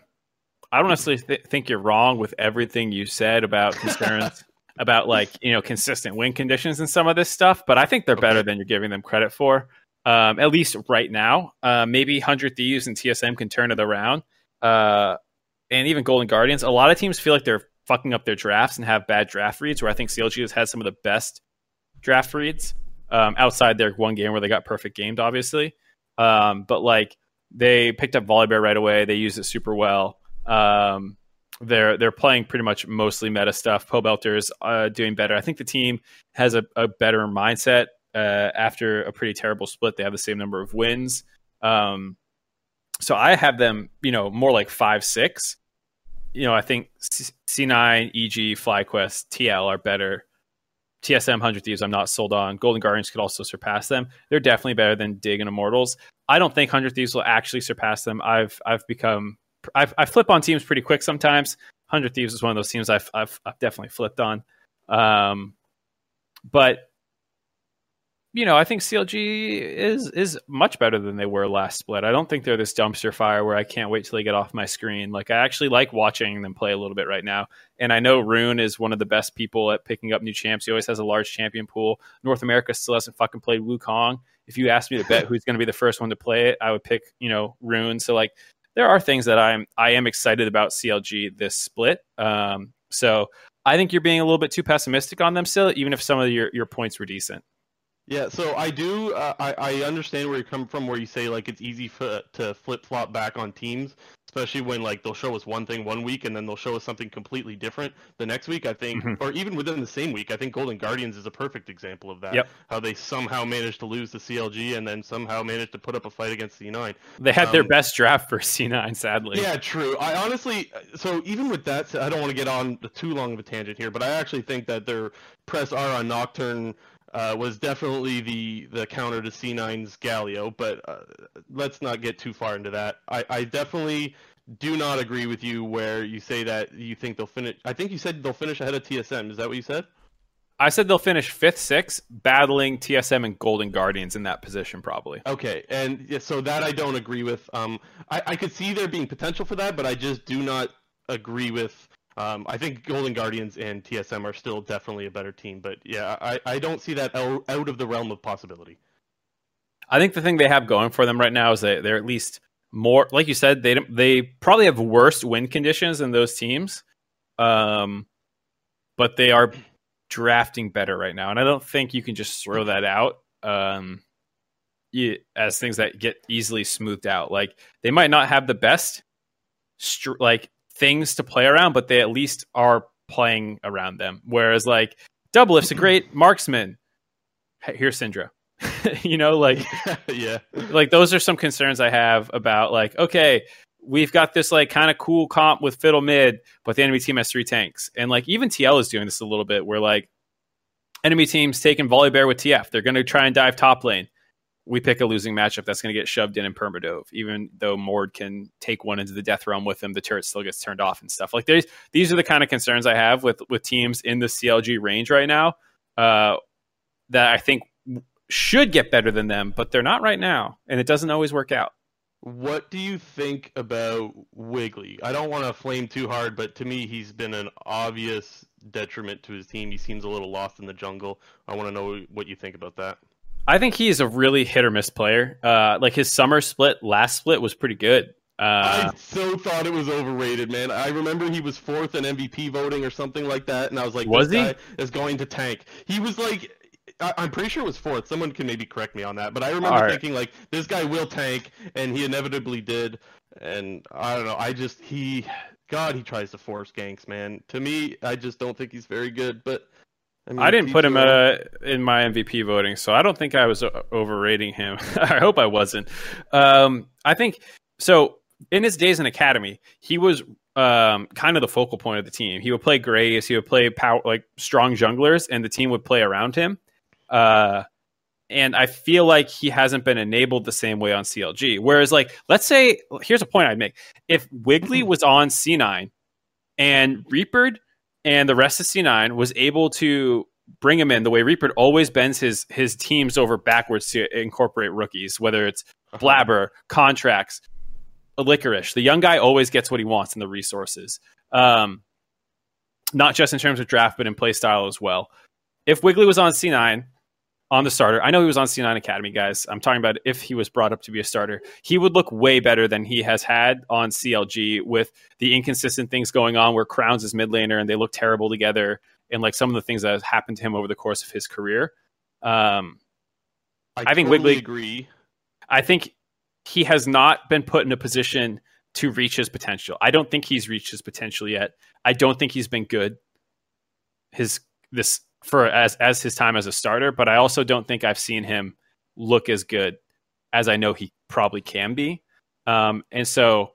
I don't th- think you're wrong with everything you said about concerns about like you know consistent win conditions and some of this stuff, but I think they're better than you're giving them credit for. Um, at least right now, uh, maybe Hundred Thieves and TSM can turn it around. Uh, and even Golden Guardians, a lot of teams feel like they're fucking up their drafts and have bad draft reads. Where I think CLG has had some of the best draft reads um, outside their one game where they got perfect gamed, obviously. Um, but like they picked up Volibear right away. They used it super well. Um, they're they're playing pretty much mostly meta stuff. Pobelter's uh, doing better. I think the team has a, a better mindset uh, after a pretty terrible split. They have the same number of wins. Um, so I have them, you know, more like five six. You know, I think C nine, EG, FlyQuest, TL are better. TSM Hundred Thieves, I'm not sold on. Golden Guardians could also surpass them. They're definitely better than Dig and Immortals. I don't think Hundred Thieves will actually surpass them. I've I've become I've, I flip on teams pretty quick sometimes. Hundred Thieves is one of those teams I've I've, I've definitely flipped on. Um, but you know, I think CLG is is much better than they were last split. I don't think they're this dumpster fire where I can't wait till they get off my screen. Like I actually like watching them play a little bit right now. And I know Ruin is one of the best people at picking up new champs. He always has a large champion pool. North America still hasn't fucking played Wukong. If you asked me to bet who's going to be the first one to play it, I would pick, you know, Ruin. So like there are things that I'm I am excited about CLG this split. Um, so I think you're being a little bit too pessimistic on them still, even if some of your, your points were decent. Yeah, so I do. Uh, I I understand where you're coming from, where you say like it's easy for, to flip flop back on teams, especially when like they'll show us one thing one week and then they'll show us something completely different the next week. I think, Mhm. or even within the same week, I think Golden Guardians is a perfect example of that. Yep. How they somehow managed to lose the CLG and then somehow managed to put up a fight against C9. They had their Um, best draft for C9, sadly. Yeah, true. I honestly, so even with that, I don't want to get on the too long of a tangent here, but I actually think that their press R on Nocturne uh, was definitely the the counter to C9's Galio. But uh, let's not get too far into that. I, I definitely do not agree with you where you say that you think they'll finish. I think you said they'll finish ahead of TSM. Is that what you said? I said they'll finish fifth, sixth, battling TSM and Golden Guardians in that position, probably. Okay, and yeah, so that I don't agree with. Um, I, I could see there being potential for that, but I just do not agree with. Um, I think Golden Guardians and TSM are still definitely a better team, but yeah, I, I don't see that out, of the realm of possibility. I think the thing they have going for them right now is that they're at least more, like you said, they they probably have worse win conditions than those teams, um, but they are drafting better right now, and I don't think you can just throw that out um, as things that get easily smoothed out. Like they might not have the best str- like things to play around, but they at least are playing around them. Whereas like Doublelift's a great marksman. Hey, Here's Syndra. you know, like yeah, like those are some concerns I have about like, okay, we've got this like kind of cool comp with Fiddle mid, but the enemy team has three tanks. And like even TL is doing this a little bit where like enemy teams taking Volibear with TF. They're gonna try and dive top lane. We pick a losing matchup that's gonna get shoved in in permadove. Even though Mord can take one into the death realm with him, the turret still gets turned off and stuff. Like there's these are the kind of concerns I have with with teams in the CLG range right now. Uh that I think should get better than them, but they're not right now, and it doesn't always work out. What do you think about Wiggly? I don't want to flame too hard, but to me, he's been an obvious detriment to his team. He seems a little lost in the jungle. I want to know what you think about that. I think he is a really hit or miss player. Uh, like his summer split, last split was pretty good. Uh, I so thought it was overrated, man. I remember he was fourth in MVP voting or something like that, and I was like, Was this he? guy is going to tank. He was like, I- I'm pretty sure it was fourth. Someone can maybe correct me on that, but I remember right. thinking like, this guy will tank, and he inevitably did. And I don't know. I just he, God, he tries to force ganks, man. To me, I just don't think he's very good. But I, mean, I didn't put him uh, in my MVP voting, so I don't think I was overrating him. I hope I wasn't. Um, I think so. In his days in academy, he was um, kind of the focal point of the team. He would play Graves, he would play power like strong junglers, and the team would play around him. Uh, and I feel like he hasn't been enabled the same way on CLG. Whereas, like, let's say, here's a point I'd make: if Wiggly was on C9 and Reaper and the rest of C9 was able to bring him in the way Reaper always bends his his teams over backwards to incorporate rookies, whether it's Uh-huh. Blabber, Contractz, Licorice. The young guy always gets what he wants in the resources. Um, not just in terms of draft, but in play style as well. If Wiggly was on C9 on the starter. I know he was on C9 Academy, guys. I'm talking about if he was brought up to be a starter, he would look way better than he has had on CLG with the inconsistent things going on where Crown's is mid laner and they look terrible together and like some of the things that have happened to him over the course of his career. Um, I, I think totally Wiggly- agree. I think he has not been put in a position to reach his potential. I don't think he's reached his potential yet. I don't think he's been good his this for as as his time as a starter, but I also don't think I've seen him look as good as I know he probably can be. Um, and so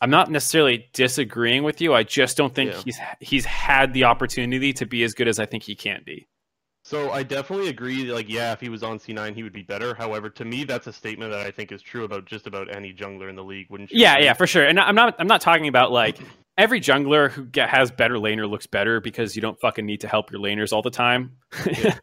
I'm not necessarily disagreeing with you. I just don't think Yeah. he's he's had the opportunity to be as good as I think he can be. So I definitely agree. Like, yeah, if he was on C9, he would be better. However, to me, that's a statement that I think is true about just about any jungler in the league. Wouldn't you? Yeah, agree? yeah, for sure. And I'm not I'm not talking about like every jungler who get, has better laner looks better because you don't fucking need to help your laners all the time. I,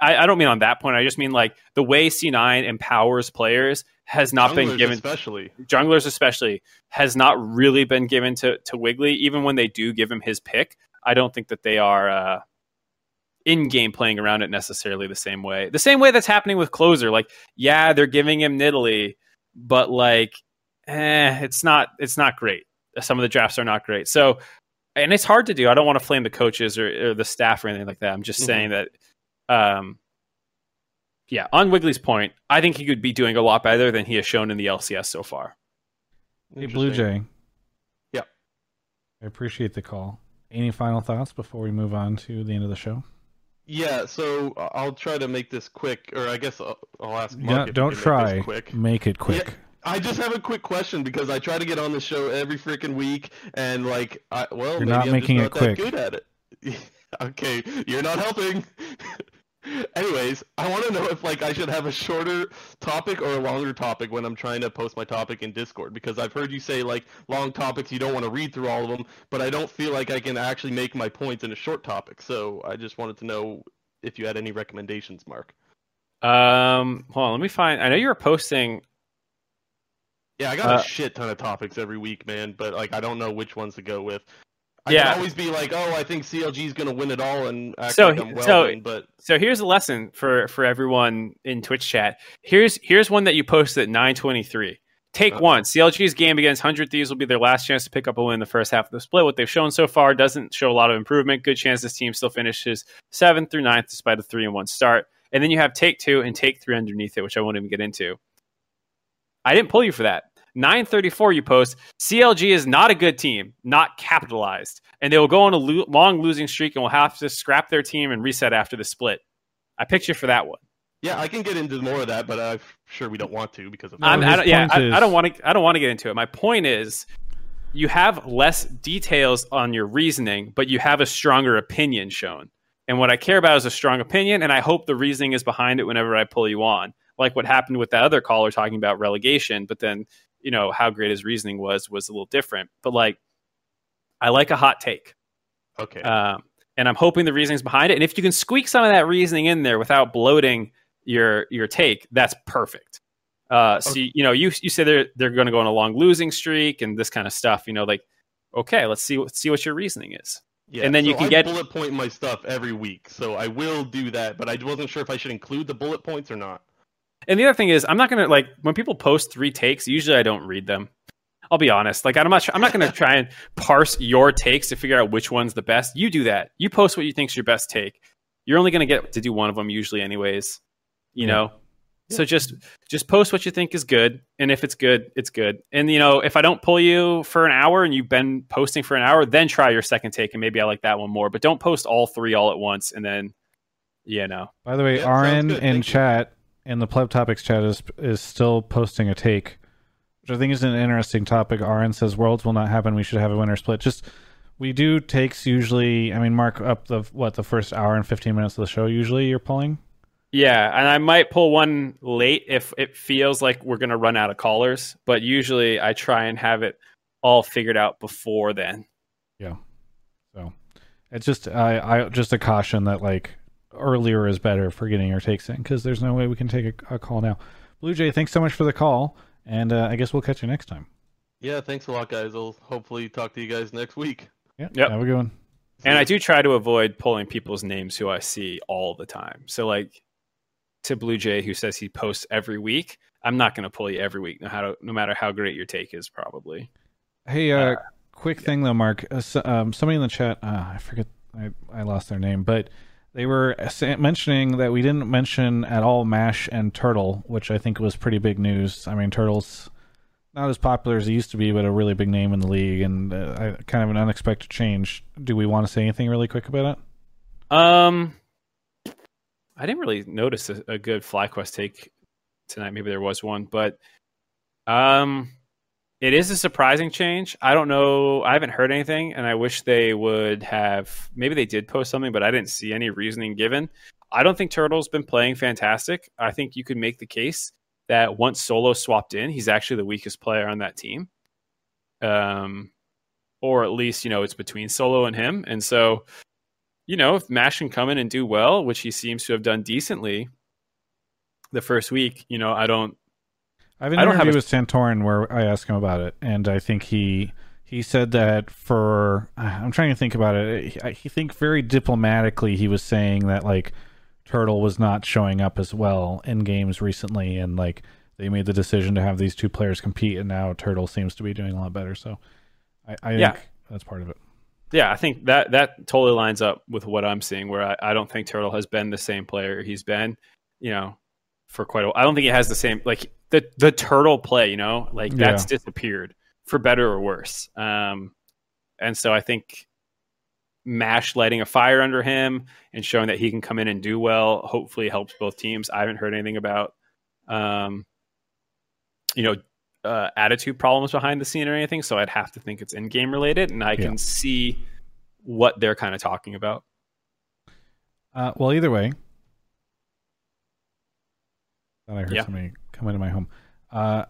I I don't mean on that point. I just mean like the way C9 empowers players has not been given especially. junglers especially has not really been given to to Wiggly. Even when they do give him his pick, I don't think that they are uh, in game playing around it necessarily the same way. The same way that's happening with closer. Like, yeah, they're giving him Nidalee, but like, eh, it's not it's not great. Some of the drafts are not great. So, and it's hard to do. I don't want to flame the coaches or, or the staff or anything like that. I'm just Mhm. saying that. Um, yeah, on Wiggly's point, I think he could be doing a lot better than he has shown in the LCS so far. Hey, Blue Jay. Yeah. I appreciate the call. Any final thoughts before we move on to the end of the show? Yeah, so uh, I'll try to make this quick, or I guess I'll, I'll ask. Mark Yeah, don't can make try. quick. Make it quick. I just have a quick question because I try to get on the show every freaking week, and like, I, well, You're maybe not I'm making just it not that quick. good at it. okay, you're not helping. Anyways, I want to know if like I should have a shorter topic or a longer topic when I'm trying to post my topic in Discord because I've heard you say like long topics you don't want to read through all of them, but I don't feel like I can actually make my points in a short topic. So I just wanted to know if you had any recommendations, Mark. Um, hold on, let me find. I know you were posting. Yeah, I got Uh, a shit ton of topics every week, man, but like I don't know which ones to go with. I Yeah. can always be like, oh, I think CLG is gonna win it all and act So like I'm well so- but So here's a lesson for for everyone in Twitch chat. Here's here's one that you posted at 9:23. Take Uh-oh. one. CLG's game against 100 Thieves will be their last chance to pick up a win in the first half of the split. What they've shown so far doesn't show a lot of improvement. Good chance this team still finishes seventh through ninth despite a three and one start. And then you have take two and take three underneath it, which I won't even get into. I didn't pull you for that. 934 you post CLG is not a good team, not capitalized, and they will go on a lo- long losing streak and will have to scrap their team and reset after the split. I picked you for that one. yeah, I can get into more of that, but I'm sure we don't want to because of No, I'm, I don't, yeah, I, I don't want to. I don't want to get into it. My point is, you have less details on your reasoning, but you have a stronger opinion shown. And what I care about is a strong opinion, and I hope the reasoning is behind it whenever I pull you on. Like what happened with that other caller talking about relegation, but then you know how great his reasoning was was a little different. But like, I like a hot take. okay. Um, and I'm hoping the reasoning's behind it. And if you can squeak some of that reasoning in there without bloating your your take, that's perfect. Uh, so you, you know, you you say they're they're going to go on a long losing streak and this kind of stuff. You know, like okay, let's see let's see what your reasoning is. yeah, and then you can I get- bullet point my stuff every week, so I will do that. But I wasn't sure if I should include the bullet points or not. And the other thing is, I'm not going to like when people post three takes. Usually, I don't read them. I'll be honest. Like I'm not. I'm not going to try and parse your takes to figure out which one's the best. You do that. You post what you think's your best take. You're only going to get to do one of them usually, anyways. You Yeah. know. So just just post what you think is good, and if it's good, it's good. And you know, if I don't pull you for an hour and you've been posting for an hour, then try your second take, and maybe I like that one more. But don't post all three all at once, and then you know. By the way, Yeah, sounds RN in Thank you. chat in the Pleb Topics chat is is still posting a take, which I think is an interesting topic. RN says worlds will not happen. We should have a winner split. Just we do takes usually. I mean, mark up the what the first hour and fifteen minutes of the show. Usually, you're pulling. Yeah, and I might pull one late if it feels like we're going to run out of callers, but usually I try and have it all figured out before then. Yeah. So it's just I I just a caution that like earlier is better for getting your takes in because there's no way we can take a, a call now. Blue Jay, thanks so much for the call, and uh, I guess we'll catch you next time. Yeah, thanks a lot, guys. I'll hopefully talk to you guys next week. Yeah, Yep. have a good one. And I do try to avoid pulling people's names who I see all the time. So like to Blue Jay who says he posts every week, I'm not going to pull you every week, no, how to, no matter how great your take is, probably. Hey, uh, quick thing though, Mark. Uh, so, um, somebody in the chat, uh, I forget, I, I lost their name, but they were mentioning that we didn't mention at all Mash and Turtle, which I think was pretty big news. I mean, Turtle's not as popular as he used to be, but a really big name in the league, and uh, kind of an unexpected change. Do we want to say anything really quick about it? Um, I didn't really notice a, a good FlyQuest take tonight. Maybe there was one, but um, it is a surprising change. I don't know. I haven't heard anything, and I wish they would have. Maybe they did post something, but I didn't see any reasoning given. I don't think Turtle's been playing fantastic. I think you could make the case that once Solo swapped in, he's actually the weakest player on that team. Um, or at least you know it's between Solo and him, and so you know if Mash can come in and do well, which he seems to have done decently the first week, you know I don't I have an I don't have interview a- with Santorin where I asked him about it, and I think he he said that for uh, I'm trying to think about it. I, I think very diplomatically he was saying that like Turtle was not showing up as well in games recently, and like they made the decision to have these two players compete, and now Turtle seems to be doing a lot better. So I, I Yeah. think that's part of it. Yeah, I think that that totally lines up with what I'm seeing. Where I, I don't think Turtle has been the same player he's been, you know, for quite a while. I don't think he has the same like the the Turtle play. You know, like that's disappeared for better or worse. Um, and so I think Mash lighting a fire under him and showing that he can come in and do well hopefully helps both teams. I haven't heard anything about, um, you know, uh, attitude problems behind the scene or anything. So I'd have to think it's in game related, and I Yeah. can see what they're kind of talking about. Uh, well, either way, I heard Yeah. somebody come into my home. Uh,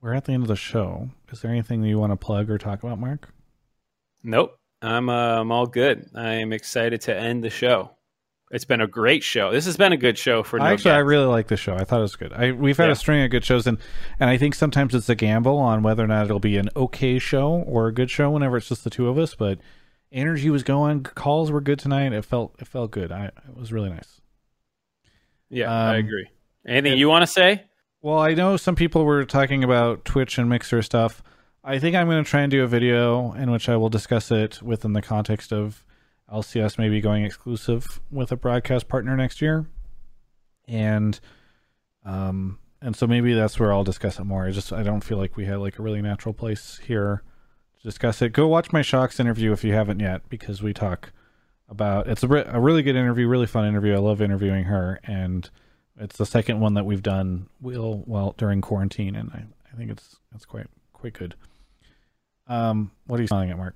we're at the end of the show. Is there anything that you want to plug or talk about, Mark? Nope, I'm uh, I'm all good. I am excited to end the show. It's been a great show. This has been a good show for no Actually, I really like the show. I thought it was good. I, we've had Yeah. a string of good shows, and and I think sometimes it's a gamble on whether or not it'll be an okay show or a good show. Whenever it's just the two of us, but energy was going. Calls were good tonight. It felt it felt good. I it was really nice. Yeah, I Um, agree. Anything you want to say? Well, I know some people were talking about Twitch and Mixer stuff. I think I'm going to try and do a video in which I will discuss it within the context of LCS maybe going exclusive with a broadcast partner next year. And um and so maybe that's where I'll discuss it more. I just I don't feel like we had like a really natural place here to discuss it. Go watch my Sjokz interview if you haven't yet because we talk about it's a, re- a really good interview, really fun interview. I love interviewing her and it's the second one that we've done well, well during quarantine, and I, I think it's it's quite quite good. Um, what are you smiling at, Mark?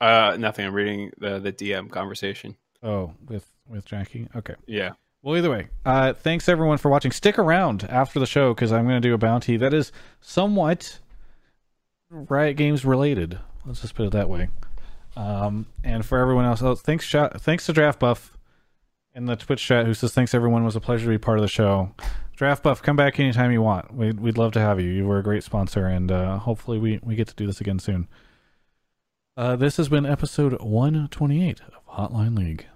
Uh, nothing. I'm reading the the DM conversation. Oh, with with Jackie. Okay. Yeah. Well, either way, uh, thanks everyone for watching. Stick around after the show because I'm going to do a bounty that is somewhat Riot Games related. Let's just put it that way. Um, and for everyone else, oh, thanks, thanks to Draft Buff in the Twitch chat who says thanks everyone. Was a pleasure to be part of the show. Draft Buff, come back anytime you want. We'd, we'd love to have you. You were a great sponsor, and uh, hopefully we, we get to do this again soon. Uh, this has been episode 128 of Hotline League.